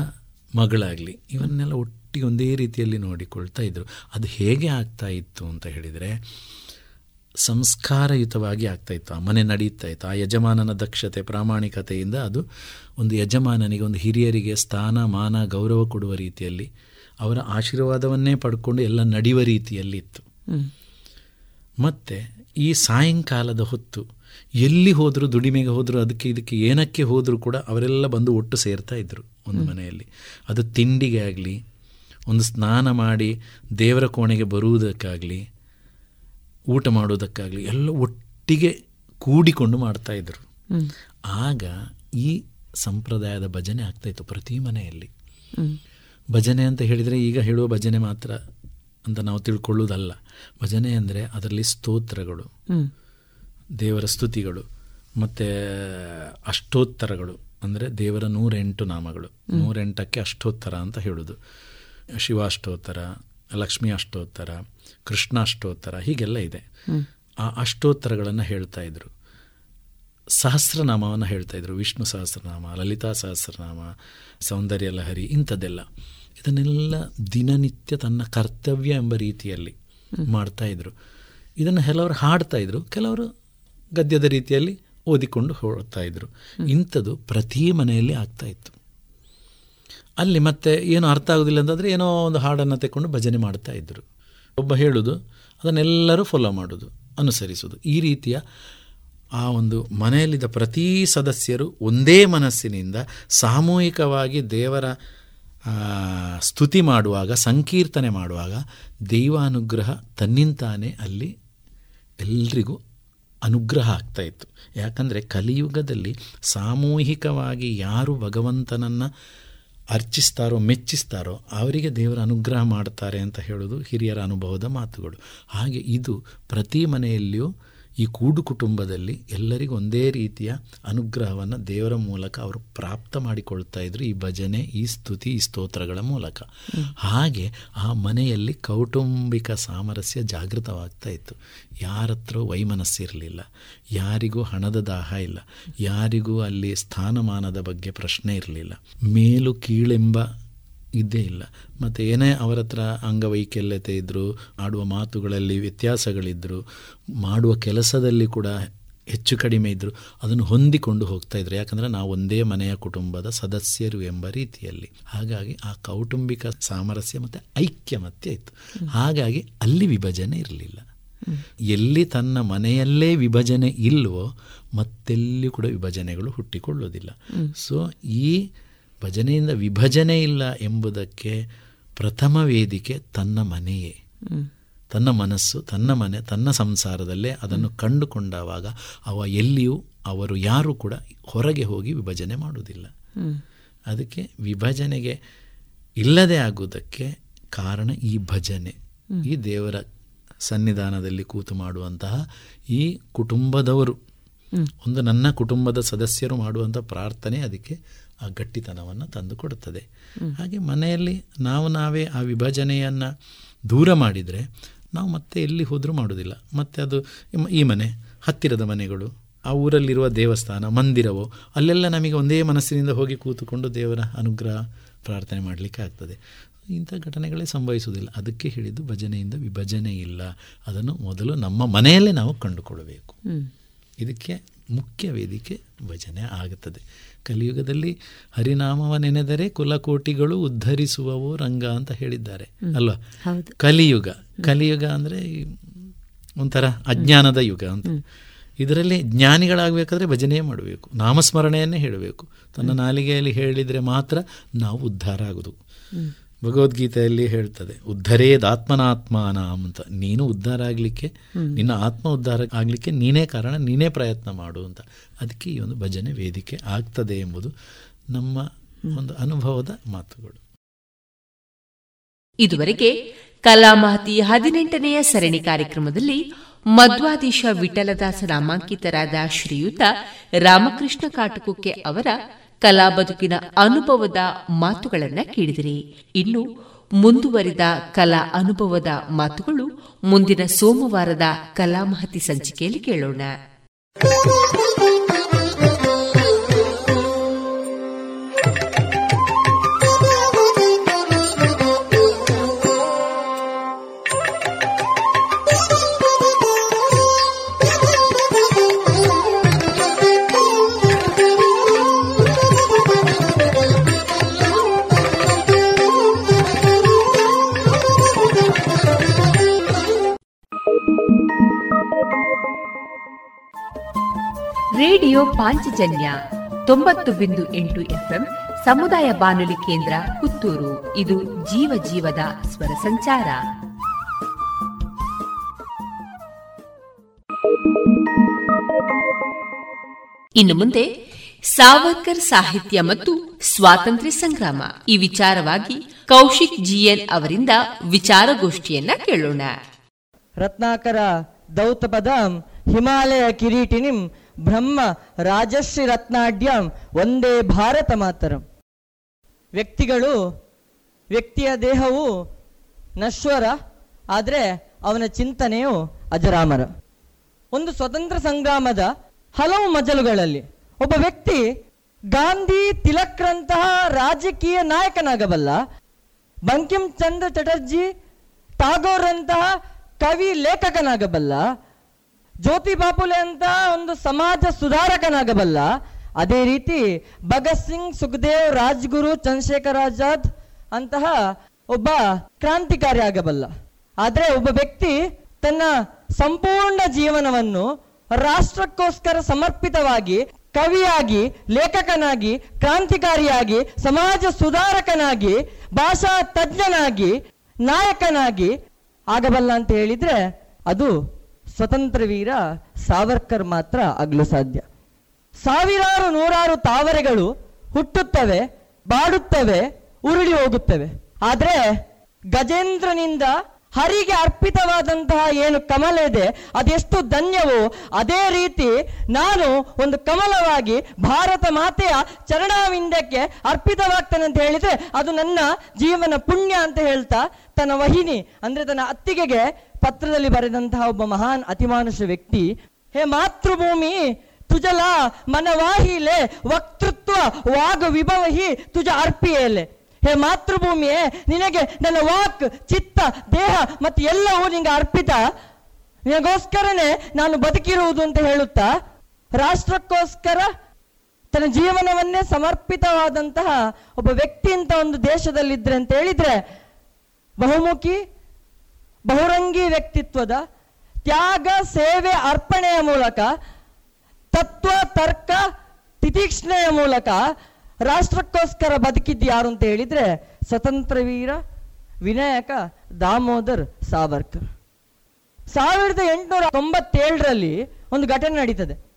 ಮಗಳಾಗಲಿ ಇವನ್ನೆಲ್ಲ ಒಟ್ಟಿಗೆ ಒಂದೇ ರೀತಿಯಲ್ಲಿ ನೋಡಿಕೊಳ್ತಾ ಇದ್ದರು ಅದು ಹೇಗೆ ಆಗ್ತಾ ಇತ್ತು ಅಂತ ಹೇಳಿದರೆ ಸಂಸ್ಕಾರಯುತವಾಗಿ ಆಗ್ತಾ ಇತ್ತು ಆ ಮನೆ ನಡೀತಾ ಇತ್ತು ಆ ಯಜಮಾನನ ದಕ್ಷತೆ ಪ್ರಾಮಾಣಿಕತೆಯಿಂದ ಅದು ಒಂದು ಯಜಮಾನನಿಗೆ ಒಂದು ಹಿರಿಯರಿಗೆ ಸ್ಥಾನ ಮಾನ ಗೌರವ ಕೊಡುವ ರೀತಿಯಲ್ಲಿ ಅವರ ಆಶೀರ್ವಾದವನ್ನೇ ಪಡ್ಕೊಂಡು ಎಲ್ಲ ನಡೆಯುವ ರೀತಿಯಲ್ಲಿ ಇತ್ತು. ಮತ್ತು ಈ ಸಾಯಂಕಾಲದ ಹೊತ್ತು ಎಲ್ಲಿ ಹೋದರೂ ದುಡಿಮೆಗೆ ಹೋದರೂ ಅದಕ್ಕೆ ಇದಕ್ಕೆ ಏನಕ್ಕೆ ಹೋದರೂ ಕೂಡ ಅವರೆಲ್ಲ ಬಂದು ಒಟ್ಟು ಸೇರ್ತಾ ಇದ್ದರು ಒಂದು ಮನೆಯಲ್ಲಿ. ಅದು ತಿಂಡಿಗೆ ಆಗಲಿ ಒಂದು ಸ್ನಾನ ಮಾಡಿ ದೇವರ ಕೋಣೆಗೆ ಬರುವುದಕ್ಕಾಗಲಿ ಊಟ ಮಾಡೋದಕ್ಕಾಗಲಿ ಎಲ್ಲ ಒಟ್ಟಿಗೆ ಕೂಡಿಕೊಂಡು ಮಾಡ್ತಾ ಇದ್ರು. ಆಗ ಈ ಸಂಪ್ರದಾಯದ ಭಜನೆ ಆಗ್ತಾಯಿತ್ತು ಪ್ರತಿ ಮನೆಯಲ್ಲಿ. ಭಜನೆ ಅಂತ ಹೇಳಿದರೆ ಈಗ ಹೇಳುವ ಭಜನೆ ಮಾತ್ರ ಅಂತ ನಾವು ತಿಳ್ಕೊಳ್ಳೋದಲ್ಲ ಭಜನೆ ಅಂದರೆ ಅದರಲ್ಲಿ ಸ್ತೋತ್ರಗಳು. ದೇವರ ಸ್ತುತಿಗಳು ಮತ್ತು ಅಷ್ಟೋತ್ತರಗಳು ಅಂದರೆ ದೇವರ ನೂರೆಂಟು ನಾಮಗಳು ನೂರೆಂಟಕ್ಕೆ ಅಷ್ಟೋತ್ತರ ಅಂತ ಹೇಳೋದು ಶಿವಾಷ್ಟೋತ್ತರ ಲಕ್ಷ್ಮಿ ಅಷ್ಟೋತ್ತರ ಕೃಷ್ಣ ಅಷ್ಟೋತ್ತರ ಹೀಗೆಲ್ಲ ಇದೆ. ಆ ಅಷ್ಟೋತ್ತರಗಳನ್ನು ಹೇಳ್ತಾ ಇದ್ರು. ಸಹಸ್ರನಾಮವನ್ನು ಹೇಳ್ತಾ ಇದ್ರು. ವಿಷ್ಣು ಸಹಸ್ರನಾಮ, ಲಲಿತಾ ಸಹಸ್ರನಾಮ, ಸೌಂದರ್ಯ ಲಹರಿ ಇಂಥದ್ದೆಲ್ಲ. ಇದನ್ನೆಲ್ಲ ದಿನನಿತ್ಯ ತನ್ನ ಕರ್ತವ್ಯ ಎಂಬ ರೀತಿಯಲ್ಲಿ ಮಾಡ್ತಾ ಇದ್ರು. ಇದನ್ನು ಕೆಲವರು ಹಾಡ್ತಾ ಇದ್ರು, ಕೆಲವರು ಗದ್ಯದ ರೀತಿಯಲ್ಲಿ ಓದಿಕೊಂಡು ಹೋಗ್ತಾ ಇದ್ರು. ಇಂಥದ್ದು ಪ್ರತಿ ಮನೆಯಲ್ಲಿ ಆಗ್ತಾ ಇತ್ತು. ಅಲ್ಲಿ ಮತ್ತೆ ಏನು ಅರ್ಥ ಆಗೋದಿಲ್ಲ ಅಂತಂದರೆ ಏನೋ ಒಂದು ಹಾಡನ್ನು ತೆಕ್ಕೊಂಡು ಭಜನೆ ಮಾಡ್ತಾ ಇದ್ದರು ಒಬ್ಬ ಹೇಳೋದು, ಅದನ್ನೆಲ್ಲರೂ ಫಾಲೋ ಮಾಡೋದು, ಅನುಸರಿಸೋದು. ಈ ರೀತಿಯ ಆ ಒಂದು ಮನೆಯಲ್ಲಿದ್ದ ಪ್ರತಿ ಸದಸ್ಯರು ಒಂದೇ ಮನಸ್ಸಿನಿಂದ ಸಾಮೂಹಿಕವಾಗಿ ದೇವರ ಸ್ತುತಿ ಮಾಡುವಾಗ, ಸಂಕೀರ್ತನೆ ಮಾಡುವಾಗ ದೈವಾನುಗ್ರಹ ತನ್ನಿಂತಾನೇ ಅಲ್ಲಿ ಎಲ್ರಿಗೂ ಅನುಗ್ರಹ ಆಗ್ತಾ ಇತ್ತು. ಯಾಕಂದರೆ ಕಲಿಯುಗದಲ್ಲಿ ಸಾಮೂಹಿಕವಾಗಿ ಯಾರು ಭಗವಂತನನ್ನು ಅರ್ಚಿಸ್ತಾರೋ, ಮೆಚ್ಚಿಸ್ತಾರೋ, ಅವರಿಗೆ ದೇವರ ಅನುಗ್ರಹ ಮಾಡ್ತಾರೆ ಅಂತ ಹೇಳೋದು ಹಿರಿಯರ ಅನುಭವದ ಮಾತುಗಳು. ಹಾಗೆ ಇದು ಪ್ರತಿ ಮನೆಯಲ್ಲಿಯೂ ಈ ಕೂಡು ಕುಟುಂಬದಲ್ಲಿ ಎಲ್ಲರಿಗೂ ಒಂದೇ ರೀತಿಯ ಅನುಗ್ರಹವನ್ನು ದೇವರ ಮೂಲಕ ಅವರು ಪ್ರಾಪ್ತ ಮಾಡಿಕೊಳ್ತಾ ಇದ್ರು. ಈ ಭಜನೆ, ಈ ಸ್ತುತಿ, ಈ ಸ್ತೋತ್ರಗಳ ಮೂಲಕ. ಹಾಗೆ ಆ ಮನೆಯಲ್ಲಿ ಕೌಟುಂಬಿಕ ಸಾಮರಸ್ಯ ಜಾಗೃತವಾಗ್ತಾ ಇತ್ತು. ಯಾರತ್ರ ವೈಮನಸ್ಸಿರಲಿಲ್ಲ. ಯಾರಿಗೂ ಹಣದ ದಾಹ ಇಲ್ಲ. ಯಾರಿಗೂ ಅಲ್ಲಿ ಸ್ಥಾನಮಾನದ ಬಗ್ಗೆ ಪ್ರಶ್ನೆ ಇರಲಿಲ್ಲ. ಮೇಲು ಕೀಳೆಂಬ ಇದ್ದೇ ಇಲ್ಲ. ಮತ್ತು ಏನೇ ಅವರ ಹತ್ರ ಅಂಗವೈಕಲ್ಯತೆ ಇದ್ದರೂ ಆಡುವ ಮಾತುಗಳಲ್ಲಿ ವ್ಯತ್ಯಾಸಗಳಿದ್ದರು ಮಾಡುವ ಕೆಲಸದಲ್ಲಿ ಕೂಡ ಹೆಚ್ಚು ಕಡಿಮೆ ಇದ್ದರು ಅದನ್ನು ಹೊಂದಿಕೊಂಡು ಹೋಗ್ತಾ ಇದ್ರು. ಯಾಕಂದರೆ ನಾವು ಒಂದೇ ಮನೆಯ ಕುಟುಂಬದ ಸದಸ್ಯರು ಎಂಬ ರೀತಿಯಲ್ಲಿ. ಹಾಗಾಗಿ ಆ ಕೌಟುಂಬಿಕ ಸಾಮರಸ್ಯ ಮತ್ತು ಐಕ್ಯಮತ್ಯ ಇತ್ತು. ಹಾಗಾಗಿ ಅಲ್ಲಿ ವಿಭಜನೆ ಇರಲಿಲ್ಲ. ಎಲ್ಲಿ ತನ್ನ ಮನೆಯಲ್ಲೇ ವಿಭಜನೆ ಇಲ್ವೋ ಮತ್ತೆಲ್ಲಿ ಕೂಡ ವಿಭಜನೆಗಳು ಹುಟ್ಟಿಕೊಳ್ಳೋದಿಲ್ಲ. ಸೊ ಈ ಭಜನೆಯಿಂದ ವಿಭಜನೆ ಇಲ್ಲ ಎಂಬುದಕ್ಕೆ ಪ್ರಥಮ ವೇದಿಕೆ ತನ್ನ ಮನೆಯೇ. ತನ್ನ ಮನಸ್ಸು ತನ್ನ ಮನೆ ತನ್ನ ಸಂಸಾರದಲ್ಲೇ ಅದನ್ನು ಕಂಡುಕೊಂಡಾಗ ಅವ ಎಲ್ಲಿಯೂ ಅವರು ಯಾರೂ ಕೂಡ ಹೊರಗೆ ಹೋಗಿ ವಿಭಜನೆ ಮಾಡುವುದಿಲ್ಲ. ಅದಕ್ಕೆ ವಿಭಜನೆಗೆ ಇಲ್ಲದೆ ಆಗುವುದಕ್ಕೆ ಕಾರಣ ಈ ಭಜನೆ. ಈ ದೇವರ ಸನ್ನಿಧಾನದಲ್ಲಿ ಕೂತು ಮಾಡುವಂತಹ ಈ ಕುಟುಂಬದವರು. ಒಂದು ನನ್ನ ಕುಟುಂಬದ ಸದಸ್ಯರು ಮಾಡುವಂಥ ಪ್ರಾರ್ಥನೆ ಅದಕ್ಕೆ ಆ ಗಟ್ಟಿತನವನ್ನು ತಂದು ಕೊಡುತ್ತದೆ. ಹಾಗೆ ಮನೆಯಲ್ಲಿ ನಾವು ನಾವೇ ಆ ವಿಭಜನೆಯನ್ನು ದೂರ ಮಾಡಿದರೆ ನಾವು ಮತ್ತೆ ಎಲ್ಲಿ ಹೋದರೂ ಮಾಡೋದಿಲ್ಲ ಮತ್ತು ಅದು ಈ ಮನೆ ಹತ್ತಿರದ ಮನೆಗಳು ಆ ಊರಲ್ಲಿರುವ ದೇವಸ್ಥಾನ ಮಂದಿರವೋ ಅಲ್ಲೆಲ್ಲ ನಮಗೆ ಒಂದೇ ಮನಸ್ಸಿನಿಂದ ಹೋಗಿ ಕೂತುಕೊಂಡು ದೇವರ ಅನುಗ್ರಹ ಪ್ರಾರ್ಥನೆ ಮಾಡಲಿಕ್ಕೆ ಆಗ್ತದೆ. ಇಂಥ ಘಟನೆಗಳೇ ಸಂಭವಿಸುವುದಿಲ್ಲ. ಅದಕ್ಕೆ ಹೇಳಿದ್ದು ಭಜನೆಯಿಂದ ವಿಭಜನೆ ಇಲ್ಲ. ಅದನ್ನು ಮೊದಲು ನಮ್ಮ ಮನೆಯಲ್ಲೇ ನಾವು ಕಂಡುಕೊಳ್ಬೇಕು ಇದಕ್ಕೆ ಮುಖ್ಯ ವೇದಿಕೆ ಭಜನೆ ಆಗುತ್ತದೆ ಕಲಿಯುಗದಲ್ಲಿ ಹರಿನಾಮವ ನೆನೆದರೆ ಕುಲಕೋಟಿಗಳು ಉದ್ಧರಿಸುವವು ರಂಗ ಅಂತ ಹೇಳಿದ್ದಾರೆ. ಅಲ್ವಾ? ಕಲಿಯುಗ. ಕಲಿಯುಗ ಅಂದರೆ ಒಂಥರ ಅಜ್ಞಾನದ ಯುಗ ಅಂತ. ಇದರಲ್ಲಿ ಜ್ಞಾನಿಗಳಾಗಬೇಕಾದ್ರೆ ಭಜನೆ ಮಾಡಬೇಕು. ನಾಮಸ್ಮರಣೆಯನ್ನೇ ಹೇಳಬೇಕು. ತನ್ನ ನಾಲಿಗೆಯಲ್ಲಿ ಹೇಳಿದರೆ ಮಾತ್ರ ನಾವು ಉದ್ಧಾರ ಆಗೋದು. ಭಗವದ್ಗೀತೆಯಲ್ಲಿ ಹೇಳ್ತದೆ ಉದ್ಧರೇದಾತ್ಮನಾತ್ಮಾನ ಅಂತ. ನೀನು ಉದ್ಧಾರ ಆಗಲಿಕ್ಕೆ, ನಿನ್ನ ಆತ್ಮ ಉದ್ಧಾರ ಆಗಲಿಕ್ಕೆ ನೀನೇ ಕಾರಣ, ನೀನೇ ಪ್ರಯತ್ನ ಮಾಡು ಅಂತ. ಅದಕ್ಕೆ ಈ ಒಂದು ಭಜನೆ ವೇದಿಕೆ ಆಗ್ತದೆ ಎಂಬುದು ನಮ್ಮ ಒಂದು ಅನುಭವದ ಮಾತುಗಳು. ಇದುವರೆಗೆ ಕಲಾಮಹತಿ ಹದಿನೆಂಟನೆಯ ಸರಣಿ ಕಾರ್ಯಕ್ರಮದಲ್ಲಿ ಮಧ್ವಾದೀಶ ವಿಠಲದಾಸ ನಾಮಾಂಕಿತರಾದ ಶ್ರೀಯುತ ರಾಮಕೃಷ್ಣ ಕಾಟುಕುಕ್ಕೆ ಅವರ ಕಲಾ ಬದುಕಿನ ಅನುಭವದ ಮಾತುಗಳನ್ನ ಕೇಳಿದಿರಿ. ಇನ್ನು ಮುಂದುವರಿದ ಕಲಾ ಅನುಭವದ ಮಾತುಗಳು ಮುಂದಿನ ಸೋಮವಾರದ ಕಲಾ ಮಹತಿ ಸಂಚಿಕೆಯಲ್ಲಿ ಕೇಳೋಣ. ರೇಡಿಯೋ ಪಾಂಚಜನ್ಯ ತೊಂಬತ್ತು ಬಿಂದು ಎಂಟು ಎಫ್ಎಂ ಸಮುದಾಯ ಬಾನುಲಿ ಕೇಂದ್ರ ಪುತ್ತೂರು. ಇದು ಜೀವ ಜೀವದ ಸ್ವರ ಸಂಚಾರ. ಇನ್ನು ಮುಂದೆ ಸಾವರ್ಕರ್ ಸಾಹಿತ್ಯ ಮತ್ತು ಸ್ವಾತಂತ್ರ್ಯ ಸಂಗ್ರಾಮ. ಈ ವಿಚಾರವಾಗಿ ಕೌಶಿಕ್ ಜಿಎನ್ ಅವರಿಂದ ವಿಚಾರಗೋಷ್ಠಿಯನ್ನ ಕೇಳೋಣ. ರತ್ನಾಕರ ದೌತಪದ ಹಿಮಾಲಯ ಕಿರೀಟಿನಿಂ ಬ್ರಹ್ಮ ರಾಜಶ್ರೀ ರತ್ನಾಢ್ಯಂ ಒಂದೇ ಭಾರತ ಮಾತರಂ. ವ್ಯಕ್ತಿಗಳು ವ್ಯಕ್ತಿಯ ದೇಹವು ನಶ್ವರ, ಆದರೆ ಅವನ ಚಿಂತನೆಯು ಅಜರಾಮರ. ಒಂದು ಸ್ವತಂತ್ರ ಸಂಗ್ರಾಮದ ಹಲವು ಮಜಲುಗಳಲ್ಲಿ ಒಬ್ಬ ವ್ಯಕ್ತಿ ಗಾಂಧಿ ತಿಲಕ್ರಂತಹ ರಾಜಕೀಯ ನಾಯಕನಾಗಬಲ್ಲ ಬಂಕಿಂ ಚಂದ್ರ ಚಟರ್ಜಿ ಟಾಗೋರ್ರಂತಹ ಕವಿ ಲೇಖಕನಾಗಬಲ್ಲ ಜ್ಯೋತಿ ಬಾಪುಲೆ ಅಂತ ಒಂದು ಸಮಾಜ ಸುಧಾರಕನಾಗಬಲ್ಲ, ಅದೇ ರೀತಿ ಭಗತ್ ಸಿಂಗ್, ಸುಖದೇವ್, ರಾಜ್ಗುರು, ಚಂದ್ರಶೇಖರ್ ಆಜಾದ್ ಅಂತಹ ಒಬ್ಬ ಕ್ರಾಂತಿಕಾರಿ ಆಗಬಲ್ಲ. ಆದರೆ ಒಬ್ಬ ವ್ಯಕ್ತಿ ತನ್ನ ಸಂಪೂರ್ಣ ಜೀವನವನ್ನು ರಾಷ್ಟ್ರಕ್ಕೋಸ್ಕರ ಸಮರ್ಪಿತವಾಗಿ ಕವಿಯಾಗಿ, ಲೇಖಕನಾಗಿ, ಕ್ರಾಂತಿಕಾರಿಯಾಗಿ, ಸಮಾಜ ಸುಧಾರಕನಾಗಿ, ಭಾಷಾ ತಜ್ಞನಾಗಿ, ನಾಯಕನಾಗಿ ಆಗಬಲ್ಲ ಅಂತ ಹೇಳಿದ್ರೆ ಅದು ಸ್ವತಂತ್ರ ವೀರ ಸಾವರ್ಕರ್ ಮಾತ್ರ ಆಗಲು ಸಾಧ್ಯ. ಸಾವಿರಾರು ನೂರಾರು ತಾವರೆಗಳು ಹುಟ್ಟುತ್ತವೆ, ಬಾಡುತ್ತವೆ, ಉರುಳಿ ಹೋಗುತ್ತವೆ. ಆದರೆ ಗಜೇಂದ್ರನಿಂದ ಹರಿಗೆ ಅರ್ಪಿತವಾದಂತಹ ಏನು ಕಮಲ ಇದೆ, ಅದೆಷ್ಟು ಧನ್ಯವೋ ಅದೇ ರೀತಿ ನಾನು ಒಂದು ಕಮಲವಾಗಿ ಭಾರತ ಮಾತೆಯ ಚರಣಾವಿಂದಕ್ಕೆ ಅರ್ಪಿತವಾಗ್ತೇನೆ ಅಂತ ಹೇಳಿದ್ರೆ ಅದು ನನ್ನ ಜೀವನ ಪುಣ್ಯ ಅಂತ ಹೇಳ್ತಾ ತನ್ನ ವಹಿನಿ, ಅಂದ್ರೆ ತನ್ನ ಅತ್ತಿಗೆಗೆ ಪತ್ರದಲ್ಲಿ ಬರೆದಂತಹ ಒಬ್ಬ ಮಹಾನ್ ಅತಿಮಾನುಷ ವ್ಯಕ್ತಿ, ಹೇ ಮಾತೃಭೂಮಿ, ತುಜಲ ಮನವಾಹಿಲೆ, ವಕ್ತೃತ್ವ ವಾಗ ವಿಭವಹಿ ತುಜ ಅರ್ಪಿಯೇಲೆ. ಹೇ ಮಾತೃಭೂಮಿಯೇ, ನಿನಗೆ ನನ್ನ ವಾಕ್, ಚಿತ್ತ, ದೇಹ ಮತ್ತು ಎಲ್ಲವೂ ನಿಂಗೆ ಅರ್ಪಿತ. ನಿನಗೋಸ್ಕರನೇ ನಾನು ಬದುಕಿರುವುದು ಅಂತ ಹೇಳುತ್ತಾ? ರಾಷ್ಟ್ರಕ್ಕೋಸ್ಕರ ತನ್ನ ಜೀವನವನ್ನೇ ಸಮರ್ಪಿತವಾದಂತಹ ಒಬ್ಬ ವ್ಯಕ್ತಿ ಅಂತ ಒಂದು ದೇಶದಲ್ಲಿದ್ರೆ ಅಂತ ಹೇಳಿದ್ರೆ ಬಹುಮುಖಿ ಬಹುರಂಗಿ ವ್ಯಕ್ತಿತ್ವದ ತ್ಯಾಗ, ಸೇವೆ, ಅರ್ಪಣೆಯ ಮೂಲಕ, ತತ್ವ, ತರ್ಕ, ತಿತೀಕ್ಷ್ಣೆಯ ಮೂಲಕ ರಾಷ್ಟ್ರಕ್ಕೋಸ್ಕರ ಬದುಕಿದ್ದು ಯಾರು ಅಂತ ಹೇಳಿದ್ರೆ ಸ್ವತಂತ್ರ ವೀರ, ವಿನಾಯಕ ದಾಮೋದರ್ ಸಾವರ್ಕರ್. ಸಾವಿರದ ಎಂಟುನೂರ ತೊಂಬತ್ತೇಳರಲ್ಲಿ ಒಂದು ಘಟನೆ ನಡೀತದೆ.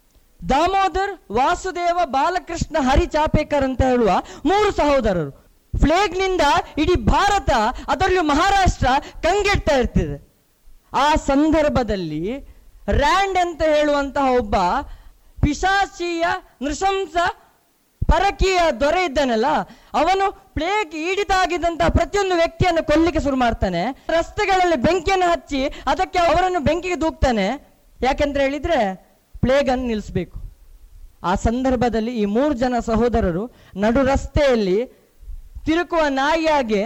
ದಾಮೋದರ್ ವಾಸುದೇವ ಬಾಲಕೃಷ್ಣ ಹರಿ ಚಾಪೇಕರ್ ಅಂತ ಹೇಳುವ ಮೂರು ಸಹೋದರರು. ಫ್ಲೇಗ್ನಿಂದ ಇಡೀ ಭಾರತ, ಅದರಲ್ಲೂ ಮಹಾರಾಷ್ಟ್ರ ಕಂಗೆಡ್ತಾ ಇರ್ತದೆ. ಆ ಸಂದರ್ಭದಲ್ಲಿ ರ್ಯಾಂಡ್ ಅಂತ ಹೇಳುವಂತಹ ಒಬ್ಬ ಪಿಶಾಚಿಯ ನೃಶಂಸ ಪರಕೀಯ ದೊರೆ ಇದ್ದಾನಲ್ಲ, ಅವನು ಪ್ಲೇಗ್ ಈಡಿತಾಗಿದ್ದಂತಹ ಪ್ರತಿಯೊಂದು ವ್ಯಕ್ತಿಯನ್ನು ಕೊಲ್ಲಿಕ್ಕೆ ಶುರು ಮಾಡ್ತಾನೆ. ರಸ್ತೆಗಳಲ್ಲಿ ಬೆಂಕಿಯನ್ನು ಹಚ್ಚಿ ಅದಕ್ಕೆ ಅವರನ್ನು ಬೆಂಕಿಗೆ ದೂಕ್ತಾನೆ. ಯಾಕೆಂದ್ರೆ ಹೇಳಿದ್ರೆ ಪ್ಲೇಗ್ ಅನ್ನು ನಿಲ್ಲಿಸಬೇಕು. ಆ ಸಂದರ್ಭದಲ್ಲಿ ಈ ಮೂರು ಜನ ಸಹೋದರರು ನಡು ರಸ್ತೆಯಲ್ಲಿ ತಿರುಕುವ ನಾಯಿಯಾಗೆ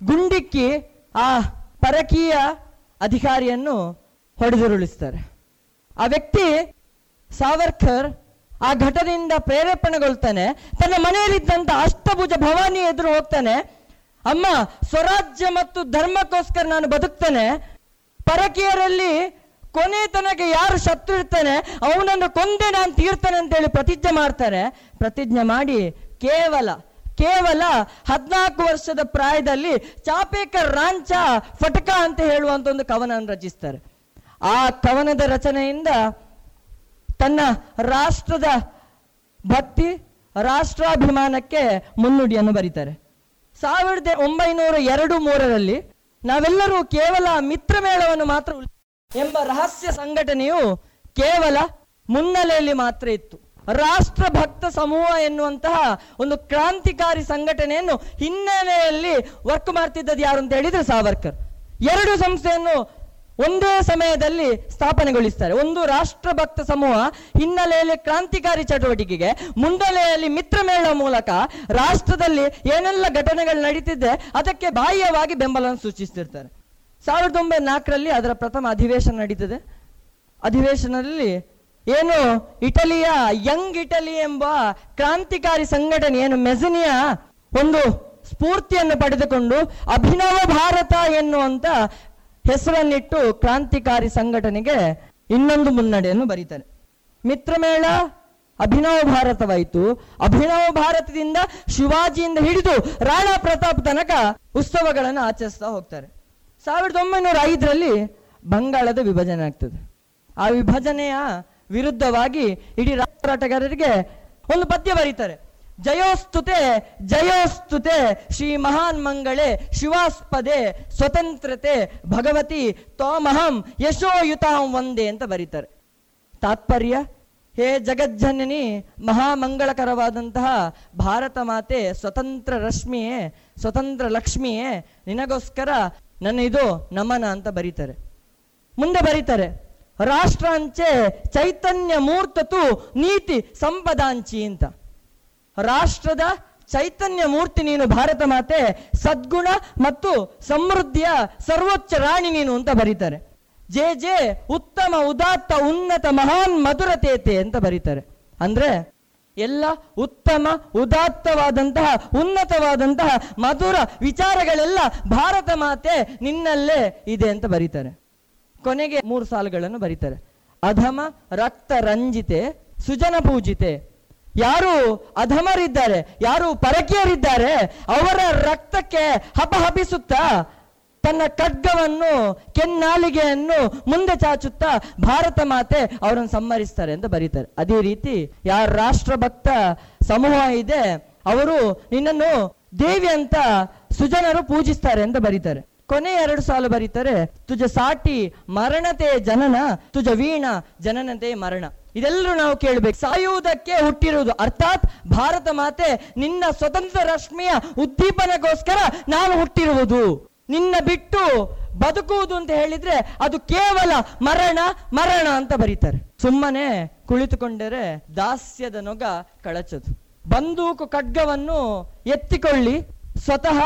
ಗುಂಡಿಕ್ಕಿ ಆ ಪರಕೀಯ ಅಧಿಕಾರಿಯನ್ನು ಹೊಡೆದುರುಳಿಸ್ತಾರೆ. ಆ ವ್ಯಕ್ತಿ ಸಾವರ್ಕರ್ ಆ ಘಟನೆಯಿಂದ ಪ್ರೇರೇಪಣೆಗೊಳ್ತಾನೆ. ತನ್ನ ಮನೆಯಲ್ಲಿದ್ದಂಥ ಅಷ್ಟಭುಜ ಭವಾನಿ ಎದುರು ಹೋಗ್ತಾನೆ. ಅಮ್ಮ, ಸ್ವರಾಜ್ಯ ಮತ್ತು ಧರ್ಮಕ್ಕೋಸ್ಕರ ನಾನು ಬದುಕ್ತೇನೆ. ಪರಕೀಯರಲ್ಲಿ ಕೊನೆ ತನಗೆ ಯಾರು ಶತ್ರು ಇರ್ತಾನೆ, ಅವನನ್ನು ಕೊಂದೆ ನಾನು ತೀರ್ತಾನೆ ಅಂತೇಳಿ ಪ್ರತಿಜ್ಞೆ ಮಾಡ್ತಾರೆ. ಪ್ರತಿಜ್ಞೆ ಮಾಡಿ ಕೇವಲ ಕೇವಲ ಹದಿನಾಲ್ಕು ವರ್ಷದ ಪ್ರಾಯದಲ್ಲಿ ಚಾಪೇಕರ್ ರಾಂಚ ಫಟಕ ಅಂತ ಹೇಳುವಂತ ಒಂದು ಕವನವನ್ನು ರಚಿಸ್ತಾರೆ. ಆ ಕವನದ ರಚನೆಯಿಂದ ತನ್ನ ರಾಷ್ಟ್ರದ ಭಕ್ತಿ, ರಾಷ್ಟ್ರಾಭಿಮಾನಕ್ಕೆ ಮುನ್ನುಡಿಯನ್ನು ಬರೀತಾರೆ. ಸಾವಿರದ ಒಂಬೈನೂರ ಎರಡು ಮೂರರಲ್ಲಿ ನಾವೆಲ್ಲರೂ ಕೇವಲ ಮಿತ್ರಮೇಳವನ್ನು ಮಾತ್ರ ಎಂಬ ರಹಸ್ಯ ಸಂಘಟನೆಯು ಕೇವಲ ಮುನ್ನೆಲೆಯಲ್ಲಿ ಮಾತ್ರ ಇತ್ತು. ರಾಷ್ಟ್ರ ಭಕ್ತ ಸಮೂಹ ಎನ್ನುವಂತಹ ಒಂದು ಕ್ರಾಂತಿಕಾರಿ ಸಂಘಟನೆಯನ್ನು ಹಿನ್ನೆಲೆಯಲ್ಲಿ ವರ್ಕ್ ಮಾಡ್ತಿದ್ದದ್ದು ಯಾರು ಅಂತ ಹೇಳಿದ್ರೆ ಸಾವರ್ಕರ್. ಎರಡು ಸಂಸ್ಥೆಯನ್ನು ಒಂದೇ ಸಮಯದಲ್ಲಿ ಸ್ಥಾಪನೆಗೊಳಿಸ್ತಾರೆ. ಒಂದು ರಾಷ್ಟ್ರಭಕ್ತ ಸಮೂಹ ಹಿನ್ನೆಲೆಯಲ್ಲಿ ಕ್ರಾಂತಿಕಾರಿ ಚಟುವಟಿಕೆಗೆ ಮುನ್ನೆಲೆಯಲ್ಲಿ ಮಿತ್ರಮೇಳ ಮೂಲಕ ರಾಷ್ಟ್ರದಲ್ಲಿ ಏನೆಲ್ಲ ಘಟನೆಗಳು ನಡೀತಿದ್ದೆ ಅದಕ್ಕೆ ಬಾಹ್ಯವಾಗಿ ಬೆಂಬಲವನ್ನು ಸೂಚಿಸ್ತಿರ್ತಾರೆ. ಸಾವಿರದ ಒಂಬೈನೂರ ನಾಲ್ಕರಲ್ಲಿ ಅದರ ಪ್ರಥಮ ಅಧಿವೇಶನ ನಡೀತದೆ. ಅಧಿವೇಶನದಲ್ಲಿ ಏನು? ಇಟಲಿಯ ಯಂಗ್ ಇಟಲಿ ಎಂಬ ಕ್ರಾಂತಿಕಾರಿ ಸಂಘಟನೆ ಏನು ಮೆಜನಿಯ ಒಂದು ಸ್ಫೂರ್ತಿಯನ್ನು ಪಡೆದುಕೊಂಡು ಅಭಿನವ ಭಾರತ ಎನ್ನುವಂತ ಹೆಸರನ್ನಿಟ್ಟು ಕ್ರಾಂತಿಕಾರಿ ಸಂಘಟನೆಗೆ ಇನ್ನೊಂದು ಮುನ್ನಡೆಯನ್ನು ಬರೀತಾರೆ. ಮಿತ್ರಮೇಳ, ಅಭಿನವ ಭಾರತವಾಯಿತು. ಅಭಿನವ ಭಾರತದಿಂದ ಶಿವಾಜಿಯಿಂದ ಹಿಡಿದು ರಾಣಾ ಪ್ರತಾಪ್ ತನಕ ಉತ್ಸವಗಳನ್ನು ಆಚರಿಸ್ತಾ ಹೋಗ್ತಾರೆ. ಸಾವಿರದ ಒಂಬೈನೂರ ಐದರಲ್ಲಿ ಬಂಗಾಳದ ವಿಭಜನೆ ಆಗ್ತದೆ. ಆ ವಿಭಜನೆಯ ವಿರುದ್ಧವಾಗಿ ಇಡೀ ಹೋರಾಟಗಾರರಿಗೆ ಒಂದು ಪದ್ಯ ಬರೀತಾರೆ. ಜಯೋಸ್ತುತೆ ಜಯೋಸ್ತುತೆ, ಶ್ರೀ ಮಹಾನ್ ಮಂಗಳೇ, ಶಿವಾಸ್ಪದೆ, ಸ್ವತಂತ್ರತೆ, ಭಗವತಿ, ತೋಮಹಂ, ಯಶೋಯುತಾಂ ಒಂದೇ ಅಂತ ಬರೀತಾರೆ. ತಾತ್ಪರ್ಯ? ಹೇ ಜಗಜ್ಜನನಿ, ಮಹಾಮಂಗಳಕರವಾದಂತಹ ಭಾರತ ಮಾತೆ, ಸ್ವತಂತ್ರ ರಶ್ಮಿಯೇ, ಸ್ವತಂತ್ರ ಲಕ್ಷ್ಮಿಯೇ, ನಿನಗೋಸ್ಕರ ನನ್ನ ಇದು ನಮನ ಅಂತ ಬರೀತಾರೆ. ಮುಂದೆ ಬರೀತಾರೆ. ರಾಷ್ಟ್ರಾಂಚೆ ಚೈತನ್ಯ ಮೂರ್ತತು ನೀತಿ ಸಂಪದಾಂಚಿ ಅಂತ. ರಾಷ್ಟ್ರದ ಚೈತನ್ಯ ಮೂರ್ತಿ ನೀನು ಭಾರತ ಮಾತೆ, ಸದ್ಗುಣ ಮತ್ತು ಸಮೃದ್ಧಿಯ ಸರ್ವೋಚ್ಚ ರಾಣಿ ನೀನು ಅಂತ ಬರೀತಾರೆ. ಜೆ ಜೆ ಉತ್ತಮ, ಉದಾತ್ತ, ಉನ್ನತ, ಮಹಾನ್, ಮಧುರತೇತೆ ಅಂತ ಬರೀತಾರೆ. ಅಂದ್ರೆ ಎಲ್ಲ ಉತ್ತಮ, ಉದಾತ್ತವಾದಂತಹ, ಉನ್ನತವಾದಂತಹ ಮಧುರ ವಿಚಾರಗಳೆಲ್ಲ ಭಾರತ ಮಾತೆ ನಿನ್ನಲ್ಲೇ ಇದೆ ಅಂತ ಬರೀತಾರೆ. ಕೊನೆಗೆ ಮೂರು ಸಾಲುಗಳನ್ನು ಬರೀತಾರೆ. ಅಧಮ, ರಕ್ತ ರಂಜಿತೆ, ಸುಜನ ಪೂಜಿತೆ. ಯಾರು ಅಧಮರಿದ್ದಾರೆ, ಯಾರು ಪರಕೀಯರಿದ್ದಾರೆ, ಅವರ ರಕ್ತಕ್ಕೆ ಹಪಹಪಿಸುತ್ತಾ ತನ್ನ ಖಡ್ಗವನ್ನು, ಕೆನ್ನಾಲಿಗೆಯನ್ನು ಮುಂದೆ ಚಾಚುತ್ತಾ ಭಾರತ ಮಾತೆ ಅವರನ್ನು ಸಮ್ಮರಿಸ್ತಾರೆ ಅಂತ ಬರೀತಾರೆ. ಅದೇ ರೀತಿ ಯಾರ ರಾಷ್ಟ್ರಭಕ್ತ ಸಮೂಹ ಇದೆ, ಅವರು ನಿನ್ನನ್ನು ದೇವಿ ಅಂತ ಸುಜನರು ಪೂಜಿಸ್ತಾರೆ ಅಂತ ಬರೀತಾರೆ. ಕೊನೆ ಎರಡು ಸಾಲು ಬರೀತಾರೆ, ತುಜ ಸಾಟಿ ಮರಣತೆ ಜನನ, ತುಜ ವೀಣ ಜನನತೆ ಮರಣ. ಇದೆಲ್ಲರೂ ನಾವು ಕೇಳಬೇಕು. ಸಾಯುವುದಕ್ಕೆ ಹುಟ್ಟಿರುವುದು, ಅರ್ಥಾತ್ ಭಾರತ ಮಾತೆ, ನಿನ್ನ ಸ್ವತಂತ್ರ ರಶ್ಮಿಯ ಉದ್ದೀಪನಗೋಸ್ಕರ ನಾನು ಹುಟ್ಟಿರುವುದು. ನಿನ್ನ ಬಿಟ್ಟು ಬದುಕುವುದು ಅಂತ ಹೇಳಿದ್ರೆ ಅದು ಕೇವಲ ಮರಣ ಮರಣ ಅಂತ ಬರೀತಾರೆ. ಸುಮ್ಮನೆ ಕುಳಿತುಕೊಂಡರೆ ದಾಸ್ಯದ ನೊಗ ಕಳಚದು. ಬಂದೂಕು ಖಡ್ಗವನ್ನು ಎತ್ತಿಕೊಳ್ಳಿ, ಸ್ವತಃ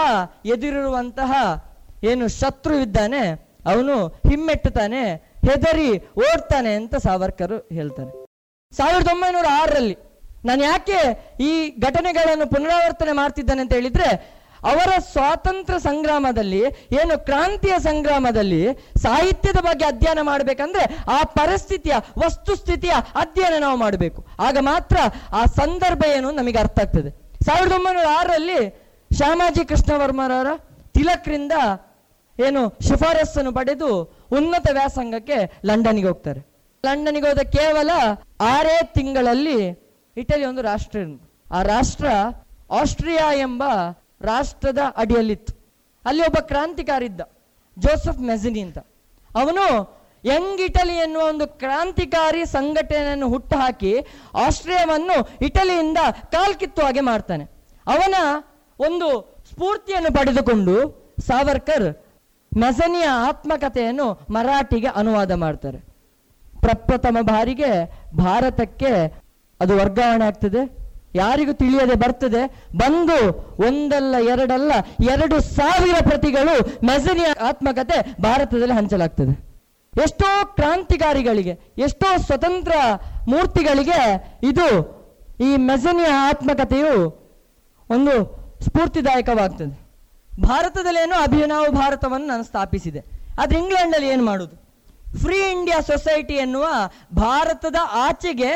ಎದುರಿರುವಂತಹ ಏನು ಶತ್ರು ಇದ್ದಾನೆ, ಅವನು ಹಿಮ್ಮೆಟ್ಟುತ್ತಾನೆ, ಹೆದರಿ ಓಡ್ತಾನೆ ಅಂತ ಸಾವರ್ಕರ್ ಹೇಳ್ತಾನೆ ಸಾವಿರದ ಒಂಬೈನೂರ ಆರರಲ್ಲಿ ನಾನು ಯಾಕೆ ಈ ಘಟನೆಗಳನ್ನು ಪುನರಾವರ್ತನೆ ಮಾಡ್ತಿದ್ದಾನೆ ಅಂತ ಹೇಳಿದ್ರೆ, ಅವರ ಸ್ವಾತಂತ್ರ್ಯ ಸಂಗ್ರಾಮದಲ್ಲಿ, ಏನು ಕ್ರಾಂತಿಯ ಸಂಗ್ರಾಮದಲ್ಲಿ ಸಾಹಿತ್ಯದ ಬಗ್ಗೆ ಅಧ್ಯಯನ ಮಾಡಬೇಕಂದ್ರೆ ಆ ಪರಿಸ್ಥಿತಿಯ, ವಸ್ತುಸ್ಥಿತಿಯ ಅಧ್ಯಯನ ನಾವು ಮಾಡಬೇಕು. ಆಗ ಮಾತ್ರ ಆ ಸಂದರ್ಭ ಏನು ನಮಗೆ ಅರ್ಥ ಆಗ್ತದೆ. ಸಾವಿರದ ಒಂಬೈನೂರ ಆರರಲ್ಲಿ ಶ್ಯಾಮಾಜಿ ಕೃಷ್ಣವರ್ಮರವರ ತಿಲಕ್ರಿಂದ ಏನು ಶಿಫಾರಸ್ಸನ್ನು ಪಡೆದು ಉನ್ನತ ವ್ಯಾಸಂಗಕ್ಕೆ ಲಂಡನ್ಗೆ ಹೋಗ್ತಾರೆ. ಲಂಡನ್ಗೆ ಹೋದ ಕೇವಲ ಆರೇ ತಿಂಗಳಲ್ಲಿ ಇಟಲಿ ಒಂದು ರಾಷ್ಟ್ರ. ಆ ರಾಷ್ಟ್ರ ಆಸ್ಟ್ರಿಯಾ ಎಂಬ ರಾಷ್ಟ್ರದ ಅಡಿಯಲ್ಲಿತ್ತು. ಅಲ್ಲಿ ಒಬ್ಬ ಕ್ರಾಂತಿಕಾರಿ ಇದ್ದ ಜೋಸೆಫ್ ಮೆಜಿನಿ ಅಂತ. ಅವನು ಯಂಗ್ ಇಟಲಿ ಎನ್ನುವ ಒಂದು ಕ್ರಾಂತಿಕಾರಿ ಸಂಘಟನೆಯನ್ನು ಹುಟ್ಟುಹಾಕಿ ಆಸ್ಟ್ರಿಯಾವನ್ನು ಇಟಲಿಯಿಂದ ಕಾಲ್ಕಿತ್ತು ಹಾಗೆ ಮಾಡ್ತಾನೆ. ಅವನ ಒಂದು ಸ್ಫೂರ್ತಿಯನ್ನು ಪಡೆದುಕೊಂಡು ಸಾವರ್ಕರ್ ಮೆಸನಿಯ ಆತ್ಮಕಥೆಯನ್ನು ಮರಾಠಿಗೆ ಅನುವಾದ ಮಾಡ್ತಾರೆ. ಪ್ರಪ್ರಥಮ ಬಾರಿಗೆ ಭಾರತಕ್ಕೆ ಅದು ವರ್ಗಾವಣೆ ಆಗ್ತದೆ. ಯಾರಿಗೂ ತಿಳಿಯದೆ ಬರ್ತದೆ. ಬಂದು ಒಂದಲ್ಲ ಎರಡಲ್ಲ ಎರಡು ಸಾವಿರ ಪ್ರತಿಗಳು ಮೆಸನಿಯ ಆತ್ಮಕತೆ ಭಾರತದಲ್ಲಿ ಹಂಚಲಾಗ್ತದೆ. ಎಷ್ಟೋ ಕ್ರಾಂತಿಕಾರಿಗಳಿಗೆ, ಎಷ್ಟೋ ಸ್ವತಂತ್ರ ಮೂರ್ತಿಗಳಿಗೆ ಇದು ಈ ಮೆಸನಿಯ ಆತ್ಮಕಥೆಯು ಒಂದು ಸ್ಫೂರ್ತಿದಾಯಕವಾಗ್ತದೆ. ಭಾರತದಲ್ಲಿ ಏನು ಅಭಿನವ ಭಾರತವನ್ನು ನಾನು ಸ್ಥಾಪಿಸಿದೆ. ಆದರೆ ಇಂಗ್ಲೆಂಡಲ್ಲಿ ಏನು ಮಾಡೋದು? ಫ್ರೀ ಇಂಡಿಯಾ ಸೊಸೈಟಿ ಎನ್ನುವ ಭಾರತದ ಆಚೆಗೆ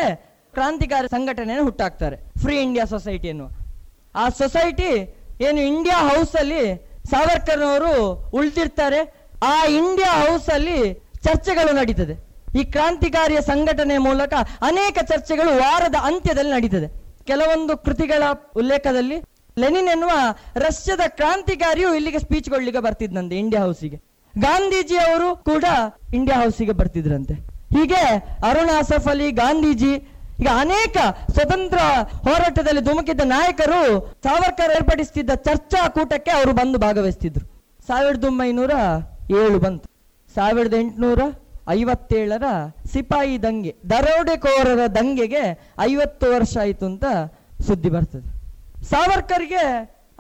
ಕ್ರಾಂತಿಕಾರಿ ಸಂಘಟನೆಯನ್ನು ಹುಟ್ಟಾಕ್ತಾರೆ. ಫ್ರೀ ಇಂಡಿಯಾ ಸೊಸೈಟಿ ಎನ್ನುವ. ಆ ಸೊಸೈಟಿ ಏನು ಇಂಡಿಯಾ ಹೌಸ್ ಅಲ್ಲಿ ಸಾವರ್ಕರ್ನವರು ಉಳಿದಿರ್ತಾರೆ. ಆ ಇಂಡಿಯಾ ಹೌಸ್ ಅಲ್ಲಿ ಚರ್ಚೆಗಳು ನಡೀತದೆ. ಈ ಕ್ರಾಂತಿಕಾರಿಯ ಸಂಘಟನೆ ಮೂಲಕ ಅನೇಕ ಚರ್ಚೆಗಳು ವಾರದ ಅಂತ್ಯದಲ್ಲಿ ನಡೀತದೆ. ಕೆಲವೊಂದು ಕೃತಿಗಳ ಉಲ್ಲೇಖದಲ್ಲಿ ಲೆನಿನ್ ಎನ್ನುವ ರಷ್ಯಾದ ಕ್ರಾಂತಿಕಾರಿಯು ಇಲ್ಲಿಗೆ ಸ್ಪೀಚ್ ಕೊಡ್ಲಿಕ್ಕೆ ಬರ್ತಿದ್ನಂತೆ ಇಂಡಿಯಾ ಹೌಸಿಗೆ ಗಾಂಧೀಜಿ ಅವರು ಕೂಡ ಇಂಡಿಯಾ ಹೌಸಿಗೆ ಬರ್ತಿದ್ರಂತೆ. ಹೀಗೆ ಅರುಣ್ ಆಸಫ್ ಅಲಿ, ಗಾಂಧೀಜಿ, ಈಗ ಅನೇಕ ಸ್ವತಂತ್ರ ಹೋರಾಟದಲ್ಲಿ ಧುಮುಕಿದ್ದ ನಾಯಕರು ಸಾವರ್ಕರ್ ಏರ್ಪಡಿಸುತ್ತಿದ್ದ ಚರ್ಚಾ ಕೂಟಕ್ಕೆ ಅವರು ಬಂದು ಭಾಗವಹಿಸ್ತಿದ್ರು. ಸಾವಿರದ ಒಂಬೈನೂರ ಏಳು ಬಂತು. ಸಾವಿರದ ಎಂಟುನೂರ ಐವತ್ತೇಳರ ಸಿಪಾಯಿ ದಂಗೆ, ದರೋಡೆಕೋರರ ದಂಗೆಗೆ ಐವತ್ತು ವರ್ಷ ಆಯಿತು ಅಂತ ಸುದ್ದಿ ಬರ್ತದೆ. ಸಾವರ್ಕರ್ಗೆ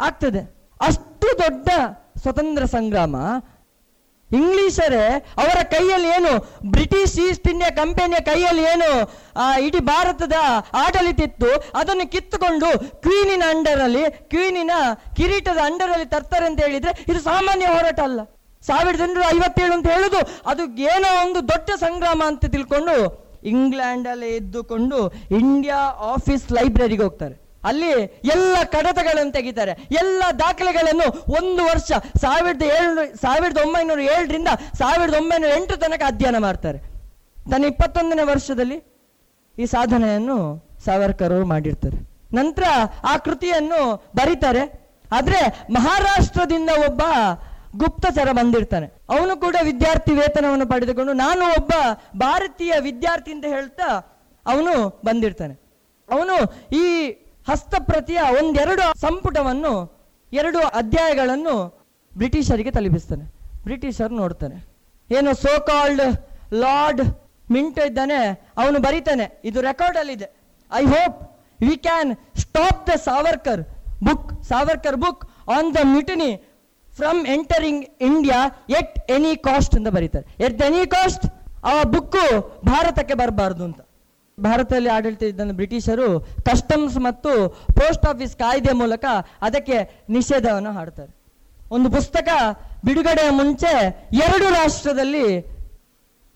ಆಗ್ತದೆ. ಅಷ್ಟು ದೊಡ್ಡ ಸ್ವತಂತ್ರ ಸಂಗ್ರಾಮ. ಇಂಗ್ಲಿಷರೇ ಅವರ ಕೈಯಲ್ಲಿ ಏನು ಬ್ರಿಟಿಷ್ ಈಸ್ಟ್ ಇಂಡಿಯಾ ಕಂಪನಿಯ ಕೈಯಲ್ಲಿ ಏನು ಇಡೀ ಭಾರತದ ಆಡಳಿತ ಇತ್ತು, ಅದನ್ನು ಕಿತ್ತುಕೊಂಡು ಕ್ವೀನಿನ ಅಂಡರಲ್ಲಿ, ಕ್ವೀನಿನ ಕಿರೀಟದ ಅಂಡರಲ್ಲಿ ತರ್ತಾರೆ ಅಂತ ಹೇಳಿದ್ರೆ ಇದು ಸಾಮಾನ್ಯ ಹೋರಾಟ ಅಲ್ಲ. ಸಾವಿರದ ಎಂಟುನೂರ ಐವತ್ತೇಳು ಅಂತ ಹೇಳುದು, ಅದು ಏನೋ ಒಂದು ದೊಡ್ಡ ಸಂಗ್ರಾಮ ಅಂತ ತಿಳ್ಕೊಂಡು ಇಂಗ್ಲೆಂಡಲ್ಲೇ ಇದ್ದುಕೊಂಡು ಇಂಡಿಯಾ ಆಫೀಸ್ ಲೈಬ್ರರಿಗೆ ಹೋಗ್ತಾರೆ. ಅಲ್ಲಿ ಎಲ್ಲ ಕಡತಗಳನ್ನು ತೆಗಿತಾರೆ. ಎಲ್ಲ ದಾಖಲೆಗಳನ್ನು ಒಂದು ವರ್ಷ, ಸಾವಿರದ ಏಳು ಸಾವಿರದ ಒಂಬೈನೂರ ಏಳರಿಂದ ಸಾವಿರದ ಒಂಬೈನೂರ ಎಂಟು ತನಕ ಅಧ್ಯಯನ ಮಾಡ್ತಾರೆ. ತನ್ನ ಇಪ್ಪತ್ತೊಂದನೇ ವರ್ಷದಲ್ಲಿ ಈ ಸಾಧನೆಯನ್ನು ಸಾವರ್ಕರ್ ಮಾಡಿರ್ತಾರೆ. ನಂತರ ಆ ಕೃತಿಯನ್ನು ಬರೀತಾರೆ. ಆದ್ರೆ ಮಹಾರಾಷ್ಟ್ರದಿಂದ ಒಬ್ಬ ಗುಪ್ತಚರ ಬಂದಿರ್ತಾನೆ. ಅವನು ಕೂಡ ವಿದ್ಯಾರ್ಥಿ ವೇತನವನ್ನು ಪಡೆದುಕೊಂಡು ನಾನು ಒಬ್ಬ ಭಾರತೀಯ ವಿದ್ಯಾರ್ಥಿ ಅಂತ ಹೇಳ್ತಾ ಅವನು ಬಂದಿರ್ತಾನೆ. ಅವನು ಈ ಹಸ್ತಪ್ರತಿಯ ಒಂದೆರಡು ಸಂಪುಟವನ್ನು, ಎರಡು ಅಧ್ಯಾಯಗಳನ್ನು ಬ್ರಿಟಿಷರಿಗೆ ತಲುಪಿಸ್ತಾನೆ. ಬ್ರಿಟಿಷರು ನೋಡ್ತಾನೆ. ಏನು ಸೋ ಕಾಲ್ಡ್ ಲಾರ್ಡ್ ಮಿಂಟ್ ಇದ್ದಾನೆ, ಅವನು ಬರೀತಾನೆ. ಇದು ರೆಕಾರ್ಡ್ ಅಲ್ಲಿ ಇದೆ I hope we can stop the Savarkar book Savarkar book on the mutiny from entering India at any cost ಅಂತ ಬರೀತಾರೆ. ಎಟ್ ಎನಿ ಕಾಸ್ಟ್ ಆ ಬುಕ್ಕು ಭಾರತಕ್ಕೆ ಬರಬಾರ್ದು ಅಂತ. ಭಾರತದಲ್ಲಿ ಆಡಳಿತ ಇದ್ದ ಬ್ರಿಟಿಷರು ಕಸ್ಟಮ್ಸ್ ಮತ್ತು ಪೋಸ್ಟ್ ಆಫೀಸ್ ಕಾಯ್ದೆ ಮೂಲಕ ಅದಕ್ಕೆ ನಿಷೇಧವನ್ನು ಹಾಡ್ತಾರೆ. ಒಂದು ಪುಸ್ತಕ ಬಿಡುಗಡೆಯ ಮುಂಚೆ ಎರಡು ರಾಷ್ಟ್ರದಲ್ಲಿ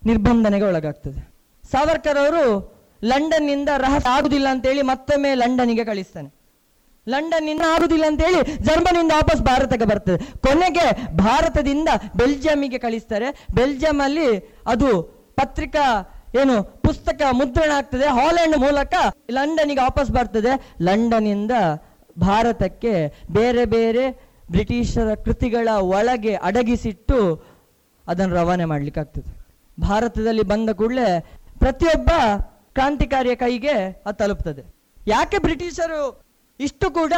ನಿರ್ಬಂಧನೆಗೆ ಒಳಗಾಗ್ತದೆ. ಸಾವರ್ಕರ್ ಅವರು ಲಂಡನ್ನಿಂದ ರಹಸ್ಯ ಆಗುದಿಲ್ಲ ಅಂತೇಳಿ ಮತ್ತೊಮ್ಮೆ ಲಂಡನ್ಗೆ ಕಳಿಸ್ತಾನೆ. ಲಂಡನ್ ಇನ್ನ ಆಗುದಿಲ್ಲ ಅಂತೇಳಿ ಜರ್ಮನಿಯಿಂದ ವಾಪಸ್ ಭಾರತಕ್ಕೆ ಬರ್ತದೆ. ಕೊನೆಗೆ ಭಾರತದಿಂದ ಬೆಲ್ಜಿಯಂಗೆ ಕಳಿಸ್ತಾರೆ. ಬೆಲ್ಜಿಯಂ ಅಲ್ಲಿ ಅದು ಪತ್ರಿಕಾ ಏನು ಪುಸ್ತಕ ಮುದ್ರಣ ಆಗ್ತದೆ, ಹಾಲೆಂಡ್ ಮೂಲಕ ಲಂಡನ್ಗೆ ವಾಪಸ್ ಬರ್ತದೆ. ಲಂಡನ್ನಿಂದ ಭಾರತಕ್ಕೆ ಬೇರೆ ಬೇರೆ ಬ್ರಿಟಿಷರ ಕೃತಿಗಳ ಒಳಗೆ ಅಡಗಿಸಿಟ್ಟು ಅದನ್ನು ರವಾನೆ ಮಾಡ್ಲಿಕ್ಕೆ ಆಗ್ತದೆ. ಭಾರತದಲ್ಲಿ ಬಂದ ಕೂಡಲೇ ಪ್ರತಿಯೊಬ್ಬ ಕ್ರಾಂತಿಕಾರಿಯ ಕೈಗೆ ಅದು ತಲುಪ್ತದೆ. ಯಾಕೆ ಬ್ರಿಟಿಷರು ಇಷ್ಟು ಕೂಡ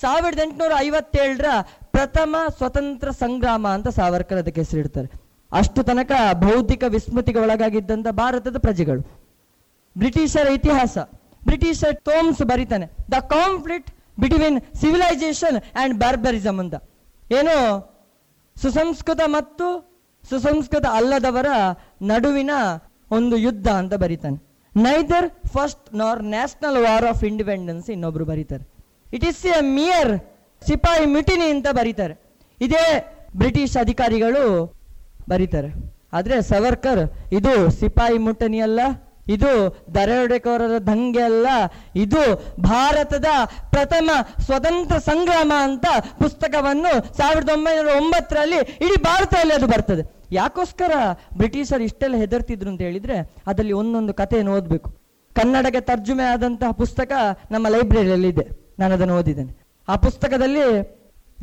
ಸಾವಿರದ ಎಂಟುನೂರ ಐವತ್ತೇಳರ ಪ್ರಥಮ ಸ್ವತಂತ್ರ ಸಂಗ್ರಾಮ ಅಂತ ಸಾವರ್ಕರ್ ಅದಕ್ಕೆ ಹೆಸರಿಡ್ತಾರೆ. ಅಷ್ಟು ತನಕ ಭೌತಿಕ ವಿಸ್ಮೃತಿಗೆ ಒಳಗಾಗಿದ್ದಂಥ ಭಾರತದ ಪ್ರಜೆಗಳು. ಬ್ರಿಟಿಷರ ಇತಿಹಾಸ, ಬ್ರಿಟಿಷರ್ ಟೋಮ್ಸ್ ಬರೀತಾನೆ. The conflict between civilisation and barbarism ಅಂತ. ಏನು? ಸುಸಂಸ್ಕೃತ ಮತ್ತು ಸುಸಂಸ್ಕೃತ ಅಲ್ಲದವರ ನಡುವಿನ ಒಂದು ಯುದ್ಧ ಅಂತ ಬರೀತಾನೆ. Neither first nor national war of independence ಇನ್ನೊಬ್ರು ಬರೀತಾರೆ. ಇಟ್ ಈಸ್ ಎ ಮಿಯರ್ ಸಿಪಾಯಿ ಮಿಟಿನಿ ಅಂತ ಬರೀತಾರೆ. ಇದೇ ಬ್ರಿಟಿಷ್ ಅಧಿಕಾರಿಗಳು ಬರೀತಾರೆ. ಆದರೆ ಸವರ್ಕರ್, ಇದು ಸಿಪಾಯಿ ಮುಟ್ಟಣಿ ಅಲ್ಲ, ಇದು ದರೋಡೆಕೋರರ ದಂಗೆ ಅಲ್ಲ, ಇದು ಭಾರತದ ಪ್ರಥಮ ಸ್ವತಂತ್ರ ಸಂಗ್ರಾಮ ಅಂತ ಪುಸ್ತಕವನ್ನು ಸಾವಿರದ ಒಂಬೈನೂರ ಒಂಬತ್ತರಲ್ಲಿ ಇಡೀ ಭಾರತದಲ್ಲಿ ಅದು ಬರ್ತದೆ. ಯಾಕೋಸ್ಕರ ಬ್ರಿಟಿಷರು ಇಷ್ಟೆಲ್ಲ ಹೆದರ್ತಿದ್ರು ಅಂತ ಹೇಳಿದ್ರೆ ಅದರಲ್ಲಿ ಒಂದೊಂದು ಕಥೆಯನ್ನು ಓದಬೇಕು. ಕನ್ನಡಕ್ಕೆ ತರ್ಜುಮೆ ಆದಂತಹ ಪುಸ್ತಕ ನಮ್ಮ ಲೈಬ್ರರಿಯಲ್ಲಿ ಇದೆ. ನಾನು ಅದನ್ನು ಓದಿದ್ದೇನೆ. ಆ ಪುಸ್ತಕದಲ್ಲಿ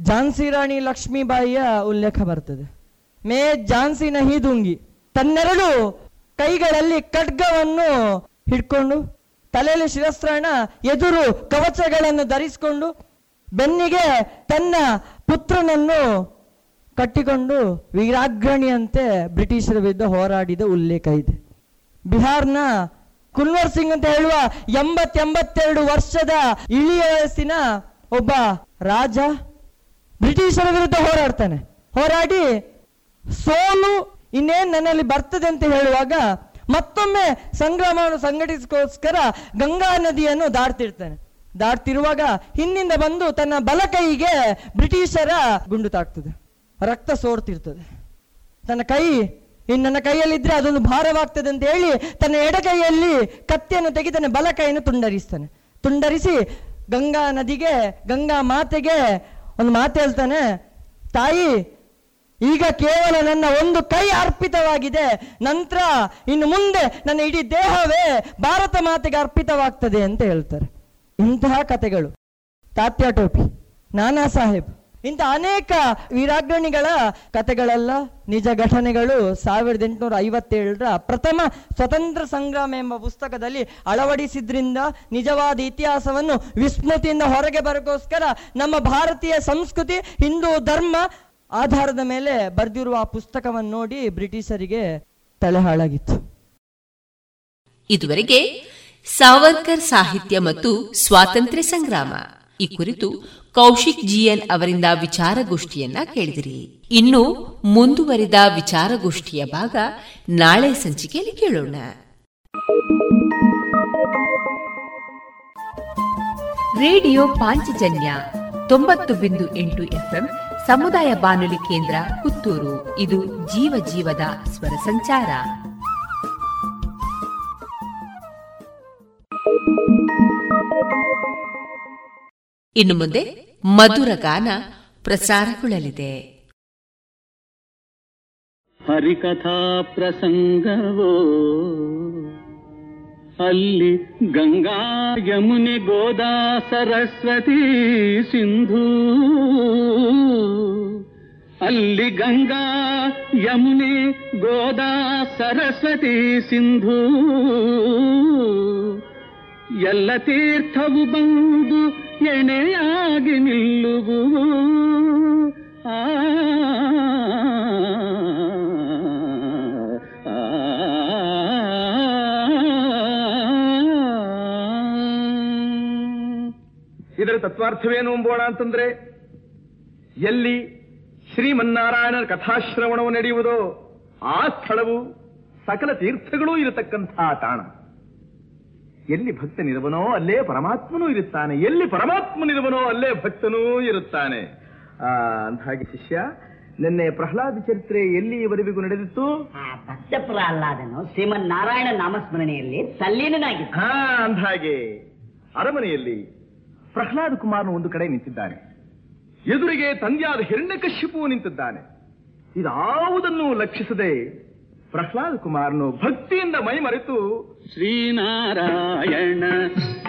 ಝಾನ್ಸಿ ರಾಣಿ ಲಕ್ಷ್ಮೀಬಾಯಿಯ ಉಲ್ಲೇಖ ಬರ್ತದೆ. ಮೇ ಜಾನ್ಸಿ ನಹಿ ದುಂಗಿ. ತನ್ನೆರಡು ಕೈಗಳಲ್ಲಿ ಖಡ್ಗವನ್ನು ಹಿಡ್ಕೊಂಡು ತಲೆಯಲ್ಲಿ ಶಿರಸ್ತ್ರಾಣ, ಎದುರು ಕವಚಗಳನ್ನು ಧರಿಸಿಕೊಂಡು ಬೆನ್ನಿಗೆ ತನ್ನ ಪುತ್ರನನ್ನು ಕಟ್ಟಿಕೊಂಡು ವೀರಾಗ್ರಣಿಯಂತೆ ಬ್ರಿಟಿಷರ ವಿರುದ್ಧ ಹೋರಾಡಿದ ಉಲ್ಲೇಖ ಇದೆ. ಬಿಹಾರ್ನ ಕುಲ್ವರ್ ಸಿಂಗ್ ಅಂತ ಹೇಳುವ ಎಂಬತ್ತೆಂಬತ್ತೆರಡು ವರ್ಷದ ಇಳಿಯ ವಯಸ್ಸಿನ ಒಬ್ಬ ರಾಜ ಬ್ರಿಟಿಷರ ವಿರುದ್ಧ ಹೋರಾಡ್ತಾನೆ. ಹೋರಾಡಿ ಸೋಲು ಇನ್ನೇನು ನನ್ನಲ್ಲಿ ಬರ್ತದೆ ಅಂತ ಹೇಳುವಾಗ ಮತ್ತೊಮ್ಮೆ ಸಂಗ್ರಾಮವನ್ನು ಸಂಘಟಿಸೋಸ್ಕರ ಗಂಗಾ ನದಿಯನ್ನು ದಾಡ್ತಿರ್ತಾನೆ ದಾಡ್ತಿರುವಾಗ ಹಿಂದಿಂದ ಬಂದು ತನ್ನ ಬಲ ಕೈಗೆ ಬ್ರಿಟಿಷರ ಗುಂಡು ತಾಕ್ತದೆ. ರಕ್ತ ಸೋರ್ತಿರ್ತದೆ. ತನ್ನ ಕೈ, ಇನ್ನು ನನ್ನ ಕೈಯಲ್ಲಿದ್ದರೆ ಅದೊಂದು ಭಾರವಾಗ್ತದೆ ಅಂತ ಹೇಳಿ ತನ್ನ ಎಡಗೈಯಲ್ಲಿ ಕತ್ತಿಯನ್ನು ತೆಗಿ ತನ್ನ ಬಲ ಕೈಯನ್ನು ತುಂಡರಿಸ್ತಾನೆ. ತುಂಡರಿಸಿ ಗಂಗಾ ನದಿಗೆ, ಗಂಗಾ ಮಾತೆಗೆ ಒಂದು ಮಾತು ಹೇಳ್ತಾನೆ, ತಾಯಿ ಈಗ ಕೇವಲ ನನ್ನ ಒಂದು ಕೈ ಅರ್ಪಿತವಾಗಿದೆ. ನಂತರ ಇನ್ನು ಮುಂದೆ ನನ್ನ ಇಡೀ ದೇಹವೇ ಭಾರತ ಮಾತೆಗೆ ಅರ್ಪಿತವಾಗ್ತದೆ ಅಂತ ಹೇಳ್ತಾರೆ. ಇಂತಹ ಕಥೆಗಳು. ತಾತ್ಯಾ ಟೋಪಿ, ನಾನಾ ಸಾಹೇಬ್. ಇಂಥ ಅನೇಕ ವೀರಾಗ್ರಣಿಗಳ ಕಥೆಗಳೆಲ್ಲ. ನಿಜ ಘಟನೆಗಳು ಸಾವಿರದ ಎಂಟುನೂರ ಐವತ್ತೇಳರ ಪ್ರಥಮ ಸ್ವತಂತ್ರ ಸಂಗ್ರಾಮ ಎಂಬ ಪುಸ್ತಕದಲ್ಲಿ ಅಳವಡಿಸಿದ್ರಿಂದ ನಿಜವಾದ ಇತಿಹಾಸವನ್ನು ವಿಸ್ಮೃತಿಯಿಂದ ಹೊರಗೆ ಬರಗೋಸ್ಕರ ನಮ್ಮ ಭಾರತೀಯ ಸಂಸ್ಕೃತಿ, ಹಿಂದೂ ಧರ್ಮ ಆಧಾರದ ಮೇಲೆ ಬರೆದಿರುವ ಆ ಪುಸ್ತಕವನ್ನು ನೋಡಿ ಬ್ರಿಟಿಷರಿಗೆ ತಲೆಹಾಳಾಗಿತ್ತು ಇದುವರೆಗೆ ಸಾವರ್ಕರ್ ಸಾಹಿತ್ಯ ಮತ್ತು ಸ್ವಾತಂತ್ರ್ಯ ಸಂಗ್ರಾಮ, ಈ ಕುರಿತು ಕೌಶಿಕ್ ಜಿಎನ್ ಅವರಿಂದ ವಿಚಾರಗೋಷ್ಠಿಯನ್ನ ಕೇಳಿದಿರಿ. ಇನ್ನು ಮುಂದುವರಿದ ವಿಚಾರಗೋಷ್ಠಿಯ ಭಾಗ ನಾಳೆ ಸಂಚಿಕೆಯಲ್ಲಿ ಕೇಳೋಣ. ರೇಡಿಯೋ ಪಾಂಚಜನ್ಯ ತೊಂಬತ್ತು ಬಿಂದು ಎಂಟು ಎಫ್ಎಂ ಸಮುದಾಯ ಬಾನುಲಿ ಕೇಂದ್ರ ಪುತ್ತೂರು. ಇದು ಜೀವ ಜೀವದ ಸ್ವರ ಸಂಚಾರ. ಇನ್ನು ಮುಂದೆ ಮಧುರ ಗಾನ ಪ್ರಸಾರಗೊಳ್ಳಲಿದೆ. ಹರಿಕಥಾ ಪ್ರಸಂಗವೋ ಅಲ್ಲಿ ಗಂಗಾ ಯಮುನೆ ಗೋದಾ ಸರಸ್ವತಿ ಸಿಂಧೂ ಅಲ್ಲಿ ಗಂಗಾ ಯಮುನೆ ಗೋದಾ ಸರಸ್ವತಿ ಸಿಂಧೂ ಎಲ್ಲ ತೀರ್ಥವು ಬಂದು ಎಣೆಯಾಗಿ ನಿಲ್ಲುವು ಆ ತತ್ವಾರ್ಥವೇನು ಎಂಬೋಣ ಅಂತಂದ್ರೆ ಎಲ್ಲಿ ಶ್ರೀಮನ್ನಾರಾಯಣ ಕಥಾಶ್ರವಣವು ನಡೆಯುವುದೋ ಆ ಸ್ಥಳವು ಸಕಲ ತೀರ್ಥಗಳೂ ಇರತಕ್ಕಂತಹ ತಾಣ. ಎಲ್ಲಿ ಭಕ್ತನಿರುವನೋ ಅಲ್ಲೇ ಪರಮಾತ್ಮನೂ ಇರುತ್ತಾನೆ. ಎಲ್ಲಿ ಪರಮಾತ್ಮನಿರುವನೋ ಅಲ್ಲೇ ಭಕ್ತನೂ ಇರುತ್ತಾನೆ. ಆ ಅಂದಾಗೆ ಶಿಷ್ಯ ನಿನ್ನೆ ಪ್ರಹ್ಲಾದ ಚರಿತ್ರೆ ಎಲ್ಲಿಯವರೆಗೂ ನಡೆದಿತ್ತು? ಭಕ್ತ ಪ್ರಹ್ಲಾದನು ಶ್ರೀಮನ್ ನಾರಾಯಣ ನಾಮಸ್ಮರಣೆಯಲ್ಲಿ ತಲ್ಲೀನಾಗಿತ್ತು ಹಾ ಅಂದಾಗೆ ಅರಮನೆಯಲ್ಲಿ ಪ್ರಹ್ಲಾದ ಕುಮಾರನು ಒಂದು ಕಡೆ ನಿಂತಿದ್ದಾನೆ. ಎದುರಿಗೆ ತಂದೆಯಾದ ಹಿರಣ್ಯಕಶ್ಯಪು ನಿಂತಿದ್ದಾನೆ. ಇದಾವುದನ್ನು ಲಕ್ಷಿಸದೆ ಪ್ರಹ್ಲಾದ್ ಕುಮಾರನು ಭಕ್ತಿಯಿಂದ ಮೈ ಮರೆತು ಶ್ರೀನಾರಾಯಣ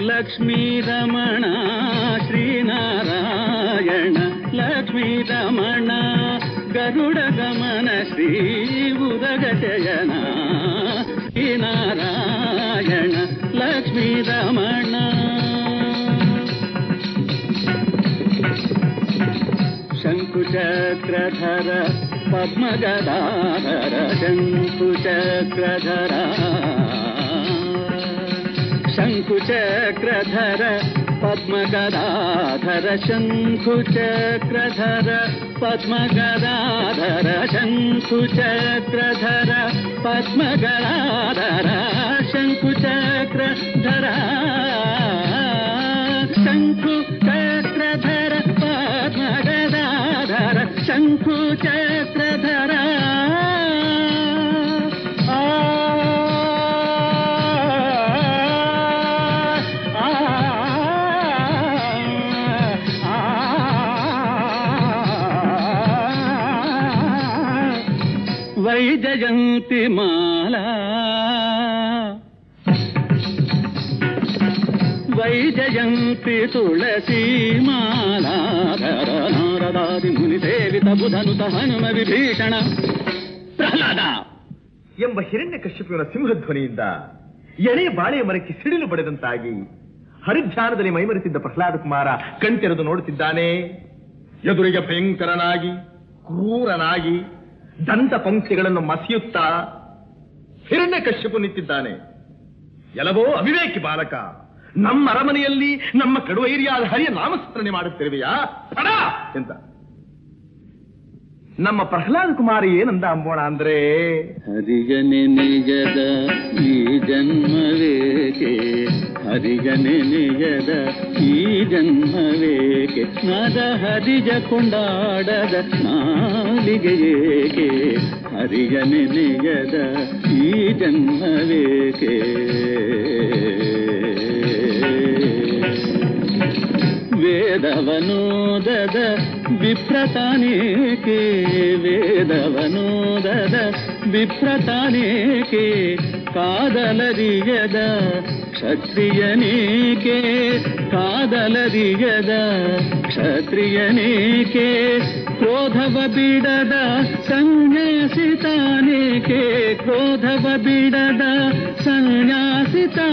ಲಕ್ಷ್ಮೀ ರಮಣ ಶ್ರೀನಾರಾಯಣ ಲಕ್ಷ್ಮೀ ರಮಣ ಗರುಡ ಗಮನ ಶ್ರೀ ಉದಗ ಶಯನ ಶ್ರೀನಾರಾಯಣ ಲಕ್ಷ್ಮೀ ರಮಣ शङ्कुचक्रधर पद्मगदाधर शङ्कुचक्रधर। शङ्कुचक्रधर पद्मगदाधर शङ्कुचक्रधर पद्मगदाधर शङ्कुचक्रधर पद्मगदाधर शङ्कुचक्रधर। शङ्कुचक्रधर ಶಂಕು ಚಕ್ರಧರ ಆ, ಆ, ವೈಜಯಂತಿ ಮಾಲಾ ವೈಜಯಂತಿ ಮುನಿ ಬುಧನುತ ಹನುಮ ವಿಭೀಷಣ. ಪ್ರಹ್ಲಾದ! ಎಂಬ ಹಿರಣ್ಯ ಕಶ್ಯಪನ ಸಿಂಹಧ್ವನಿಯಿಂದ ಎಳೆ ಬಾಳೆಯ ಮರಕ್ಕೆ ಸಿಡಿಲು ಬಡಿದಂತಾಗಿ ಹರಿಧ್ಯಾನದಲ್ಲಿ ಮೈಮರೆತಿದ್ದ ಪ್ರಹ್ಲಾದ ಕುಮಾರ ಕಣ್ತೆರೆದು ನೋಡುತ್ತಿದ್ದಾನೆ. ಎದುರಿಗೆ ಭಯಂಕರನಾಗಿ, ಕ್ರೂರನಾಗಿ ದಂತ ಪಂಕ್ತಿಗಳನ್ನು ಮಸಿಯುತ್ತಾ ಹಿರಣ್ಯ ಕಶ್ಯಪು ನಿಂತಿದ್ದಾನೆ. ಎಲ್ಲವೋ ಅವಿವೇಕಿ ಬಾಲಕ, ನಮ್ಮ ಅರಮನೆಯಲ್ಲಿ ನಮ್ಮ ಕಡುವೈರಿಯಾದ ಹರಿಯ ನಾಮಸ್ಮರಣೆ ಮಾಡುತ್ತಿರುವೆಯಾ? ಎಂತ ನಮ್ಮ ಪ್ರಹ್ಲಾದ ಕುಮಾರ ಏನಂದ ಅಂಬೋಣ ಅಂದ್ರೆ ಹರಿಜನೆ ನಿಜದ ಈ ಜನ್ಮವೇಕೆ ಹರಿಜನೆ ನಿಜದ ಈ ಜನ್ಮವೇಕೆ ನದ ಹರಿಜ ಕೊಂಡಾಡದ ನಾಲಿಗೆ ಏಕೆ ಹರಿಜನೆ ನಿಜದ ಈ ಜನ್ಮವೇಕೆ ವೇದವನೋದದ ವಿಪ್ರತಾನೇಕೆ ವೇದವನೋದದ ವಿಪ್ರತಾನೇಕೆ ಕಾದಲರಿಯದ ಕ್ಷತ್ರಿಯನೇಕೆ ಕಾದಲರಿಯದ ಕ್ಷತ್ರಿಯನೇಕೆ ಕ್ರೋಧವ ಬಿಡದ ಸನ್ಯಾಸಿತಾನೇಕೆ ಕ್ರೋಧವ ಬಿಡದ ಸನ್ಯಾಸಿತಾನೇಕೆ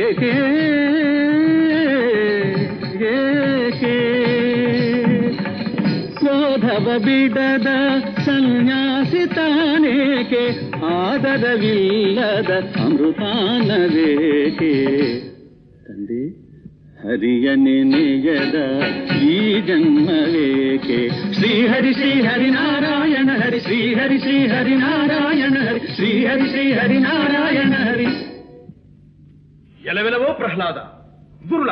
ಏಕೆ ಏಕೆ ಕ್ರೋಧವ ಬಿಡದ ಸನ್ಯಾಸಿತಾನೇಕೆ ಆದರವಿಲ್ಲದ ಅಮೃತಾನವೇಕೆ ತಂದೆ ಹರಿಯ ನೆನೆಯದ ಈ ಜನ್ಮವೇಕೆ ಶ್ರೀಹರಿ ಶ್ರೀಹರಿ ನಾರಾಯಣ ಹರಿ ಶ್ರೀಹರಿ ಶ್ರೀಹರಿ ನಾರಾಯಣ ಹರಿ ಶ್ರೀಹರಿ ಶ್ರೀಹರಿ ನಾರಾಯಣ ಹರಿ ಎಲವೆಲವೋ ಪ್ರಹ್ಲಾದ ದುರುಳ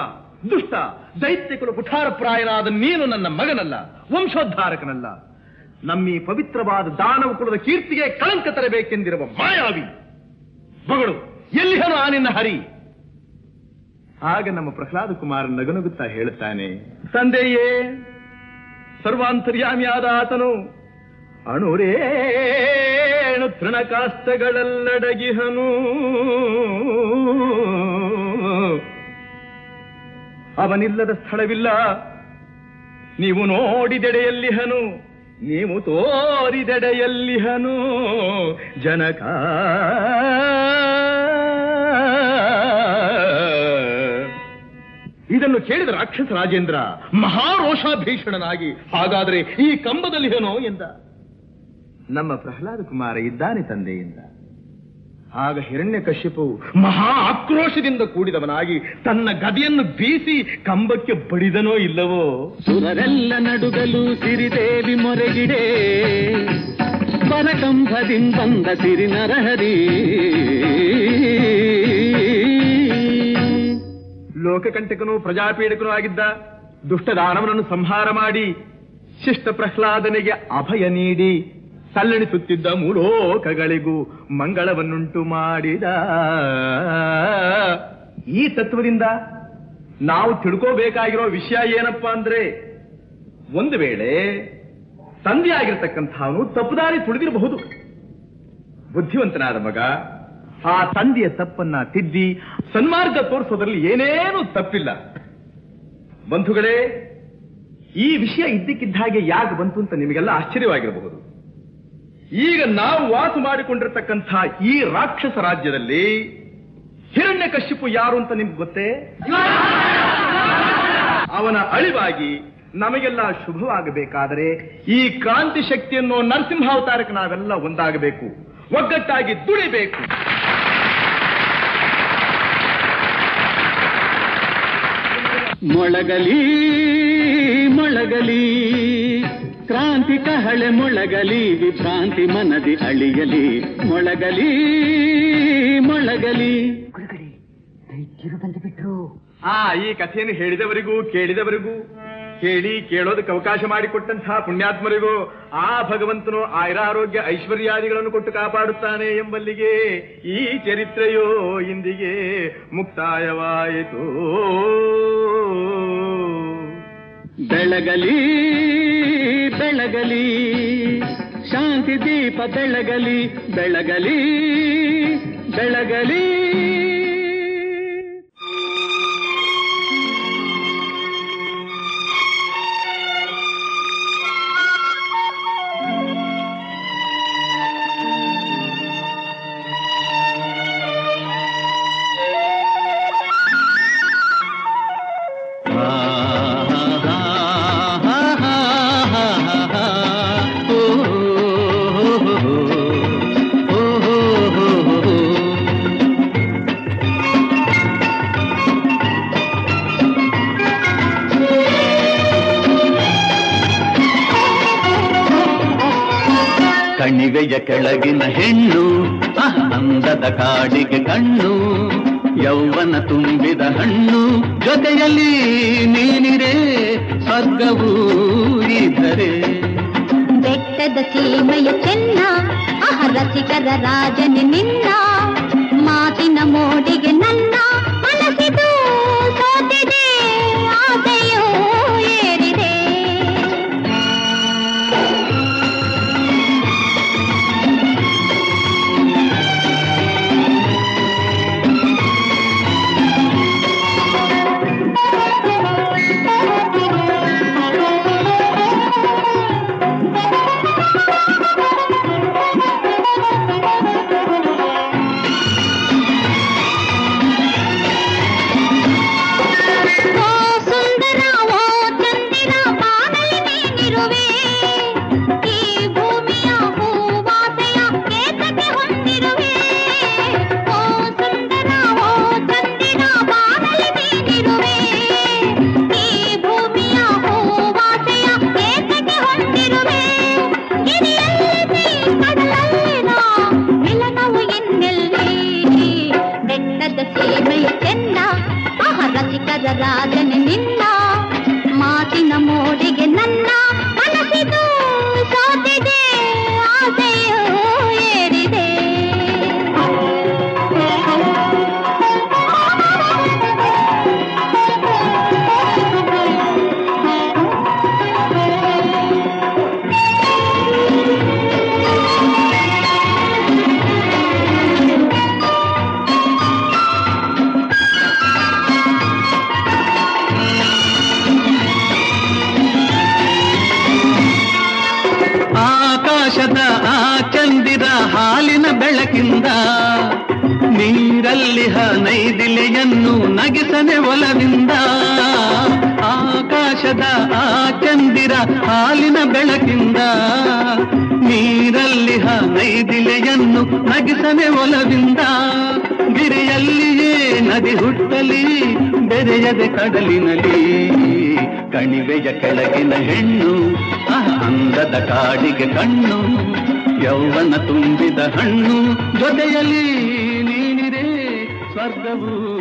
ದುಷ್ಟ ದೈತ್ಯಕುಲ ಕುಠಾರಪ್ರಾಯನಾದ ನೀನು ನನ್ನ ಮಗನಲ್ಲ, ವಂಶೋದ್ಧಾರಕನಲ್ಲ. ನಮ್ಮಿ ಪವಿತ್ರವಾದ ದಾನವ ಕುಲದ ಕೀರ್ತಿಗೆ ಕಳಂಕ ತರಬೇಕೆಂದಿರುವ ಮಾಯಾವಿ. ಮಗಳು, ಎಲ್ಲಿಹನು ಆ ನಿನ್ನ ಹರಿ? ಆಗ ನಮ್ಮ ಪ್ರಹ್ಲಾದ ಕುಮಾರ ನಗನಗುತ್ತಾ ಹೇಳುತ್ತಾನೆ ತಂದೆಯೇ, ಸರ್ವಾಂತರ್ಯಾಮಿಯಾದ ಆತನು ಅಣುರೇಣು ತೃಣಕಾಸ್ತಗಳಲ್ಲಡಗಿಹನು ಅವನಿಲ್ಲದ ಸ್ಥಳವಿಲ್ಲ. ನೀವು ನೋಡಿದೆಡೆಯಲ್ಲಿಹನು, ನೀವು ತೋರಿದೆಡೆಯಲ್ಲಿಹನು, ಜನಕ. ಇದನ್ನು ಕೇಳಿದ ರಾಕ್ಷಸ ರಾಜೇಂದ್ರ, ಮಹಾರೋಷಾಭೀಷಣನಾಗಿ, ಹಾಗಾದ್ರೆ ಈ ಕಂಬದಲ್ಲಿಹನೋ ಎಂದ. ನಮ್ಮ ಪ್ರಹ್ಲಾದ ಕುಮಾರ ಇದ್ದಾನೆ ತಂದೆಯಿಂದ. ಆಗ ಹಿರಣ್ಯ ಕಶ್ಯಪು ಮಹಾ ಆಕ್ರೋಶದಿಂದ ಕೂಡಿದವನಾಗಿ ತನ್ನ ಗದಿಯನ್ನು ಬೀಸಿ ಕಂಬಕ್ಕೆ ಬಡಿದನೋ ಇಲ್ಲವೋ? ಸುರರೆಲ್ಲ ನಡುಗಲು ಸಿರಿದೇವಿ ಮೊರೆಗಿಡೆ. ಪರಕಂಭದಿಂದ ಬಂದ ಸಿರಿ ನರಹರಿ ಲೋಕಕಂಟಕನು ಪ್ರಜಾಪೀಡಕನೂ ಆಗಿದ್ದ ದುಷ್ಟದಾನವನನ್ನು ಸಂಹಾರ ಮಾಡಿ ಶಿಷ್ಟ ಪ್ರಹ್ಲಾದನಿಗೆ ಅಭಯ ನೀಡಿ ತಲ್ಲಣಿಸುತ್ತಿದ್ದ ಮೂಲೋಕಗಳಿಗೂ ಮಂಗಳವನ್ನುಂಟು ಮಾಡಿದ. ಈ ತತ್ವದಿಂದ ನಾವು ತಿಳ್ಕೋಬೇಕಾಗಿರೋ ವಿಷಯ ಏನಪ್ಪಾ ಅಂದ್ರೆ, ಒಂದು ವೇಳೆ ತಂದೆಯಾಗಿರ್ತಕ್ಕಂಥವನು ತಪ್ಪುದಾರಿ ತುಳಿದಿರಬಹುದು. ಬುದ್ಧಿವಂತನಾದ ಮಗ ಆ ತಂದೆಯ ತಪ್ಪನ್ನ ತಿದ್ದಿ ಸನ್ಮಾರ್ಗ ತೋರಿಸೋದ್ರಲ್ಲಿ ಏನೇನು ತಪ್ಪಿಲ್ಲ. ಬಂಧುಗಳೇ, ಈ ವಿಷಯ ಇದ್ದಕ್ಕಿದ್ದ ಹಾಗೆ ಯಾಕೆ ಬಂತು ಅಂತ ನಿಮಗೆಲ್ಲ ಆಶ್ಚರ್ಯವಾಗಿರಬಹುದು. ಈಗ ನಾವು ವಾಸ ಮಾಡಿಕೊಂಡಿರ್ತಕ್ಕಂಥ ಈ ರಾಕ್ಷಸ ರಾಜ್ಯದಲ್ಲಿ ಹಿರಣ್ಯ ಕಶ್ಯಪು ಯಾರು ಅಂತ ನಿಮ್ಗೆ ಗೊತ್ತೇ? ಅವನ ಅಳಿವಾಗಿ ನಮಗೆಲ್ಲ ಶುಭವಾಗಬೇಕಾದರೆ ಈ ಕ್ರಾಂತಿ ಶಕ್ತಿಯನ್ನು ನರಸಿಂಹಾವತಾರಕ್ಕೆ ನಾವೆಲ್ಲ ಒಂದಾಗಬೇಕು. ಒಗ್ಗಟ್ಟಾಗಿ ದುಡಿಬೇಕು. ಮೊಳಗಲಿ ಮೊಳಗಲಿ. ಕ್ರಾಂತಿ ಕಹಳೆ ಮೊಳಗಲಿ ವಿಭ್ರಾಂತಿ ಮನದಿ ಅಳಿಯಲಿ. ಮೊಳಗಲಿ ಮೊಳಗಲಿ. ಆ ಈ ಕಥೆಯನ್ನು ಹೇಳಿದವರಿಗೂ ಕೇಳಿದವರಿಗೂ ಕೇಳಿ ಕೇಳೋದಕ್ಕೆ ಅವಕಾಶ ಮಾಡಿಕೊಟ್ಟಂತಹ ಪುಣ್ಯಾತ್ಮರಿಗೂ ಆ ಭಗವಂತನು ಆಯುರ ಆರೋಗ್ಯ ಐಶ್ವರ್ಯಾದಿಗಳನ್ನು ಕೊಟ್ಟು ಕಾಪಾಡುತ್ತಾನೆ ಎಂಬಲ್ಲಿಗೆ ಈ ಚರಿತ್ರೆಯೋ ಇಂದಿಗೆ ಮುಕ್ತಾಯವಾಯಿತು. ಬೆಳಗಲಿ ಬೆಳಗಲಿ ಶಾಂತಿ ದೀಪ ಬೆಳಗಲಿ ಬೆಳಗಲಿ ಬೆಳಗಲಿ. ಕಣಿವೆಯ ಕೆಳಗಿನ ಹೆಣ್ಣು ಅಂದದ ಕಾಡಿಗೆ ಕಣ್ಣು, ಯೌವನ ತುಂಬಿದ ಹಣ್ಣು, ಜೊತೆಯಲ್ಲಿ ನೀನಿರೆ ಸ್ವರ್ಗವೂ ಇದ್ದರೆ. ಬೆಟ್ಟದ ಸೀಮೆಯ ಚೆನ್ನ ಅಹರಸಿಕರ ರಾಜನ ನಿನ್ನ, ಮಾತಿನ ಮೋಡಿಗೆ ನನ್ನ ಮನಸ್ಸಿದು ಸೋತಿದೆ ಆಸೆಯೋ ನಗಿಸನೆ ಒಲವಿಂದ ಗಿರಿಯಲ್ಲಿಯೇ ನದಿ ಹುಟ್ಟಲಿ, ಬೆರೆಯದೆ ಕಡಲಿನಲ್ಲಿ ಕಣಿವೆಯ ಕೆಳಗಿನ ಹೆಣ್ಣು ಅಂದದ ಕಾಡಿಗೆ ಕಣ್ಣು, ಯೌವನ ತುಂಬಿದ ಹಣ್ಣು, ಜೊತೆಯಲ್ಲಿ ನೀನಿರೇ ಸ್ವರ್ಗವೂ.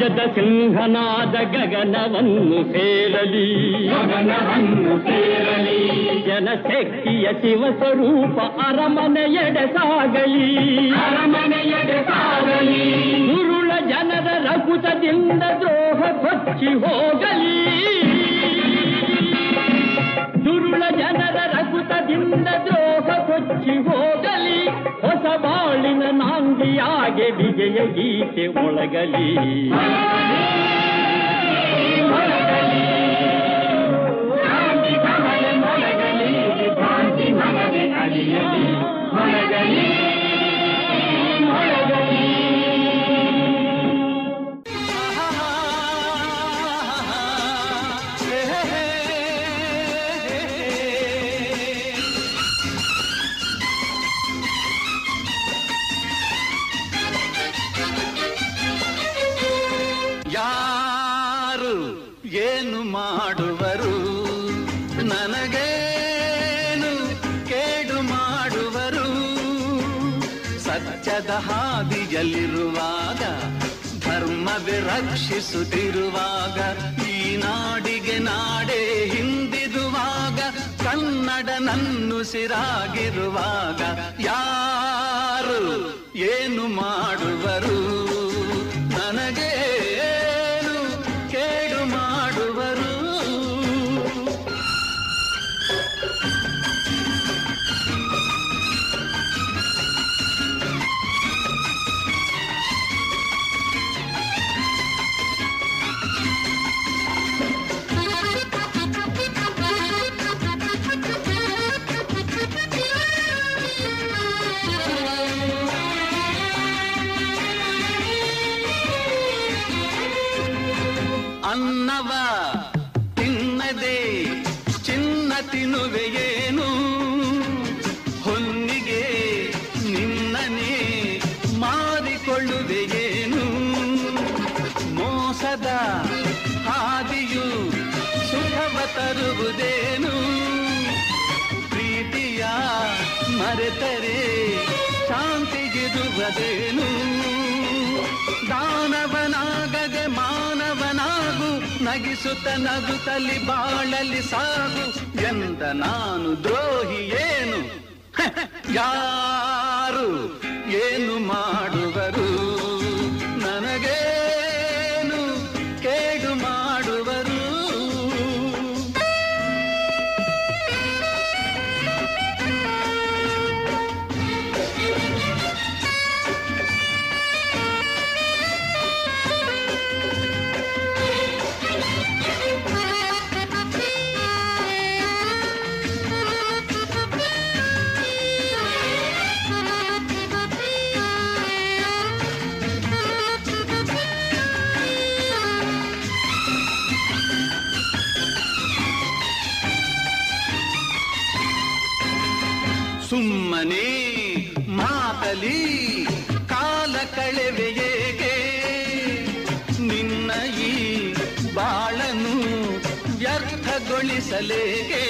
ರಾಜ್ಯದ ಸಿಂಹನಾದ ಗಗನವನ್ನು ಸೇರಲಿ. ಗಗನವನ್ನು ಸೇರಲಿ. ಜನಶಕ್ತಿಯ ಶಿವ ಸ್ವರೂಪ ಅರಮನೆಯಡೆ ಸಾಗಲಿ. ಅರಮನೆಯಡೆ ಸಾಗಲಿ. ಗುರುಳ ಜನರ ರಕುತದಿಂದ ದ್ರೋಹ ಕೊಚ್ಚಿ ಹೋಗಲಿ. ದುರುಳ ಜನರ ರಕುತದಿಂದ ದ್ರೋಹ ಕೊಚ್ಚಿ ಹೋಗಲಿ. ಬಾಳಿನ ನಾಂದಿಯಾಗೆ ವಿಜಯ ಗೀತೆ ಒಳಗಲಿ ಮೊಳಗಲಿ. ಹಾದಿಯಲ್ಲಿರುವಾಗ ಧರ್ಮವೇ ರಕ್ಷಿಸುತ್ತಿರುವಾಗ ಈ ನಾಡಿಗೆ ನಾಡೇ ಹಿಂದಿರುವಾಗ ಕನ್ನಡ ನನ್ನುಸಿರಾಗಿರುವಾಗ ಯಾರು ಏನು ಮಾಡುವರು? ನಗಿಸುತ್ತ ನಗುತ್ತಲಿ ಬಾಳಲಿ ಸಾಗು ಎಂದ ನಾನು ದ್ರೋಹಿ ಏನು? ಯಾರು ಏನು ಮಾಡುವರು? ಸುಮ್ಮನೆ ಮಾತಲಿ ಕಾಲ ಕಳೆವೆಯೇಗೆ ನಿನ್ನ ಈ ಬಾಳನು ವ್ಯರ್ಥಗೊಳಿಸಲೇಗೆ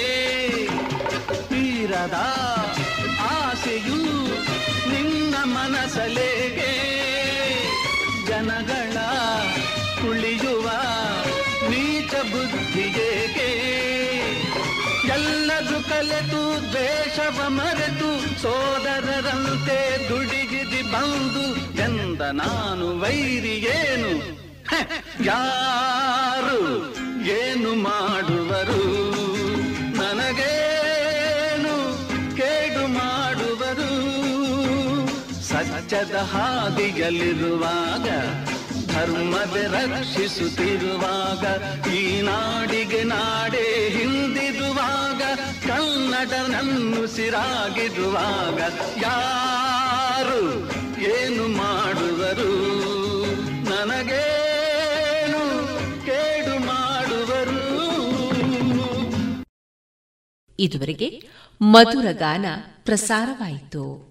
ತೀರದ ಆಸೆಯು ನಿನ್ನ ಮನಸಲೇಗೆ ಜನಗಳ ಕುಳಿಯುವ ನೀಚ ಬುದ್ಧಿಯೇಗೆ ಎಲ್ಲದು ಕಲೆತು ದ್ವೇಷವ ಮರೆತು ಸೋದರರಂತೆ ದುಡಿಗಿದಿ ಬಂದು ಎಂದ ನಾನು ವೈರಿಯೇನು ಹ, ಯಾರು ಏನು ಮಾಡುವರು? ನನಗೇನು ಕೇಡು ಮಾಡುವರು? ಸಚ್ಚದ ಹಾದಿಯಲ್ಲಿರುವಾಗ ಧರ್ಮವೇ ರಕ್ಷಿಸುತ್ತಿರುವಾಗ, ಈ ನಾಡಿಗೆ ನಾಡೇ ಹಿಂದಿರುವಾಗ ಕನ್ನಡ ನನ್ನುಸಿರಾಗಿರುವಾಗ ಯಾರು ಏನು ಮಾಡುವರು? ನನಗೆ ಕೇಡು ಮಾಡುವರು? ಇದುವರೆಗೆ ಮಧುರ ಗಾನ ಪ್ರಸಾರವಾಯಿತು.